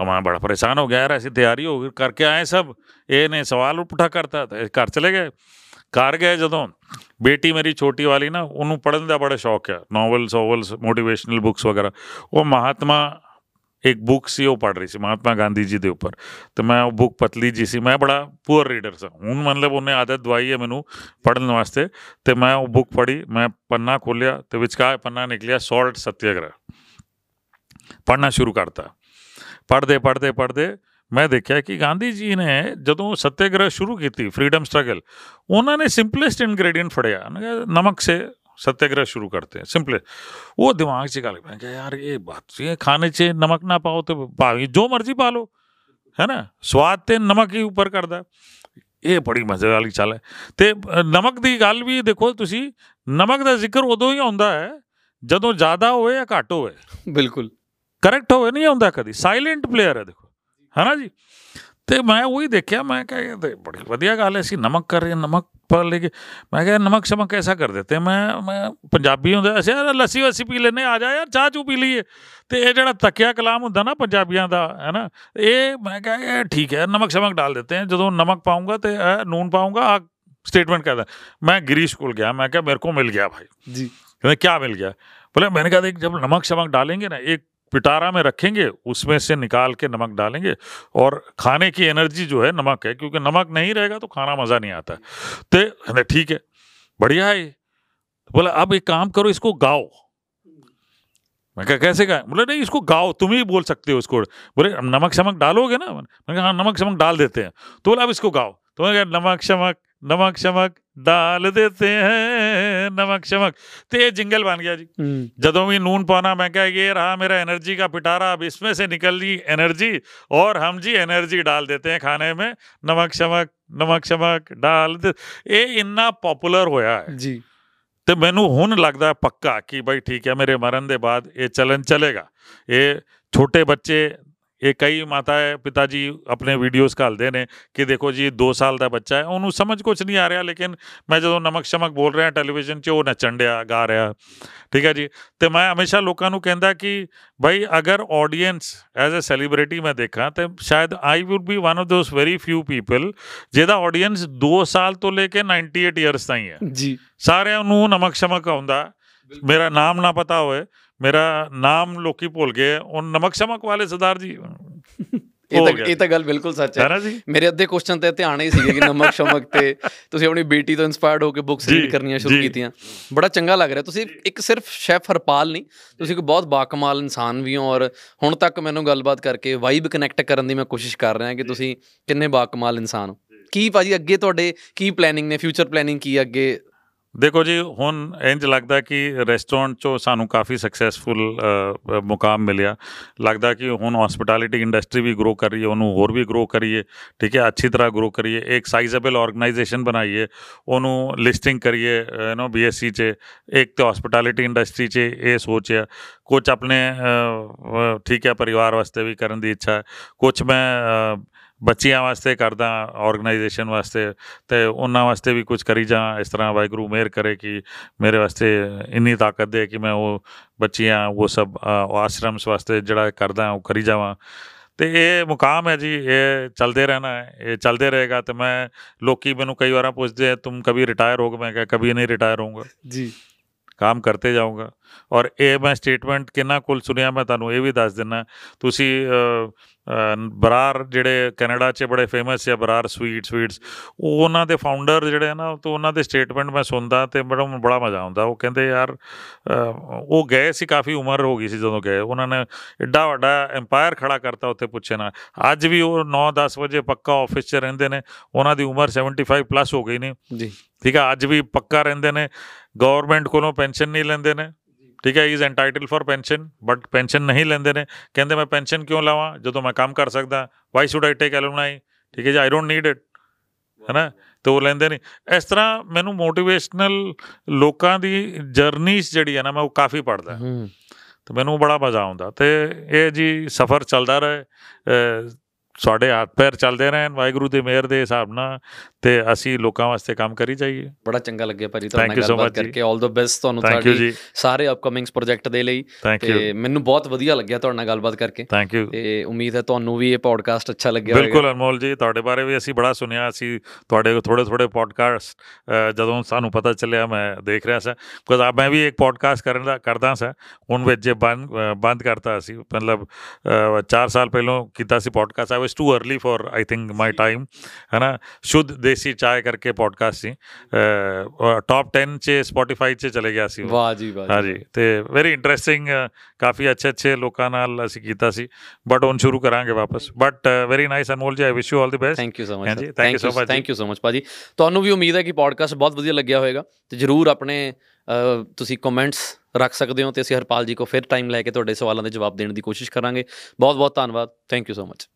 हमारा बड़ा परेशान हो गया यार ऐसी तैयारी हो गई करके आए सब ये ने सवाल उठा करता था घर चले गए ਘਰ ਗਏ ਜਦੋਂ ਬੇਟੀ ਮੇਰੀ ਛੋਟੀ ਵਾਲੀ ਨਾ ਉਹਨੂੰ ਪੜ੍ਹਨ ਦਾ ਬੜਾ ਸ਼ੌਕ ਹੈ ਨੋਵਲਸ ਓਵਲਸ ਮੋਟੀਵੇਸ਼ਨਲ ਬੁੱਕਸ ਵਗੈਰਾ ਉਹ ਮਹਾਤਮਾ ਇੱਕ ਬੁੱਕ ਸੀ ਉਹ ਪੜ੍ਹ ਰਹੀ ਸੀ ਮਹਾਤਮਾ ਗਾਂਧੀ ਜੀ ਦੇ ਉੱਪਰ ਤੇ ਮੈਂ ਉਹ ਬੁੱਕ ਪਤਲੀ ਜੀ ਸੀ ਮੈਂ ਬੜਾ ਪੂਅਰ ਰੀਡਰ ਸਾਂ ਹੁਣ ਮਤਲਬ ਉਹਨੇ ਆਦਤ ਦਵਾਈ ਹੈ ਮੈਨੂੰ ਪੜਨ ਵਾਸਤੇ ਤੇ ਮੈਂ ਉਹ ਬੁੱਕ ਪੜ੍ਹੀ ਮੈਂ ਪੰਨਾ ਖੋਲਿਆ ਤੇ ਵਿਚਕਾਰ ਪੰਨਾ ਨਿਕਲਿਆ ਸੌਲਟ ਸਤਿਆਗ੍ਰਹਿ ਪੜਨਾ ਸ਼ੁਰੂ ਕਰਤਾ ਪੜਦੇ ਪੜਦੇ ਪੜਦੇ ਮੈਂ ਦੇਖਿਆ ਕਿ ਗਾਂਧੀ ਜੀ ਨੇ ਜਦੋਂ ਸਤਿਆਗ੍ਰਹਿ ਸ਼ੁਰੂ ਕੀਤੀ ਫਰੀडम ਸਟਰਗਲ ਉਹਨਾਂ ਨੇ ਸਿੰਪਲੈਸਟ ਇਨਗਰੀਡੀਐਂਟ ਫੜਿਆ ਨਮਕ ਸੇ सत्याग्रह शुरू करते हैं सिंपल वो दिमाग से गल मैं कहा यार ये बात ये खाने च नमक ना पाओ तो भावी जो मर्जी पा लो है ना स्वाद ਤੇ ਨਮਕ ਹੀ ਉੱਪਰ ਕਰਦਾ ਇਹ ਬੜੀ ਮਜ਼ੇ ਵਾਲੀ ਚਾਲ ਹੈ ਤੇ ਅ, ਨਮਕ ਦੀ ਗੱਲ ਵੀ ਦੇਖੋ ਤੁਸੀਂ ਨਮਕ ਦਾ ਜ਼ਿਕਰ ਉਦੋਂ ਹੀ ਆਉਂਦਾ ਹੈ ਜਦੋਂ ਜ਼ਿਆਦਾ ਹੋਵੇ ਜਾਂ ਘੱਟ ਹੋਵੇ ਬਿਲਕੁਲ ਕਰੈਕਟ ਹੋਵੇ ਨਹੀਂ ਆਉਂਦਾ ਕਦੀ ਸਾਇਲੈਂਟ ਪਲੇਅਰ ਹੈ ਦੇਖੋ ਹੈਨਾ ਜੀ ਤੇ ਮੈਂ ਉਹੀ ਦੇਖਿਆ ਮੈਂ ਕਿਹਾ ਇਹ ਤੇ ਬੜੀ ਵਧੀਆ ਗੱਲ ਹੈ ਸੀ ਨਮਕ ਕਰ ਰਹੇ ਹਾਂ, ਨਮਕ ਪਾ ਲੈ ਕੇ ਮੈਂ ਕਿਹਾ ਨਮਕ ਸ਼ਮਕ ਐਸਾ ਕਰ ਦਿੱਤੇ ਮੈਂ ਮੈਂ ਪੰਜਾਬੀ ਹੁੰਦਾ ਅਸੀਂ ਯਾਰ ਲੱਸੀ ਵਸੀ ਪੀ ਲੈਨੇ ਆ ਜਾ ਯਾਰ ਚਾਹ ਚੂ ਪੀ ਲਈਏ ਤੇ ਇਹ ਜਿਹੜਾ ਤਕਿਆ ਕਲਾਮ ਹੁੰਦਾ ਨਾ ਪੰਜਾਬੀਆਂ ਦਾ ਹੈ ਨਾ ਇਹ ਮੈਂ ਕਿਹਾ ਇਹ ਠੀਕ ਹੈ ਨਮਕ ਸ਼ਮਕ ਡਾਲ ਦਿੱਤੇ हैं ਜਦੋਂ ਨਮਕ ਪਾਉਂਗਾ ਤੇ ਇਹ ਨੂਨ ਪਾਉਂਗਾ ਆ स्टेटमेंट कहता मैं गिरीश को गया मैं क्या मेरे को मिल गया भाई ਜੀ कहते क्या मिल गया बोले मैंने कहा देख जब नमक शमक डालेंगे ना एक पिटारा में रखेंगे, उसमें से निकाल के नमक डालेंगे और खाने की एनर्जी जो है नमक है, क्योंकि नमक नहीं रहेगा तो खाना मज़ा नहीं आता। तो ठीक है, बढ़िया है बोला, अब एक काम करो, इसको गाओ। मैं कहा, कैसे गाए? बोले, नहीं, इसको गाओ, तुम ही बोल सकते हो इसको। बोले नमक शमक डालोगे ना? मैंने कहा हाँ नमक शमक डाल देते हैं। तो बोला, अब इसको गाओ। तो मैं नमक शमक ਨਮਕ ਸ਼ਮਕ ਦਾਲ ਦਿੱਤੇ ਹੈ ਨਮਕ ਸ਼ਮਕ ਤੇ ਇਹ ਜਿੰਗਲ ਬਣ ਗਿਆ ਜੀ। ਜਦੋਂ ਵੀ ਨੂਨ ਪਾਣਾ ਮੈਂ ਕਹਾਂ ਇਹ ਰਹਾ ਮੇਰਾ એનર્ਜੀ ਦਾ ਪਿਟਾਰਾ ਅਬ ਇਸਮੇ ਸੇ ਨਿਕਲ ਗਈ એનર્ਜੀ ਔਰ ਹਮ ਜੀ એનર્ਜੀ ਡਾਲ ਦੇਤੇ ਹੈ ਖਾਣੇ ਮੇ। ਨਮਕ ਸ਼ਮਕ ਨਮਕ ਸ਼ਮਕ ਡਾਲ ਇਹ ਇੰਨਾ ਪਪੂਲਰ ਹੋਇਆ ਹੈ। ਜੀ। ਤੇ ਮੈਨੂੰ ਹੁਣ ਲੱਗਦਾ ਪੱਕਾ ਕਿ ਬਈ ਠੀਕ ਹੈ ਮੇਰੇ ਮਰਨ ਦੇ ਬਾਅਦ ਇਹ ਚਲਨ ਚਲੇਗਾ। ਇਹ ਛੋਟੇ ਬੱਚੇ ਇਹ ਕਈ ਮਾਤਾ ਪਿਤਾ ਜੀ ਆਪਣੇ ਵੀਡੀਓਜ਼ ਘਾਲਦੇ ਨੇ ਕਿ ਦੇਖੋ ਜੀ 2 ਸਾਲ ਦਾ ਬੱਚਾ ਹੈ ਉਹਨੂੰ ਸਮਝ ਕੁਝ ਨਹੀਂ ਆ ਰਿਹਾ ਲੇਕਿਨ ਮੈਂ ਜਦੋਂ ਨਮਕ ਸ਼ਮਕ ਬੋਲ ਰਿਹਾ ਟੈਲੀਵਿਜ਼ਨ 'ਚ ਉਹ ਨੱਚਣ ਡਿਆ ਗਾ ਰਿਹਾ। ਠੀਕ ਹੈ ਜੀ? ਤੇ ਮੈਂ ਹਮੇਸ਼ਾ ਲੋਕਾਂ ਨੂੰ ਕਹਿੰਦਾ ਕਿ ਭਾਈ ਅਗਰ ਆਡੀਅנס ਐਜ਼ ਅ ਸੈਲੀਬ੍ਰਿਟੀ ਮੈਂ ਦੇਖਾਂ ਤੇ ਸ਼ਾਇਦ I would be one of those very few people ਜਿਹਦਾ ਆਡੀਅנס 2 ਸਾਲ ਤੋਂ ਲੈ ਕੇ 98 ਇਅਰਸ ਤਾਈਂ ਹੈ। ਜੀ। ਸਾਰਿਆਂ ਨੂੰ ਨਮਕ ਸ਼ਮਕ ਆਉਂਦਾ ਮੇਰਾ ਨਾਮ ਨਾ ਪਤਾ ਹੋਵੇ ਮੇਰਾ ਨਾਮ ਲੋਕੀ ਭੁੱਲ ਗਏ ਉਹ ਨਮਕ ਸ਼ਮਕ ਵਾਲੇ ਸਰਦਾਰ ਜੀ। ਇਹ ਤਾਂ ਇਹ ਤਾਂ ਗੱਲ ਬਿਲਕੁਲ ਸੱਚ ਹੈ। ਮੇਰੇ ਅੱਧੇ ਕੁਐਸਚਨ ਤੇ ਧਿਆਨ ਹੀ ਸੀਗੇ ਕਿ ਨਮਕ *laughs* ਸ਼ਮਕ ਤੇ ਤੁਸੀਂ ਆਪਣੀ ਬੇਟੀ ਤੋਂ ਇਨਸਪਾਇਰਡ ਹੋ ਕੇ ਬੁੱਕਸ ਰੀਡ ਕਰਨੀਆਂ ਸ਼ੁਰੂ। ਕੀਤੀਆਂ। ਬੜਾ ਚੰਗਾ ਲੱਗ ਰਿਹਾ। ਤੁਸੀਂ ਇੱਕ ਸਿਰਫ ਸ਼ੈਫ ਹਰਪਾਲ ਨਹੀਂ ਤੁਸੀਂ ਕੋਈ ਬਹੁਤ ਬਾਕਮਾਲ ਇਨਸਾਨ ਵੀ ਹੋ ਔਰ ਹੁਣ ਤੱਕ ਮੈਨੂੰ ਗੱਲਬਾਤ ਕਰਕੇ ਵਾਈਬ ਕਨੈਕਟ ਕਰਨ ਦੀ ਮੈਂ ਕੋਸ਼ਿਸ਼ ਕਰ ਰਿਹਾ ਕਿ ਤੁਸੀਂ ਕਿੰਨੇ ਬਾਕਮਾਲ ਇਨਸਾਨ ਹੋ। ਕੀ ਭਾਜੀ ਅੱਗੇ ਤੁਹਾਡੇ ਕੀ ਪਲੈਨਿੰਗ ਨੇ? ਫਿਊਚਰ ਪਲੈਨਿੰਗ ਕੀ ਅੱਗੇ? ਦੇਖੋ ਜੀ ਹੁਣ ਇੰਜ ਲੱਗਦਾ ਕਿ ਰੈਸਟੋਰੈਂਟ ਚੋਂ ਸਾਨੂੰ ਕਾਫੀ ਸਕਸੈਸਫੁਲ ਮੁਕਾਮ ਮਿਲਿਆ। ਲੱਗਦਾ ਕਿ ਹੁਣ ਹਸਪਿਟੈਲਿਟੀ ਇੰਡਸਟਰੀ ਵੀ ਗਰੋ ਕਰ ਰਹੀ ਹੈ ਉਹਨੂੰ ਹੋਰ ਵੀ ਗਰੋ ਕਰੀਏ। ਠੀਕ ਹੈ ਅੱਛੀ ਤਰ੍ਹਾਂ ਗਰੋ ਕਰੀਏ ਇੱਕ ਸਾਈਜ਼ੇਬਲ ਆਰਗੇਨਾਈਜੇਸ਼ਨ ਬਣਾਈਏ ਉਹਨੂੰ ਲਿਸਟਿੰਗ ਕਰੀਏ ਯੂ نو ਬੀਐਸਸੀ ਚ ਇੱਕ ਤੇ ਹਸਪਿਟੈਲਿਟੀ ਇੰਡਸਟਰੀ ਚ ਇਹ ਸੋਚਿਆ ਕੁਝ ਆਪਣੇ ਅ, ਅ, ਠੀਕ ਹੈ ਪਰਿਵਾਰ ਵਾਸਤੇ ਵੀ ਕਰਨ ਦੀ ਇੱਛਾ। ਹੈ ਕੁਝ ਮੈਂ ਅ, ਬੱਚਿਆਂ ਵਾਸਤੇ ਕਰਦਾ ਆਰਗੇਨਾਈਜੇਸ਼ਨ ਵਾਸਤੇ ਤੇ ਉਹਨਾਂ ਵਾਸਤੇ ਵੀ ਕੁਝ ਕਰੀ ਜਾ ਇਸ ਤਰ੍ਹਾਂ ਵਾਹਿਗੁਰੂ ਮਿਹਰ ਕਰੇ ਕਿ ਮੇਰੇ ਵਾਸਤੇ ਇੰਨੀ ਤਾਕਤ ਦੇ ਕਿ ਮੈਂ ਉਹ ਬੱਚੀਆਂ ਉਹ ਸਭ ਆਸ਼ਰਮਸ ਵਾਸਤੇ ਜਿਹੜਾ ਕਰਦਾ ਉਹ ਕਰੀ ਜਾਵਾਂ। ਤੇ ਇਹ ਮੁਕਾਮ ਹੈ ਜੀ ਇਹ ਚੱਲਦੇ ਰਹਿਣਾ ਹੈ ਇਹ ਚੱਲਦੇ ਰਹੇਗਾ ਤੇ ਮੈਂ ਲੋਕੀ ਮੈਨੂੰ ਕਈ ਵਾਰਾਂ ਪੁੱਛਦੇ ਆ ਤੁਮ ਕभी ਰਿਟਾਇਰ ਹੋਗੇ? ਮੈਂ ਕਿਹਾ ਕभी ਨਹੀਂ ਰਿਟਾਇਰ ਹੋਊਂਗਾ। ਜੀ। ਕੰਮ ਕਰਤੇ ਜਾਊਂਗਾ। ਔਰ ਇਹ ਮੈਂ ਸਟੇਟਮੈਂਟ ਕਿੰਨਾ ਕੁਲ ਸੁਣਿਆ ਮੈਂ ਤੁਹਾਨੂੰ ਇਹ ਵੀ ਦੱਸ ਦਿੰਨਾ। ਤੁਸੀਂ ਬਰਾਰ ਜਿਹੜੇ ਕੈਨੇਡਾ 'ਚ ਬੜੇ ਫੇਮਸ ਹੈ ਬਰਾਰ ਸਵੀਟ ਸਵੀਟਸ ਉਹ ਉਹਨਾਂ ਦੇ ਫਾਊਂਡਰ ਜਿਹੜੇ ਆ ਨਾ ਤੋਂ ਉਹਨਾਂ ਦੇ ਸਟੇਟਮੈਂਟ ਮੈਂ ਸੁਣਦਾ ਤੇ ਬੜਾ ਬੜਾ ਮਜ਼ਾ ਆਉਂਦਾ। ਉਹ ਕਹਿੰਦੇ ਯਾਰ ਉਹ ਗਏ ਸੀ ਕਾਫੀ ਉਮਰ ਹੋ ਗਈ ਸੀ ਜਦੋਂ ਗਏ। ਉਹਨਾਂ ਨੇ ਐਡਾ ਵੱਡਾ ਐਮਪਾਇਰ ਖੜਾ ਕਰਤਾ ਉੱਥੇ ਪੁੱਛੇ ਨਾ ਅੱਜ ਵੀ ਉਹ 9-10 ਵਜੇ ਪੱਕਾ ਆਫਿਸ 'ਚ ਰਹਿੰਦੇ ਨੇ। ਉਹਨਾਂ ਦੀ ਉਮਰ 75 ਪਲੱਸ ਹੋ ਗਈ ਨੇ। ਜੀ। ਠੀਕ ਹੈ ਅੱਜ ਵੀ ਪੱਕਾ ਰਹਿੰਦੇ ਨੇ। ਗਵਰਨਮੈਂਟ ਕੋਲੋਂ ਪੈਨਸ਼ਨ ਨਹੀਂ ਲੈਂਦੇ ਨੇ। ਠੀਕ ਹੈ is entitled for pension but pension ਨਹੀਂ ਲੈਂਦੇ ਨੇ। ਕਹਿੰਦੇ ਮੈਂ ਪੈਨਸ਼ਨ ਕਿਉਂ ਲਾਵਾਂ? ਜਦੋਂ ਮੈਂ ਕੰਮ ਕਰ ਸਕਦਾ ਵਾਈ ਸ਼ੁਡ ਆਈ ਟੇਕ ਐਲੂਮਨਾਈ ਠੀਕ ਹੈ ਜੀ ਆਈ ਡੋਨਟ ਨੀਡ ਇਟ ਹੈਨਾ? ਤੇ ਉਹ ਲੈਂਦੇ ਨਹੀਂ। ਇਸ ਤਰ੍ਹਾਂ ਮੈਨੂੰ ਮੋਟੀਵੇਸ਼ਨਲ ਲੋਕਾਂ ਦੀ ਜਰਨੀਸ ਜਿਹੜੀ ਹੈ ਨਾ ਮੈਂ ਉਹ ਕਾਫੀ ਪੜਦਾ ਹੂੰ। ਤੇ ਮੈਨੂੰ ਬੜਾ ਮਜ਼ਾ ਆਉਂਦਾ। ਤੇ ਇਹ ਜੀ ਸਫ਼ਰ ਚੱਲਦਾ ਰਹੇ। ਸਾਡੇ ਹੱਥ ਪੈਰ ਚੱਲਦੇ ਰਹਿਣ ਵਾਹਿਗੁਰੂ ਦੀ ਮਿਹਰ ਦੇ ਹਿਸਾਬ ਨਾਲ ਤੇ ਅਸੀਂ ਲੋਕਾਂ ਵਾਸਤੇ ਕੰਮ ਕਰੀ ਜਾਈਏ। ਬੜਾ ਚੰਗਾ ਲੱਗਿਆ ਭਾਜੀ ਤੁਹਾਡੇ ਗੱਲਬਾਤ। ਕਰਕੇ। 올 ਦ ਬੈਸਟ ਤੁਹਾਨੂੰ ਤੁਹਾਡੀ ਸਾਰੇ ਅਪਕਮਿੰਗਸ ਪ੍ਰੋਜੈਕਟ ਦੇ ਲਈ। ਤੇ ਮੈਨੂੰ ਬਹੁਤ ਵਧੀਆ ਲੱਗਿਆ ਤੁਹਾਡੇ ਨਾਲ ਗੱਲਬਾਤ ਕਰਕੇ। ਥੈਂਕ ਯੂ ਤੇ ਉਮੀਦ ਹੈ ਤੁਹਾਨੂੰ ਵੀ ਇਹ ਪੋਡਕਾਸਟ ਅੱਛਾ ਲੱਗਿਆ ਹੋਵੇਗਾ। ਬਿਲਕੁਲ ਅਨਮੋਲ ਜੀ ਤੁਹਾਡੇ ਬਾਰੇ ਵੀ ਅਸੀਂ ਬੜਾ ਸੁਣਿਆ। ਅਸੀਂ ਤੁਹਾਡੇ ਥੋੜੇ ਥੋੜੇ ਪੋਡਕਾਸਟ ਜਦੋਂ ਸਾਨੂੰ ਪਤਾ ਚੱਲਿਆ ਮੈਂ ਦੇਖ ਰਿਹਾ ਸਾਂ। ਬਿਕਾਜ਼ ਆ ਮੈਂ ਵੀ ਇੱਕ ਪੋਡਕਾਸਟ ਕਰਨ ਦਾ ਕਰਦਾ ਸਾਂ। ਹੁਣ ਵਿੱਚ ਜੇ ਬੰਦ ਬੰਦ ਕਰਤਾ ਸੀ ਮਤਲਬ 4 ਸਾਲ ਪਹਿਲਾਂ ਕੀਤਾ ਸੀ podcast was too early for I think my time है ना? शुद्ध देसी चाय करके पॉडकास्ट ਸੀ ਟਾਪ 10 ਚ ਸਪੋਟੀਫਾਈ ਚ ਚਲੇ ਗਿਆ ਸੀ ਵਾਹ ਜੀ ਵਾਹ ਹਾਂ ਜੀ ਤੇ ਵੈਰੀ ਇੰਟਰਸਟਿੰਗ ਕਾਫੀ ਅੱਛੇ ਅੱਛੇ ਲੋਕਾਂ ਨਾਲ ਅਸੀਂ ਕੀਤਾ ਸੀ ਬਟ ਹੁਣ ਸ਼ੁਰੂ ਕਰਾਂਗੇ ਵਾਪਸ but very nice Anmol ji I wish you all the best thank you so much ਜੀ thank you so much thank you so much ਭਾਜੀ ਤੁਹਾਨੂੰ ਵੀ ਉਮੀਦ ਹੈ ਕਿ ਪੋਡਕਾਸਟ ਬਹੁਤ ਵਧੀਆ ਲੱਗਿਆ ਹੋਵੇਗਾ ਤੇ ਜਰੂਰ ਆਪਣੇ ਤੁਸੀਂ ਕਮੈਂਟਸ ਰੱਖ ਸਕਦੇ ਹੋ ਤੇ ਅਸੀਂ ਹਰਪਾਲ ਜੀ ਕੋ ਫਿਰ ਟਾਈਮ ਲੈ ਕੇ ਤੁਹਾਡੇ ਸਵਾਲਾਂ ਦੇ ਜਵਾਬ ਦੇਣ ਦੀ ਕੋਸ਼ਿਸ਼ ਕਰਾਂਗੇ ਬਹੁਤ ਬਹੁਤ ਧੰਨਵਾਦ ਥੈਂਕ ਯੂ ਸੋ ਮਚ